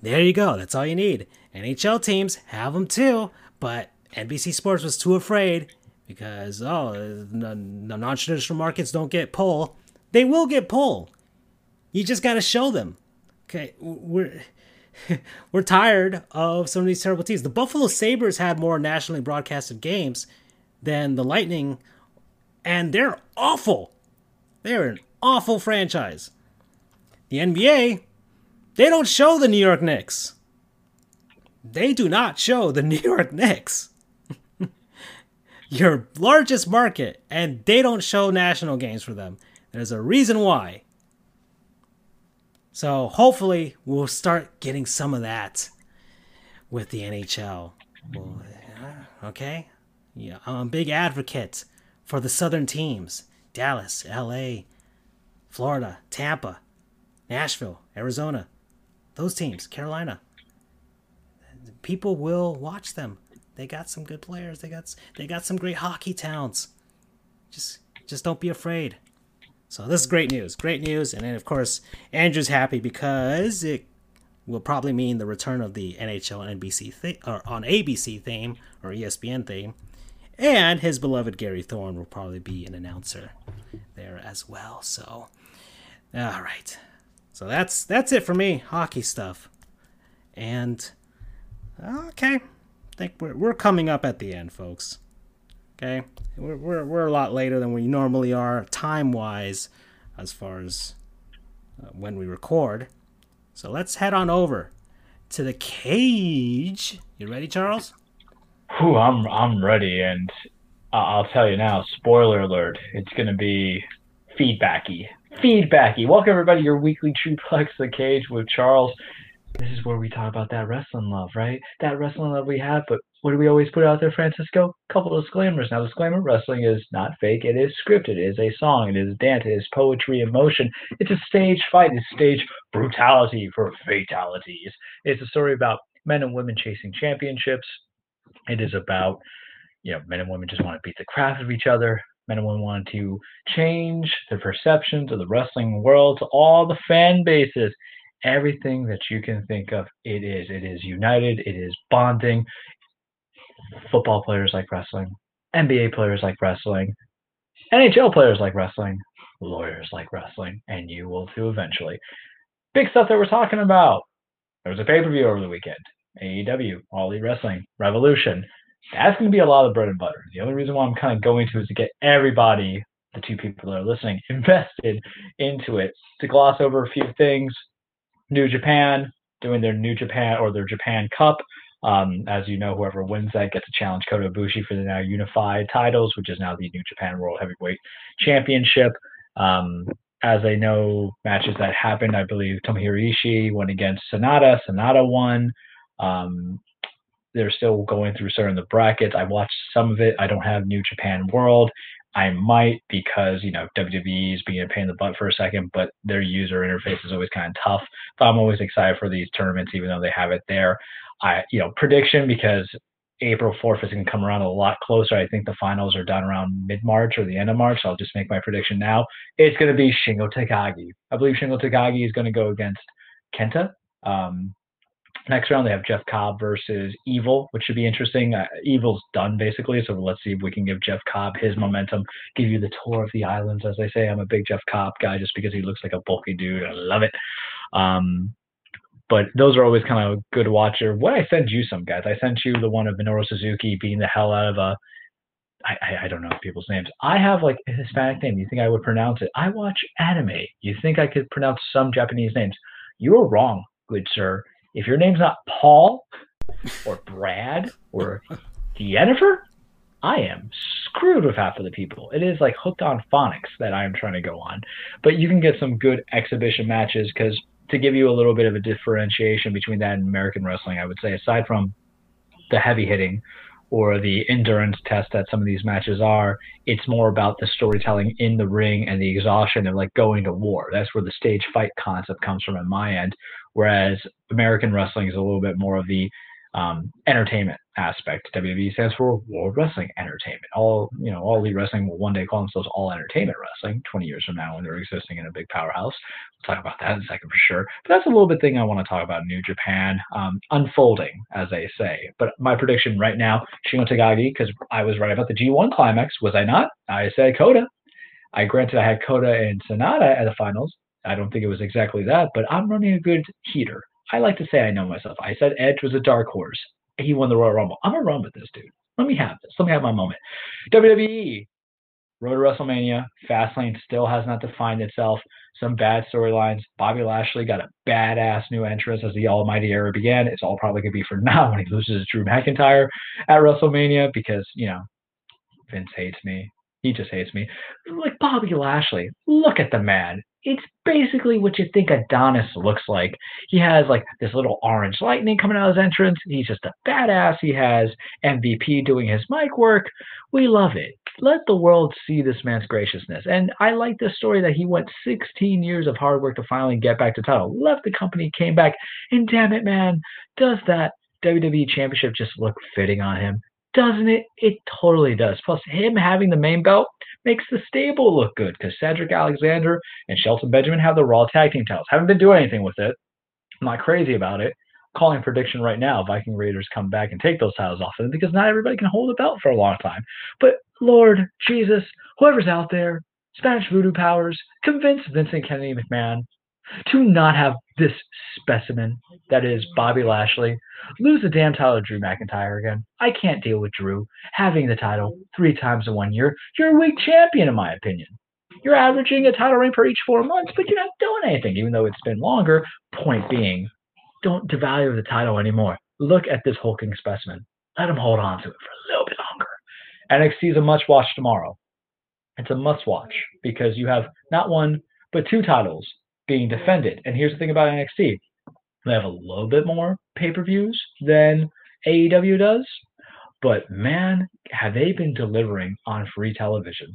There you go. That's all you need. NHL teams have them too, but NBC Sports was too afraid because oh, the non-traditional markets don't get pull. They will get pull. You just got to show them. Okay, we're we're tired of some of these terrible teams. The Buffalo Sabres had more nationally broadcasted games than the Lightning, and they're awful. They're an awful franchise. The NBA, they don't show the New York Knicks they do not show the New York Knicks, your largest market, and they don't show national games for them. There's a reason why. So hopefully we'll start getting some of that with the NHL. Well, okay, yeah, I'm a big advocate for the southern teams: Dallas, L.A., Florida, Tampa, Nashville, Arizona. Those teams, Carolina people will watch them. They got some good players. They got they got some great hockey towns. Just just don't be afraid. So this is great news. Great news. And then of course Andrew's happy because it will probably mean the return of the NHL and NBC or on ABC theme or ESPN theme. And his beloved Gary Thorne will probably be an announcer there as well. So all right. So that's that's it for me, hockey stuff. And Okay. Think we're, we're coming up at the end, folks. Okay. We're, we're, we're a lot later than we normally are, time wise, as far as uh, when we record. So let's head on over to the cage. You ready, Charles? Whew, I'm I'm ready, and I'll tell you now. Spoiler alert! It's gonna be feedbacky. Feedbacky. Welcome everybody. Your weekly Triplex the Cage with Charles this is where we talk about that wrestling love, right? That wrestling love we have, but what do we always put out there, Francisco? Couple disclaimers. Now, disclaimer wrestling is not fake. It is scripted. It is a song. It is dance. It is poetry, emotion. It's a stage fight. It's stage brutality for fatalities. It's a story about men and women chasing championships. It is about, you know, men and women just want to beat the crap of each other. Men and women want to change the perceptions of the wrestling world to all the fan bases everything that you can think of. It is. It is united. It is bonding. Football players like wrestling. NBA players like wrestling. NHL players like wrestling. Lawyers like wrestling. And you will too eventually. Big stuff that we're talking about. There was a pay per view over the weekend. AEW, All Elite Wrestling, Revolution. That's going to be a lot of bread and butter. The only reason why I'm kind of going to is to get everybody, the two people that are listening, invested into it. To gloss over a few things, New Japan doing their New Japan or their Japan Cup. Um, as you know, whoever wins that gets to challenge Kota Ibushi for the now unified titles, which is now the New Japan World Heavyweight Championship. Um, as I know, matches that happened, I believe Tomohiro Ishii went against Sanada. Sanada won. Um, they're still going through certain the brackets. I watched some of it. I don't have New Japan World. I might because, you know, WWE is being a pain in the butt for a second, but their user interface is always kind of tough. I'm always excited for these tournaments, even though they have it there. I, you know, prediction because April 4th is going to come around a lot closer. I think the finals are done around mid March or the end of March. So I'll just make my prediction now. It's going to be Shingo Takagi. I believe Shingo Takagi is going to go against Kenta. Um, Next round, they have Jeff Cobb versus Evil, which should be interesting. Uh, Evil's done basically, so let's see if we can give Jeff Cobb his momentum, give you the tour of the islands, as they say. I'm a big Jeff Cobb guy just because he looks like a bulky dude. I love it. Um, but those are always kind of a good watcher. What I sent you some guys, I sent you the one of Minoru Suzuki beating the hell out of a I, I, I don't know people's names. I have like a Hispanic name. You think I would pronounce it? I watch anime. You think I could pronounce some Japanese names? You are wrong, good sir. If your name's not Paul or Brad or Jennifer, I am screwed with half of the people. It is like hooked on phonics that I am trying to go on. But you can get some good exhibition matches because to give you a little bit of a differentiation between that and American wrestling, I would say aside from the heavy hitting or the endurance test that some of these matches are, it's more about the storytelling in the ring and the exhaustion of like going to war. That's where the stage fight concept comes from in my end. Whereas American wrestling is a little bit more of the um, entertainment aspect. WWE stands for World Wrestling Entertainment. All you know, all elite wrestling will one day call themselves All Entertainment Wrestling. Twenty years from now, when they're existing in a big powerhouse, we'll talk about that in a second for sure. But that's a little bit thing I want to talk about New Japan um, unfolding, as they say. But my prediction right now, Shingo Takagi, because I was right about the G1 climax, was I not? I said Kota. I granted I had Kota and Sanada at the finals. I don't think it was exactly that, but I'm running a good heater. I like to say I know myself. I said Edge was a dark horse. He won the Royal Rumble. I'm gonna run with this dude. Let me have this. Let me have my moment. WWE Road to WrestleMania. Fastlane still has not defined itself. Some bad storylines. Bobby Lashley got a badass new entrance as the Almighty Era began. It's all probably gonna be for now when he loses to Drew McIntyre at WrestleMania because you know Vince hates me. He just hates me. Like Bobby Lashley. Look at the man it's basically what you think Adonis looks like. He has like this little orange lightning coming out of his entrance. He's just a badass. He has MVP doing his mic work. We love it. Let the world see this man's graciousness. And I like the story that he went 16 years of hard work to finally get back to title. Left the company, came back, and damn it, man, does that WWE Championship just look fitting on him? Doesn't it? It totally does. Plus, him having the main belt makes the stable look good because Cedric Alexander and Shelton Benjamin have the Raw Tag Team titles. Haven't been doing anything with it. I'm not crazy about it. Calling prediction right now, Viking Raiders come back and take those titles off of them because not everybody can hold a belt for a long time. But Lord Jesus, whoever's out there, Spanish voodoo powers, convince Vincent Kennedy McMahon to not have this specimen that is Bobby Lashley lose the damn title to Drew McIntyre again. I can't deal with Drew having the title three times in one year. You're a weak champion, in my opinion. You're averaging a title reign per each four months, but you're not doing anything, even though it's been longer. Point being, don't devalue the title anymore. Look at this hulking specimen. Let him hold on to it for a little bit longer. NXT is a must watch tomorrow. It's a must watch because you have not one, but two titles being defended. And here's the thing about NXT they have a little bit more pay per views than AEW does, but man, have they been delivering on free television.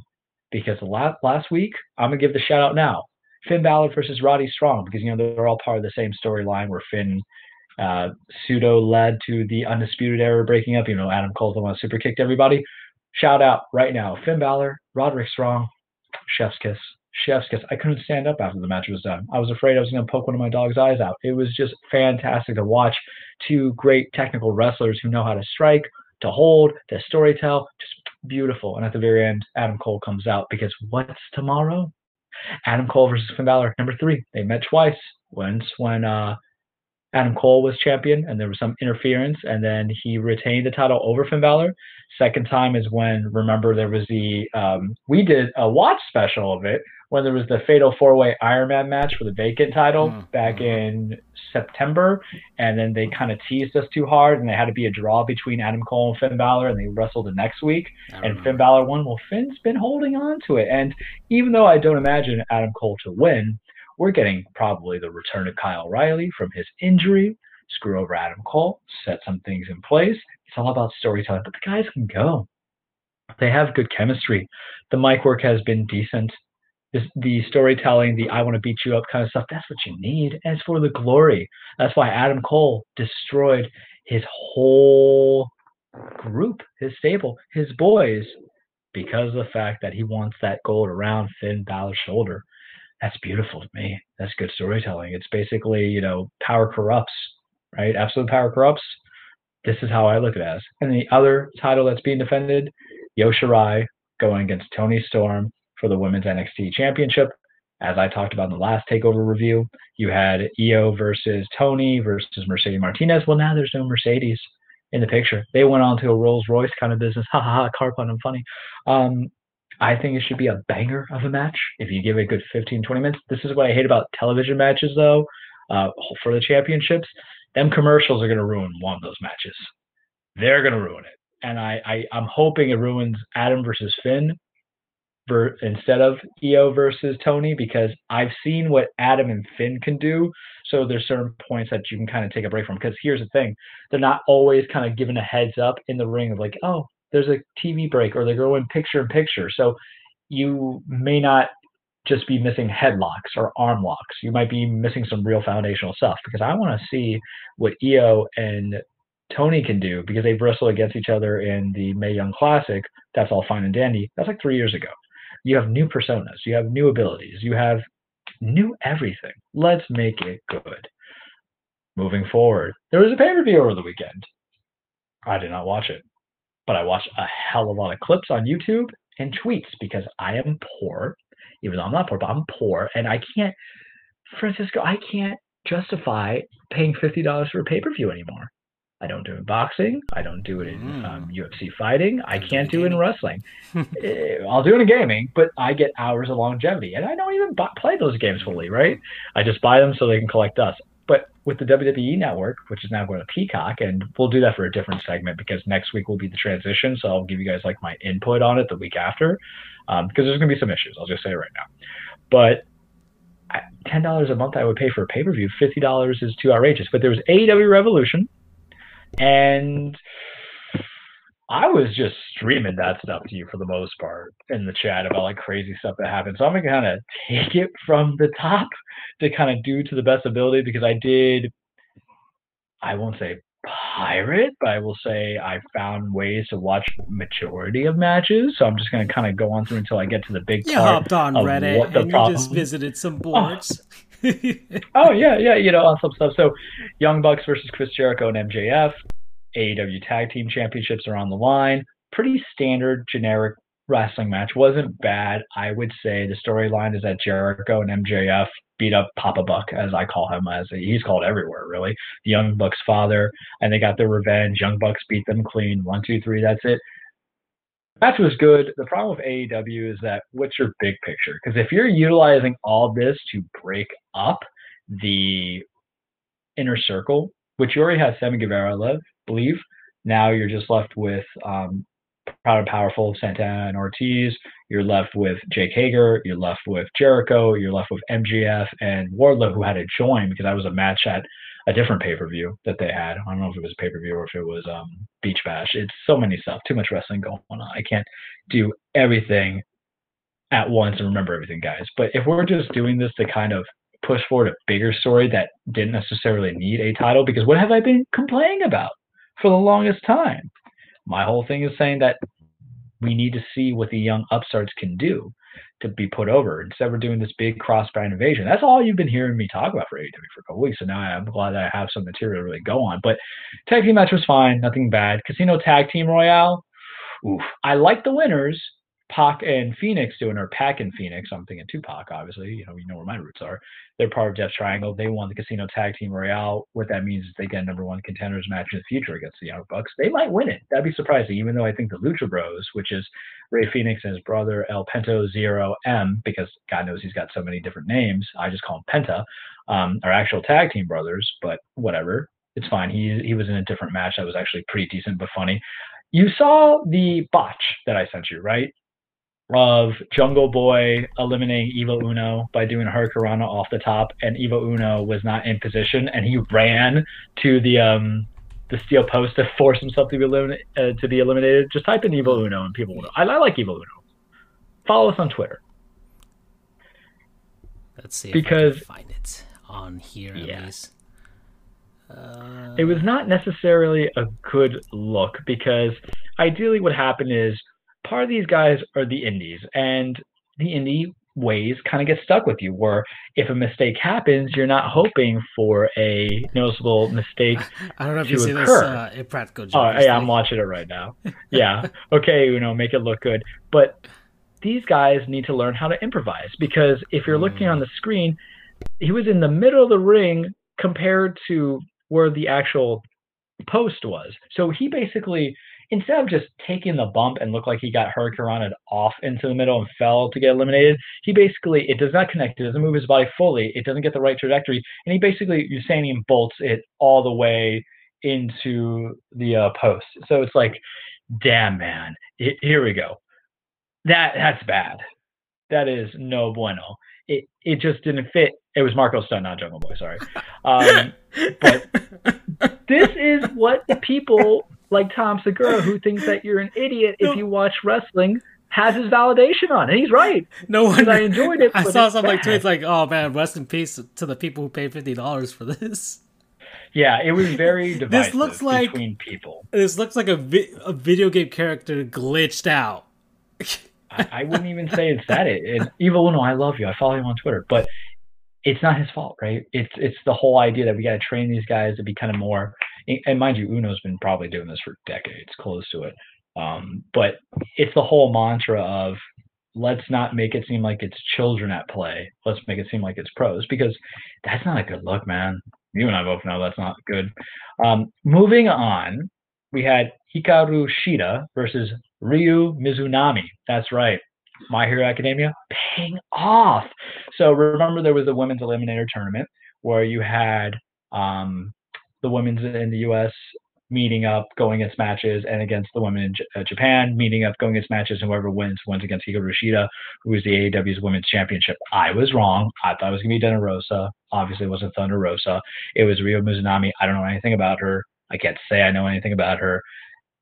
Because last, last week, I'm going to give the shout out now Finn Balor versus Roddy Strong, because, you know, they're all part of the same storyline where Finn uh, pseudo led to the Undisputed Era breaking up. You know, Adam Cole's the one super kicked everybody. Shout out right now Finn Balor, Roderick Strong, Chef's Kiss chef's kiss. I couldn't stand up after the match was done. I was afraid I was going to poke one of my dog's eyes out. It was just fantastic to watch two great technical wrestlers who know how to strike, to hold, to storytell. Just beautiful. And at the very end, Adam Cole comes out because what's tomorrow? Adam Cole versus Finn Balor, number three. They met twice. Once when uh, Adam Cole was champion and there was some interference, and then he retained the title over Finn Balor. Second time is when, remember, there was the, um, we did a watch special of it when there was the Fatal Four Way Iron Man match for the vacant title mm-hmm. back in September, and then they kind of teased us too hard, and they had to be a draw between Adam Cole and Finn Balor, and they wrestled the next week, and Finn Balor won. Well, Finn's been holding on to it, and even though I don't imagine Adam Cole to win, we're getting probably the return of Kyle O'Reilly from his injury. Screw over Adam Cole, set some things in place. It's all about storytelling, but the guys can go. They have good chemistry. The mic work has been decent this, the storytelling, the I want to beat you up kind of stuff, that's what you need. And it's for the glory. That's why Adam Cole destroyed his whole group, his stable, his boys, because of the fact that he wants that gold around Finn Balor's shoulder. That's beautiful to me. That's good storytelling. It's basically, you know, power corrupts, right? Absolute power corrupts. This is how I look at it as. And the other title that's being defended, Io Shirai going against Toni Storm for the Women's NXT Championship. As I talked about in the last takeover review, you had Io versus Toni versus Mercedes Martinez. Well, now there's no Mercedes. in the picture. They went on to a Rolls Royce kind of business. Ha ha ha, car pun, I'm funny. Um, I think it should be a banger of a match if you give it a good 15, 20 minutes. This is what I hate about television matches, though, uh, for the championships. Them commercials are going to ruin one of those matches. They're going to ruin it. And I, I, I'm hoping it ruins Adam versus Finn ver- instead of Io versus Toni because I've seen what Adam and Finn can do. So there's certain points that you can kind of take a break from. Because here's the thing, they're not always kind of given a heads up in the ring of like, oh, there's a TV break or they're going picture in picture. So you may not just be missing headlocks or arm locks. You might be missing some real foundational stuff because I want to see what Io and Toni can do because they've wrestled against each other in the Mae Young Classic. That's all fine and dandy. That's like three years ago. You have new personas, you have new abilities, you have new everything. Let's make it good. Moving forward, there was a pay per view over the weekend. I did not watch it, but I watched a hell of a lot of clips on YouTube and tweets because I am poor. Even though I'm not poor, but I'm poor, and I can't, Francisco, I can't justify paying fifty dollars for a pay per view anymore. I don't do it in boxing. I don't do it in Mm. um, UFC fighting. I Don't do it can't do it in wrestling. Eh, I'll do it in gaming, but I get hours of longevity, and I don't even play those games fully, right? I just buy them so they can collect dust. But with the WWE Network, which is now going to Peacock, and we'll do that for a different segment because next week will be the transition. So I'll give you guys like my input on it the week after, because there's going to be some issues. I'll just say it right now. But ten dollars a month I would pay for a pay per view. Fifty dollars is too outrageous. But there was AEW Revolution, and I was just streaming that stuff to you for the most part in the chat about like crazy stuff that happened. So I'm gonna kind of take it from the top to kind of do to the best ability because I did. I won't say pirate, but I will say I found ways to watch majority of matches. So I'm just gonna kind of go on through until I get to the big You part. hopped on Reddit and you just visited some boards. Oh Oh, yeah, yeah, you know, on some stuff. So, Young Bucks versus Chris Jericho and MJF. AEW Tag Team Championships are on the line. Pretty standard, generic wrestling match. Wasn't bad. I would say the storyline is that Jericho and MJF beat up Papa Buck, as I call him, as he's called everywhere, really. The Young Bucks' father, and they got their revenge. Young Bucks beat them clean. One, two, three. That's it. Match was good. The problem with AEW is that what's your big picture? Because if you're utilizing all this to break up the inner circle, which you already have Sammy Guevara left, believe. Now you're just left with um, Proud and Powerful, Santana and Ortiz. You're left with Jake Hager. You're left with Jericho. You're left with MJF and Wardlow, who had to join because that was a match at a different pay per view that they had. I don't know if it was a pay per view or if it was um, Beach Bash. It's so many stuff, too much wrestling going on. I can't do everything at once and remember everything, guys. But if we're just doing this to kind of push forward a bigger story that didn't necessarily need a title, because what have I been complaining about for the longest time? My whole thing is saying that we need to see what the young upstarts can do to be put over. Instead, we're doing this big cross-brand invasion. That's all you've been hearing me talk about for AEW for a couple weeks. So now I'm glad that I have some material to really go on. But tag team match was fine, nothing bad. Casino Tag Team Royale, oof. I like the winners. Pac and Fenix doing or Pac and Fenix. I'm thinking Tupac, obviously. You know, you know where my roots are. They're part of Death Triangle. They won the Casino Tag Team Royale. What that means is they get a number one contenders match in the future against the Young Bucks. They might win it. That'd be surprising, even though I think the Lucha Bros, which is Rey Fenix and his brother El Pento Zero M, because God knows he's got so many different names. I just call him Penta, um, are actual tag team brothers, but whatever. It's fine. He he was in a different match that was actually pretty decent but funny. You saw the botch that I sent you, right? Of Jungle Boy eliminating Evil Uno by doing Hurricanrana off the top, and Evil Uno was not in position, and he ran to the um the steel post to force himself to be eliminated. Uh, to be eliminated. Just type in Evil Uno, and people will know. I, I like Evil Uno. Follow us on Twitter. Let's see Because- if I can find it on here at Yeah. least. Uh, it was not necessarily a good look because ideally what happened is part of these guys are the indies and the indie ways kind of get stuck with you where if a mistake happens you're not hoping for a noticeable mistake I don't know if you see this occur. uh, Impractical oh yeah i'm watching it right now yeah okay you know make it look good but these guys need to learn how to improvise because if you're looking Mm. on the screen he was in the middle of the ring compared to where the actual post was. So he basically, instead of just taking the bump and look like he got hurricaned off into the middle and fell to get eliminated, he basically it does not connect. It doesn't move his body fully. It doesn't get the right trajectory, and he basically Usainian bolts it all the way into the uh, post. So it's like, damn man, it, here we go. That that's bad. That is no bueno. It it just didn't fit. It was Marko Stunt, not Jungle Boy. Sorry, um, but this is what the people like Tom Segura, who thinks that you're an idiot if you watch wrestling, has his validation on, and he's right. No wonder I enjoyed it. I saw it's some like tweets like, "Oh man, rest in peace to the people who paid fifty dollars for this." Yeah, it was very divisive looks like- between people. This looks like a vi- a video game character glitched out. I, I wouldn't even say it's that. It, it Evil Uno, I love you. I follow you on Twitter, but it's not his fault, right? It's it's the whole idea that we got to train these guys to be kind of more. And mind you, Uno's been probably doing this for decades, close to it. Um, but it's the whole mantra of let's not make it seem like it's children at play. Let's make it seem like it's pros because that's not a good look, man. You and I both know that's not good. Um, moving on, we had Hikaru Shida versus Ryo Mizunami. That's right. My Hero Academia paying off. So remember, there was the women's eliminator tournament where you had um, the women's in the U.S. meeting up, going against matches, and against the women in J- uh, Japan meeting up, going against matches, and whoever wins wins against Hikaru Shida, who is the AEW's Women's Championship. I was wrong. I thought it was going to be Thunder Rosa. Obviously, it wasn't Thunder Rosa. It was Ryo Mizunami. I don't know anything about her. I can't say I know anything about her.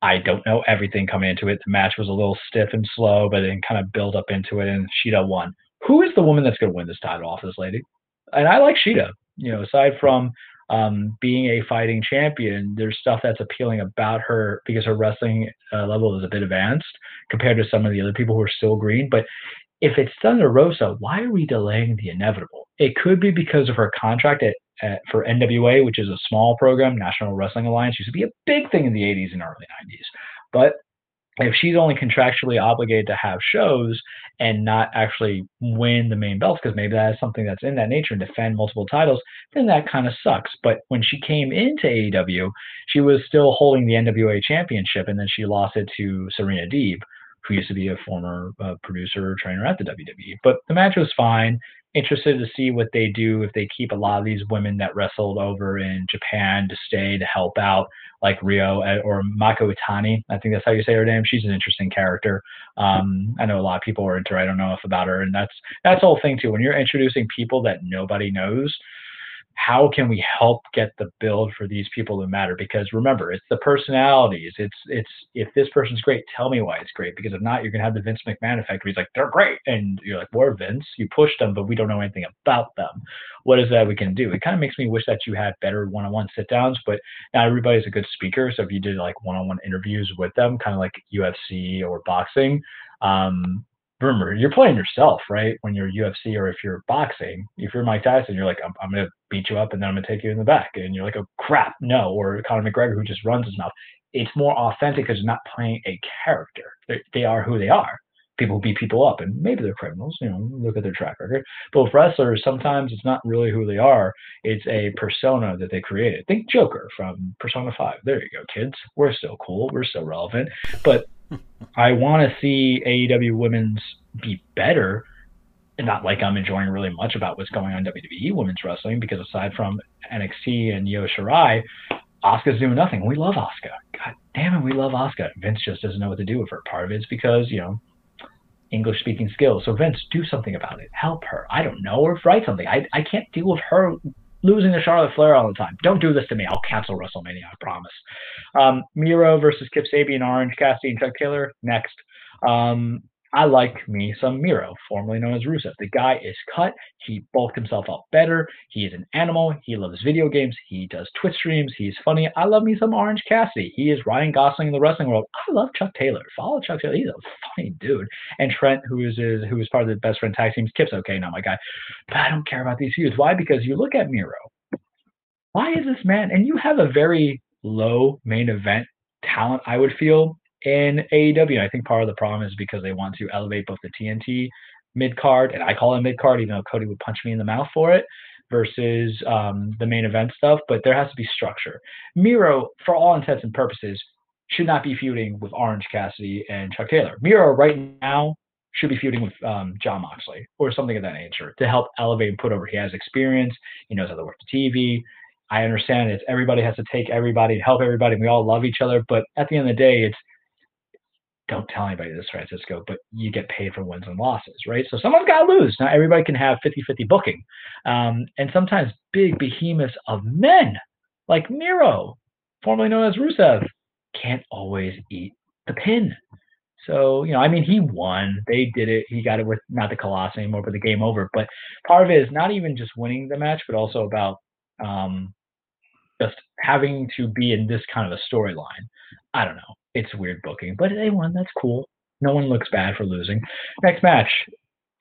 I don't know everything coming into it. The match was a little stiff and slow, but then kind of build up into it, and Shida won. Who is the woman that's going to win this title off this lady? And I like Shida. You know, aside from um, being a fighting champion, there's stuff that's appealing about her because her wrestling uh, level is a bit advanced compared to some of the other people who are still green. But if it's Thunder Rosa, why are we delaying the inevitable? It could be because of her contract at, at for NWA, which is a small program, National Wrestling Alliance, used to be a big thing in the 80s and early 90s. But if she's only contractually obligated to have shows and not actually win the main belts, because maybe that is something that's in that nature and defend multiple titles, then that kind of sucks. But when she came into AEW, she was still holding the NWA championship, and then she lost it to Serena Deeb, who used to be a former uh, producer or trainer at the WWE. But the match was fine. Interested to see what they do if they keep a lot of these women that wrestled over in Japan to stay to help out, like Ryo uh, or Mako Itani. I think that's how you say her name. She's an interesting character. Um, I know a lot of people are into her. I don't know enough about her, and that's that's the whole thing too. When you're introducing people that nobody knows, how can we help get the build for these people who matter? Because remember, it's the personalities. It's it's if this person's great, tell me why it's great. Because if not, you're gonna have the Vince McMahon effect where he's like, they're great, and you're like, we're Vince. You pushed them, but we don't know anything about them. What is that we can do? It kind of makes me wish that you had better one-on-one sit downs, but not everybody's a good speaker. So if you did like one-on-one interviews with them, kind of like UFC or boxing, um, remember you're playing yourself, right? When you're UFC or if you're boxing, if you're Mike Tyson, you're like, I'm, I'm gonna beat you up and then I'm gonna take you in the back, and you're like, oh crap, no. Or Conor McGregor who just runs his mouth. It's more authentic because you're not playing a character. They, they are who they are. People beat people up, and maybe they're criminals. You know, look at their track record. But with wrestlers, sometimes it's not really who they are. It's a persona that they created. Think Joker from Persona 5. There you go, kids. We're still cool. We're still relevant. But I want to see AEW women's be better. And not like I'm enjoying really much about what's going on WWE women's wrestling because aside from NXT and Io Shirai, Asuka's doing nothing. We love Asuka. God damn it, we love Asuka. Vince just doesn't know what to do with her. Part of it's because, you know, English speaking skills. So Vince, do something about it. Help her. I don't know, or write something. I I can't deal with her losing to Charlotte Flair all the time. Don't do this to me. I'll cancel WrestleMania. I promise. Um, Miro versus Kip Sabian, Orange Cassidy, and Chuck Taylor. Next. Um, I like me some Miro, formerly known as Rusev. The guy is cut. He bulked himself up better. He is an animal. He loves video games. He does Twitch streams. He's funny. I love me some Orange Cassidy. He is Ryan Gosling in the wrestling world. I love Chuck Taylor. Follow Chuck Taylor. He's a funny dude. And Trent, who is, is who is part of the best friend tag teams. Kip's okay, not my guy. But I don't care about these feuds. Why? Because you look at Miro. Why is this man? And you have a very low main event talent, I would feel, in AEW. I think part of the problem is because they want to elevate both the TNT mid card, and I call it mid card, even though Cody would punch me in the mouth for it. versus um, the main event stuff, but there has to be structure. Miro, for all intents and purposes, should not be feuding with Orange Cassidy and Chuck Taylor. Miro right now should be feuding with um, Jon Moxley or something of that nature to help elevate and put over. He has experience. He knows how to work the TV. I understand it's everybody has to take everybody and help everybody. And we all love each other, but at the end of the day, it's don't tell anybody this, Francisco, but you get paid for wins and losses, right? So someone's got to lose. Not everybody can have 50 50 booking. Um, and sometimes big behemoths of men like Miro, formerly known as Rusev, can't always eat the pin. So, you know, I mean, he won. They did it. He got it with not the Colossus anymore, but the game over. But part of it is not even just winning the match, but also about um, just having to be in this kind of a storyline. I don't know. It's weird booking, but they won. That's cool. No one looks bad for losing. Next match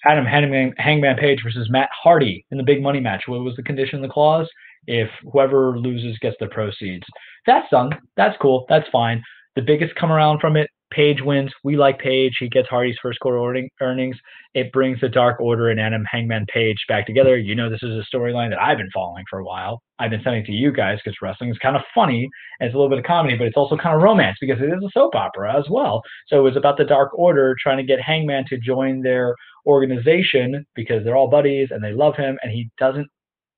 Adam Hangman, Hangman Page versus Matt Hardy in the big money match. What was the condition, of the clause? If whoever loses gets the proceeds. That's done. That's cool. That's fine. The biggest come around from it Page wins. We like Page. He gets Hardy's first quarter earnings. It brings the Dark Order and Adam Hangman Page back together. You know, this is a storyline that I've been following for a while. I've been sending to you guys because wrestling is kind of funny and it's a little bit of comedy, but it's also kind of romance because it is a soap opera as well. So it was about the Dark Order trying to get Hangman to join their organization because they're all buddies and they love him and he doesn't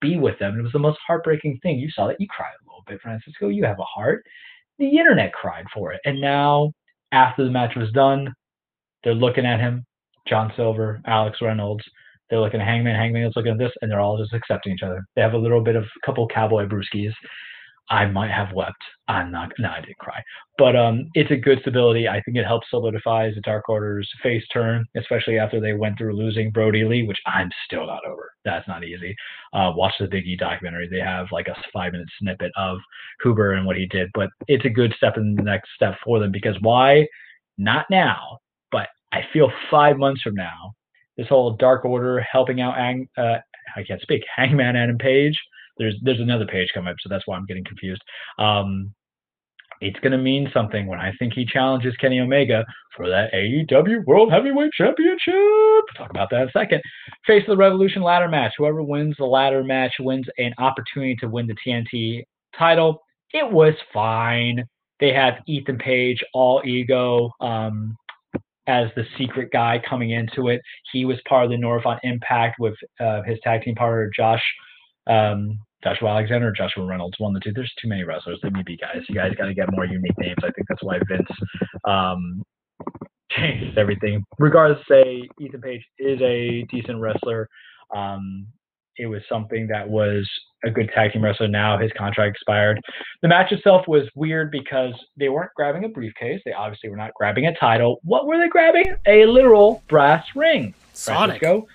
be with them. It was the most heartbreaking thing. You saw that. You cried a little bit, Francisco. You have a heart. The internet cried for it. And now after the match was done, they're looking at him, John Silver, Alex Reynolds. They're looking at Hangman. Hangman's looking at this, and they're all just accepting each other. They have a little bit of a couple cowboy brewskis. I might have wept. I'm not. No, I didn't cry. But um, it's a good stability. I think it helps solidify the Dark Order's face turn, especially after they went through losing Brodie Lee, which I'm still not over. That's not easy. Uh, watch the Big E documentary. They have like a five minute snippet of Huber and what he did. But it's a good step in the next step for them because why? Not now, but I feel five months from now, this whole Dark Order helping out. Uh, I can't speak. Hangman Adam Page there's there's another page coming up, so that's why I'm getting confused. Um, it's going to mean something when I think he challenges Kenny Omega for that AEW World Heavyweight Championship. We'll talk about that in a second. Face of the Revolution ladder match. Whoever wins the ladder match wins an opportunity to win the TNT title. It was fine. They have Ethan Page, all ego, um, as the secret guy coming into it. He was part of the North on Impact with uh, his tag team partner Josh um, Joshua Alexander, Joshua Reynolds, one of the two. There's too many wrestlers. Let me be guys. You guys got to get more unique names. I think that's why Vince um, changed everything. Regardless, say Ethan Page is a decent wrestler. Um, it was something that was a good tag team wrestler. Now his contract expired. The match itself was weird because they weren't grabbing a briefcase. They obviously were not grabbing a title. What were they grabbing? A literal brass ring. Sonic. Francisco.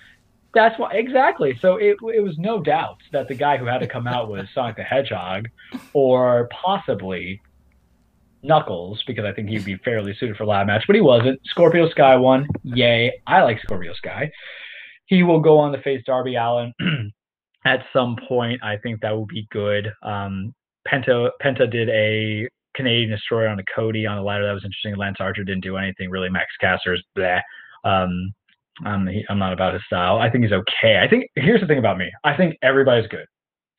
That's why exactly. So it it was no doubt that the guy who had to come out was Sonic the Hedgehog, or possibly Knuckles, because I think he'd be fairly suited for ladder match, but he wasn't. Scorpio Sky won. Yay! I like Scorpio Sky. He will go on to face Darby Allin at some point. I think that will be good. Um, Penta Penta did a Canadian Destroyer on a Cody on a ladder that was interesting. Lance Archer didn't do anything really. Max Caster's blah. Um, I'm I'm not about his style. I think he's okay. I think here's the thing about me. I think everybody's good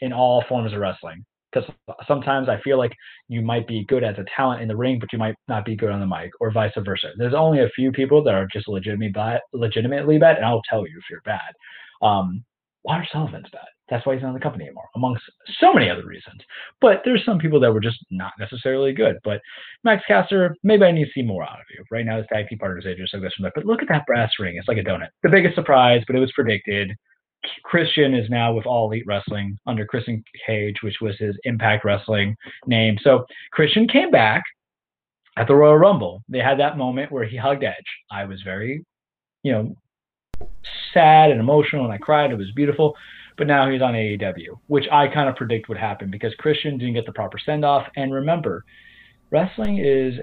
in all forms of wrestling. Because sometimes I feel like you might be good as a talent in the ring, but you might not be good on the mic, or vice versa. There's only a few people that are just legitimately bad, legitimately bad, and I'll tell you if you're bad. Um, Lars Sullivan's bad. That's why he's not in the company anymore, amongst so many other reasons. But there's some people that were just not necessarily good. But Max Caster, maybe I need to see more out of you. Right now, this tag team partners age so this from. But look at that brass ring. It's like a donut. The biggest surprise, but it was predicted. Christian is now with All Elite Wrestling under Christian Cage, which was his Impact Wrestling name. So Christian came back at the Royal Rumble. They had that moment where he hugged Edge. I was very, you know, sad and emotional, and I cried. It was beautiful but now he's on AEW, which I kind of predict would happen because Christian didn't get the proper send off. And remember, wrestling is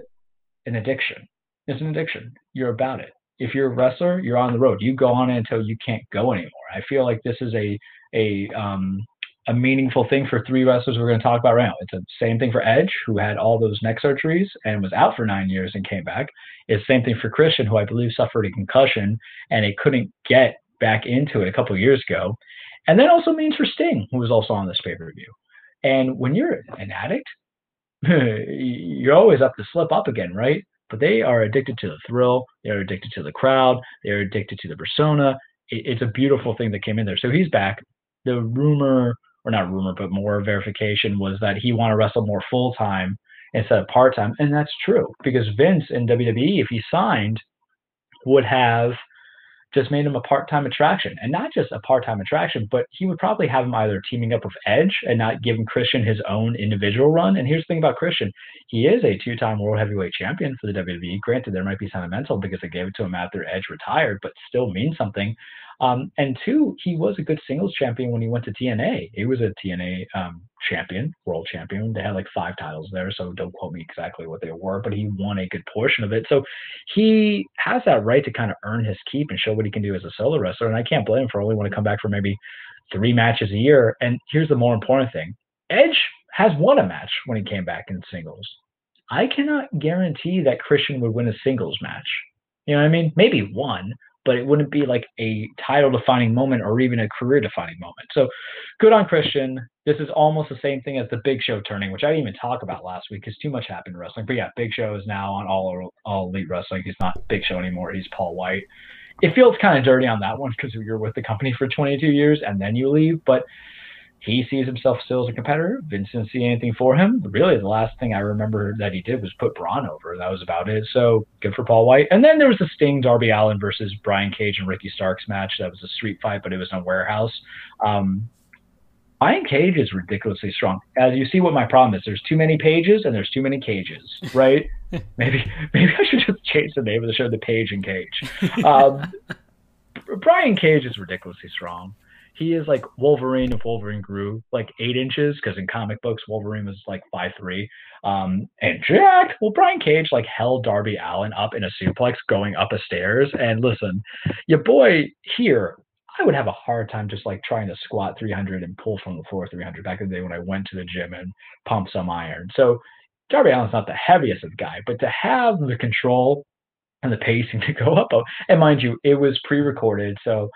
an addiction. It's an addiction. You're about it. If you're a wrestler, you're on the road. You go on until you can't go anymore. I feel like this is a a um, a meaningful thing for three wrestlers we're going to talk about right now. It's the same thing for Edge, who had all those neck surgeries and was out for nine years and came back. It's the same thing for Christian, who I believe suffered a concussion and it couldn't get back into it a couple years ago And that also means for Sting, who was also on this pay per view. And when you're an addict, you're always up to slip up again, right? But they are addicted to the thrill. They're addicted to the crowd. They're addicted to the persona. It's a beautiful thing that came in there. So he's back. The rumor, or not rumor, but more verification was that he want to wrestle more full time instead of part time, and that's true because Vince in WWE, if he signed, would have just made him a part-time attraction and not just a part-time attraction but he would probably have him either teaming up with edge and not giving christian his own individual run and here's the thing about christian he is a two-time world heavyweight champion for the wwe granted there might be sentimental because they gave it to him after edge retired but still means something um, and two, he was a good singles champion when he went to TNA. He was a TNA um, champion, world champion. They had like five titles there, so don't quote me exactly what they were, but he won a good portion of it. So he has that right to kind of earn his keep and show what he can do as a solo wrestler. And I can't blame him for only want to come back for maybe three matches a year. And here's the more important thing Edge has won a match when he came back in singles. I cannot guarantee that Christian would win a singles match. You know what I mean? Maybe one, but it wouldn't be like a title defining moment or even a career defining moment. So good on Christian. This is almost the same thing as the Big Show turning, which I didn't even talk about last week because too much happened in wrestling. But yeah, Big Show is now on all all elite wrestling. He's not Big Show anymore. He's Paul White. It feels kind of dirty on that one because you're with the company for 22 years and then you leave. But he sees himself still as a competitor. Vince didn't see anything for him. Really, the last thing I remember that he did was put Braun over. That was about it. So good for Paul White. And then there was the Sting Darby Allin versus Brian Cage and Ricky Starks match. That was a street fight, but it was in a warehouse. Um, Brian Cage is ridiculously strong. As you see, what my problem is, there's too many pages and there's too many cages, right? maybe maybe I should just change the name of the show to Page and Cage. Um, Brian Cage is ridiculously strong he is like Wolverine if Wolverine grew like eight inches, because in comic books Wolverine was like five three. Um, and Jack, Well, Brian Cage like held Darby Allin up in a suplex going up a stairs. And listen, your boy here, I would have a hard time just like trying to squat 300 and pull from the floor 300 back in the day when I went to the gym and pumped some iron. So Darby Allin's not the heaviest of guy, but to have the control and the pacing to go up, and mind you, it was pre-recorded, so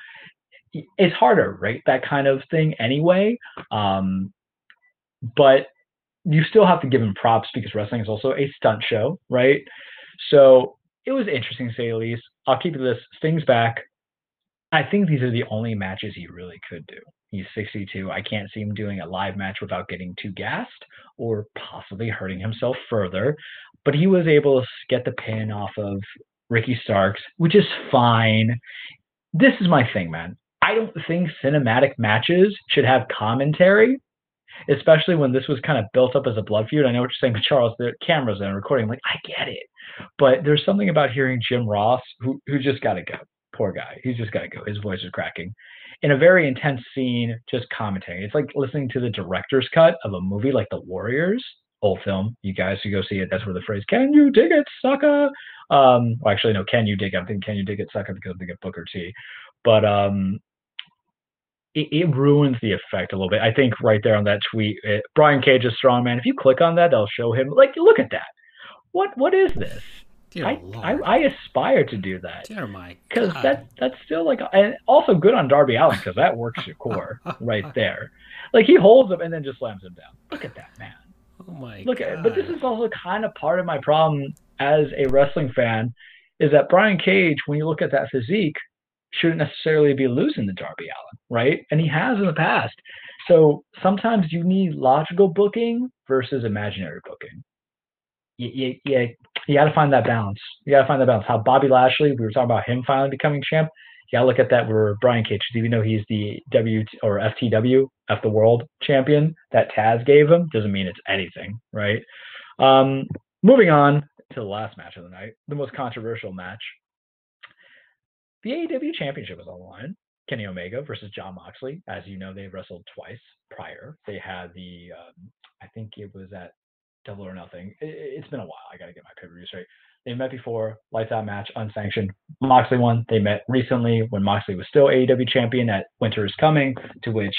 it's harder, right? That kind of thing anyway. Um, but you still have to give him props because wrestling is also a stunt show, right? So it was interesting to say the least. I'll keep this. things back. I think these are the only matches he really could do. He's 62. I can't see him doing a live match without getting too gassed or possibly hurting himself further. But he was able to get the pin off of Ricky Starks, which is fine. This is my thing, man. I don't think cinematic matches should have commentary, especially when this was kind of built up as a blood feud. I know what you're saying, Charles. The cameras and recording. I'm like, I get it, but there's something about hearing Jim Ross, who who just got to go. Poor guy. He's just got to go. His voice is cracking. In a very intense scene, just commentating. It's like listening to the director's cut of a movie like The Warriors, old film. You guys who go see it, that's where the phrase "Can you dig it, sucker?" Um, well, actually, no. Can you dig? it? I'm thinking "Can you dig it, sucker?" because they get Booker T. But um, it, it, ruins the effect a little bit. I think right there on that tweet, it, Brian Cage is strong man. If you click on that, they'll show him like, look at that. What what is this? I, I, I aspire to do that. Dear my Because that that's still like, and also good on Darby Allin because that works your core right there. Like he holds him and then just slams him down. Look at that man. Oh my. Look God. at, but this is also kind of part of my problem as a wrestling fan, is that Brian Cage, when you look at that physique, shouldn't necessarily be losing to Darby Allin, right? And he has in the past. So sometimes you need logical booking versus imaginary booking. You, you, you, you got to find that balance. You got to find that balance. How Bobby Lashley, we were talking about him finally becoming champ. You got to look at that where Brian Cage, even though he's the W or FTW, F the World champion that Taz gave him, doesn't mean it's anything, right? Um, moving on to the last match of the night, the most controversial match the AEW Championship was on the line. Kenny Omega versus Jon Moxley. As you know, they wrestled twice prior. They had the, um, I think it was at Double or Nothing. It, has been a while. I got to get my pay per views right. They met before, lights out match, unsanctioned. Moxley won. They met recently when Moxley was still AEW champion at Winter is Coming, to which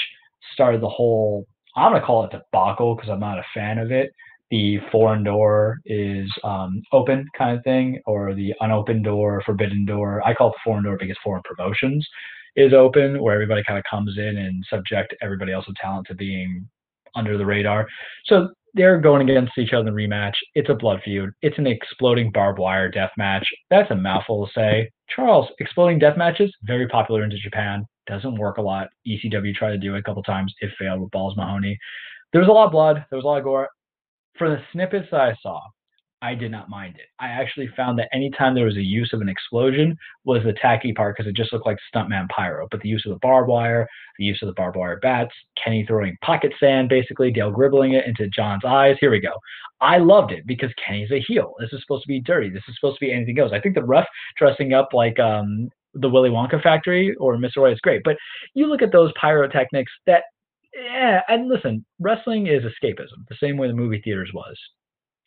started the whole, I'm going to call it debacle because I'm not a fan of it the foreign door is um, open kind of thing, or the unopened door, forbidden door. I call it the foreign door because foreign promotions is open, where everybody kind of comes in and subject everybody else's talent to being under the radar. So they're going against each other in rematch. It's a blood feud. It's an exploding barbed wire death match. That's a mouthful to say. Charles, exploding death matches, very popular into Japan. Doesn't work a lot. ECW tried to do it a couple times. It failed with Balls Mahoney. There was a lot of blood. There was a lot of gore. For the snippets that I saw, I did not mind it. I actually found that anytime there was a use of an explosion was the tacky part because it just looked like stuntman pyro. But the use of the barbed wire, the use of the barbed wire bats, Kenny throwing pocket sand, basically Dale gribbling it into John's eyes. Here we go. I loved it because Kenny's a heel. This is supposed to be dirty. This is supposed to be anything goes. I think the ref dressing up like um, the Willy Wonka factory or Mr. White is great. But you look at those pyrotechnics that yeah, and listen, wrestling is escapism, the same way the movie theaters was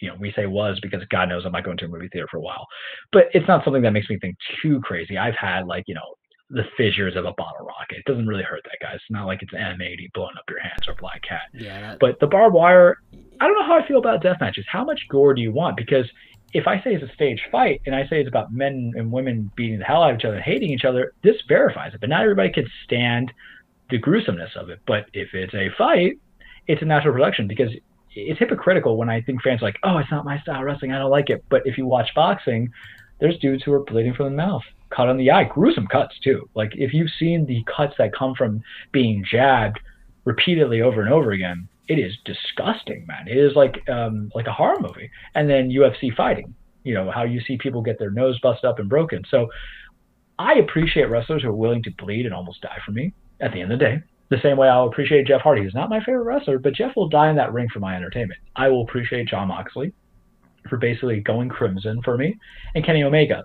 you know, we say was because God knows I'm not going to a movie theater for a while. But it's not something that makes me think too crazy. I've had like, you know, the fissures of a bottle rocket. It doesn't really hurt that guy. It's not like it's M80 blowing up your hands or Black Cat. Yeah. That, But the barbed wire, I don't know how I feel about death matches. How much gore do you want? Because if I say it's a stage fight and I say it's about men and women beating the hell out of each other and hating each other, this verifies it. But not everybody can stand the gruesomeness of it. But if it's a fight, it's a natural production because it's hypocritical when I think fans are like, oh, it's not my style of wrestling. I don't like it. But if you watch boxing, there's dudes who are bleeding from the mouth, cut on the eye, gruesome cuts too. Like if you've seen the cuts that come from being jabbed repeatedly over and over again, it is disgusting, man. It is like um, like a horror movie. And then UFC fighting, you know, how you see people get their nose busted up and broken. So I appreciate wrestlers who are willing to bleed and almost die for me at the end of the day. The same way I'll appreciate Jeff Hardy, who's not my favorite wrestler, but Jeff will die in that ring for my entertainment. I will appreciate Jon Moxley for basically going crimson for me, and Kenny Omega.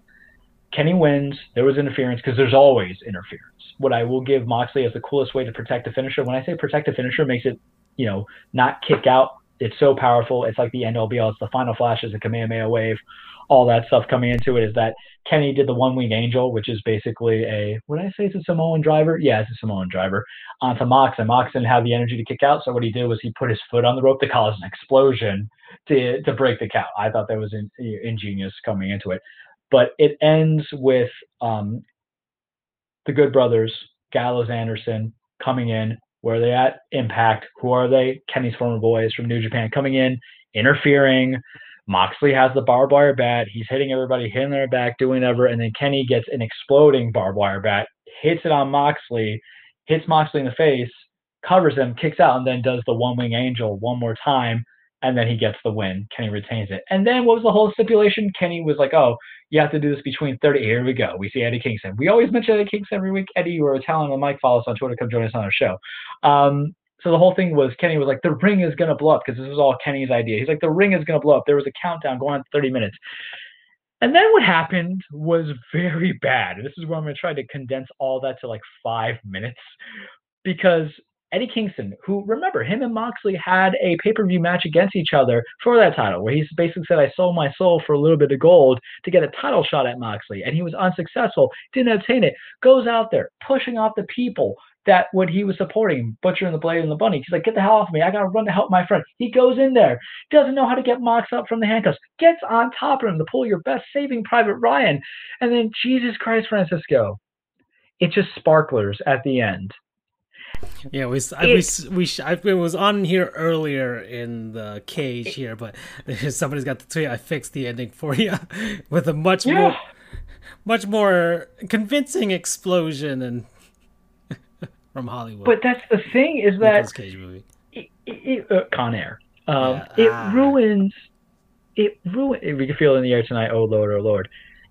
Kenny wins. There was interference because there's always interference. What I will give Moxley as the coolest way to protect the finisher. When I say protect the finisher, makes it, you know, not kick out. It's so powerful. It's like the end all be all. It's the final flashes, the Kamehameha wave, all that stuff coming into it. Is that Kenny did the one wing angel, which is basically a what did I say? It's a Samoan driver. Yeah, it's a Samoan driver onto Mox, and Mox didn't have the energy to kick out. So what he did was he put his foot on the rope to cause an explosion to to break the count. I thought that was in, ingenious coming into it, but it ends with um, the Good Brothers, Gallows, Anderson coming in. Where are they at? Impact. Who are they? Kenny's former boys from New Japan coming in, interfering. Moxley has the barbed wire bat. He's hitting everybody, hitting their back, doing whatever, and then Kenny gets an exploding barbed wire bat, hits it on Moxley, hits Moxley in the face, covers him, kicks out, and then does the one wing angel one more time, and then he gets the win. Kenny retains it. And then what was the whole stipulation? Kenny was like, "Oh, you have to do this between 30." Here we go. We see Eddie Kingston. We always mention Eddie Kingston every week. Eddie, you a talent on Mike. Follow us on Twitter. Come join us on our show. Um, so the whole thing was Kenny was like, the ring is gonna blow up because this was all Kenny's idea. He's like, the ring is gonna blow up. There was a countdown going on 30 minutes. And then what happened was very bad. This is where I'm gonna try to condense all that to like five minutes because Eddie Kingston, who remember him and Moxley had a pay-per-view match against each other for that title, where he basically said, "I sold my soul for a little bit of gold to get a title shot at Moxley," and he was unsuccessful, didn't obtain it. Goes out there pushing off the people that what he was supporting, Butcher and the Blade and the Bunny. He's like, "Get the hell off me! I gotta run to help my friend." He goes in there, doesn't know how to get Mox up from the handcuffs, gets on top of him to pull your best Saving Private Ryan, and then Jesus Christ, Francisco, it's just sparklers at the end. Yeah, we I, we we I, it was on here earlier in the cage here, but somebody's got the tweet. I fixed the ending for you with a much Yeah. more much more convincing explosion and from Hollywood. But that's the thing is that Nicolas Cage movie. it, it, uh, Con Air. Um, Yeah. It Ah. ruins. It ruins. We can feel it in the air tonight. Oh Lord, oh Lord.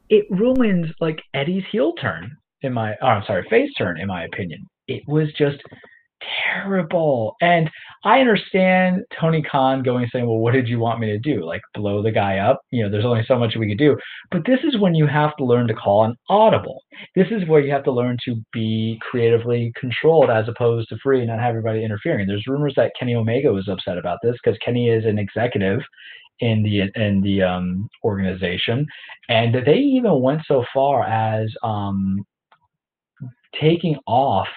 It ruins like Eddie's heel turn in my. Oh, I'm sorry, face turn in my opinion. It was just terrible. And I understand Tony Khan going saying, "Well, what did you want me to do? Like blow the guy up? You know, there's only so much we could do." But this is when you have to learn to call an audible. This is where you have to learn to be creatively controlled as opposed to free and not have everybody interfering. There's rumors that Kenny Omega was upset about this because Kenny is an executive in the in the um, organization, and they even went so far as um, taking off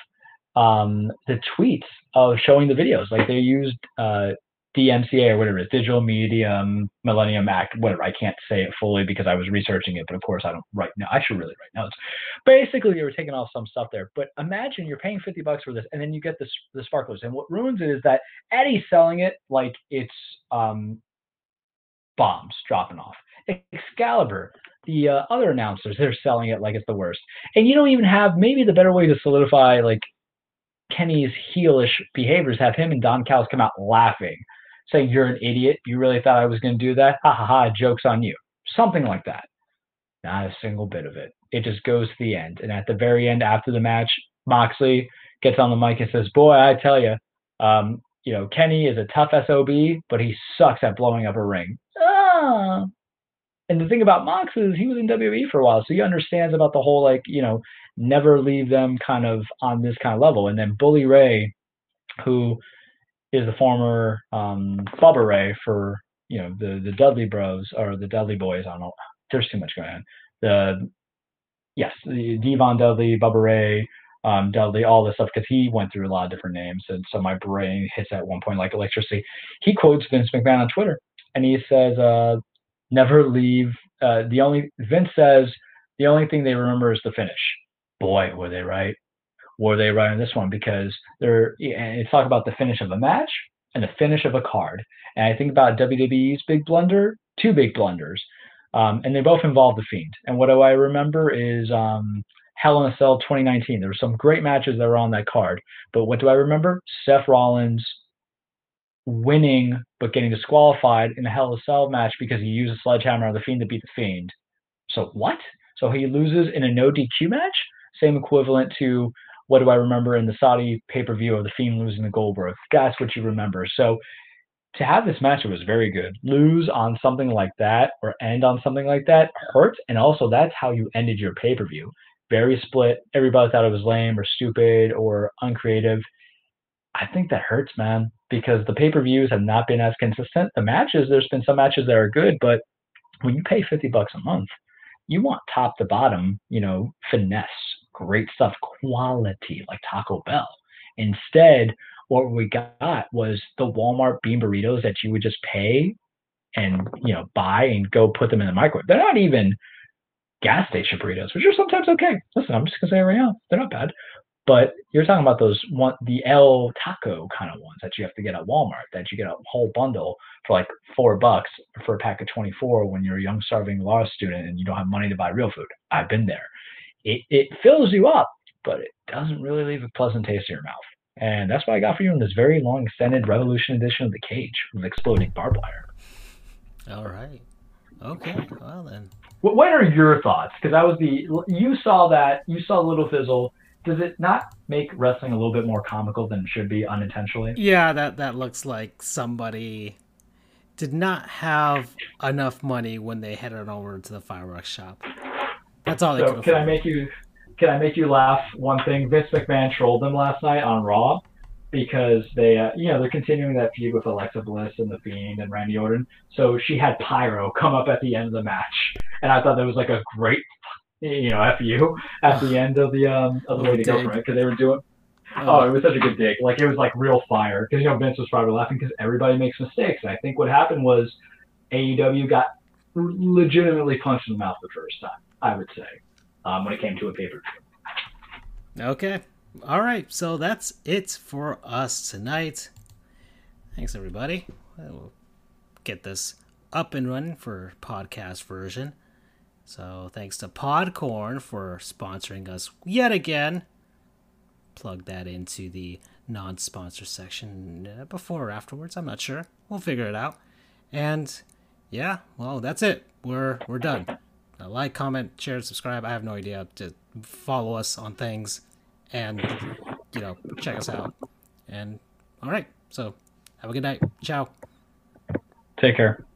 um, the tweets of showing the videos. Like they used uh, DMCA or whatever Digital Medium Millennium Act, whatever. I can't say it fully because I was researching it, but of course I don't write now. I should really write notes. Basically, they were taking off some stuff there. But imagine you're paying 50 bucks for this, and then you get this the sparklers. And what ruins it is that Eddie's selling it like it's um, bombs dropping off. Excalibur, the uh, other announcers, they're selling it like it's the worst. And you don't even have maybe the better way to solidify like Kenny's heelish behaviors. Have him and Don Callis come out laughing, saying, "You're an idiot. You really thought I was going to do that? Ha ha ha! Jokes on you." Something like that. Not a single bit of it. It just goes to the end. And at the very end, after the match, Moxley gets on the mic and says, "Boy, I tell you, um, you know, Kenny is a tough SOB, but he sucks at blowing up a ring." Ah. And the thing about Mox is he was in WWE for a while, so he understands about the whole like, you know, never leave them kind of on this kind of level. And then Bully Ray, who is the former um, Bubba Ray for you know the the Dudley Bros or the Dudley Boys. I don't know. There's too much going on. The yes, the Devon Dudley, Bubba Ray, um, Dudley, all this stuff because he went through a lot of different names, and so my brain hits at one point like electricity. He quotes Vince McMahon on Twitter, and he says, uh, "Never leave." Uh, the only Vince says the only thing they remember is the finish. Boy, were they right! Were they right on this one because they're and it's talk about the finish of a match and the finish of a card. And I think about WWE's big blunder, two big blunders, um, and they both involve the Fiend. And what do I remember is um, Hell in a Cell 2019. There were some great matches that were on that card, but what do I remember? Seth Rollins winning but getting disqualified in the Hell in a Cell match because he used a sledgehammer on the Fiend to beat the Fiend. So what? So he loses in a no DQ match? Same equivalent to what do I remember in the Saudi pay per view of the Fiend losing to Goldberg? That's what you remember. So to have this match, it was very good. Lose on something like that or end on something like that hurts. and also that's how you ended your pay per view. Very split. Everybody thought it was lame or stupid or uncreative. I think that hurts, man, because the pay per views have not been as consistent. The matches, there's been some matches that are good, but when you pay 50 bucks a month, you want top to bottom, you know, finesse, great stuff, quality like Taco Bell. Instead, what we got was the Walmart bean burritos that you would just pay and you know buy and go put them in the microwave. They're not even gas station burritos, which are sometimes okay. Listen, I'm just gonna say right now, they're not bad. But you're talking about those one, the El Taco kind of ones that you have to get at Walmart, that you get a whole bundle for like four bucks for a pack of 24 when you're a young starving law student and you don't have money to buy real food. I've been there. It, it fills you up, but it doesn't really leave a pleasant taste in your mouth. And that's what I got for you in this very long, extended Revolution edition of The Cage with exploding barbed wire. All right. Okay. Well then. What are your thoughts? Because I was the you saw that you saw Little Fizzle does it not make wrestling a little bit more comical than it should be unintentionally? Yeah, that that looks like somebody did not have enough money when they headed over to the fireworks shop. That's all so could Can I make you can I make you laugh one thing? Vince McMahon trolled them last night on Raw because they uh, you know they're continuing that feud with Alexa Bliss and the Fiend and Randy Orton. So she had Pyro come up at the end of the match, and I thought that was like a great you know, F you at the end of the um of the way to go from it because they were doing. Oh. oh, it was such a good dig. Like it was like real fire because you know Vince was probably laughing because everybody makes mistakes. And I think what happened was AEW got legitimately punched in the mouth the first time. I would say um, when it came to a paper. Okay. All right. So that's it for us tonight. Thanks, everybody. We'll get this up and running for podcast version. So thanks to Podcorn for sponsoring us yet again. Plug that into the non-sponsor section uh, before or afterwards. I'm not sure. We'll figure it out. And yeah, well, that's it. We're we're done. Uh, like, comment, share, subscribe. I have no idea. To follow us on things, and you know, check us out. And all right. So have a good night. Ciao. Take care.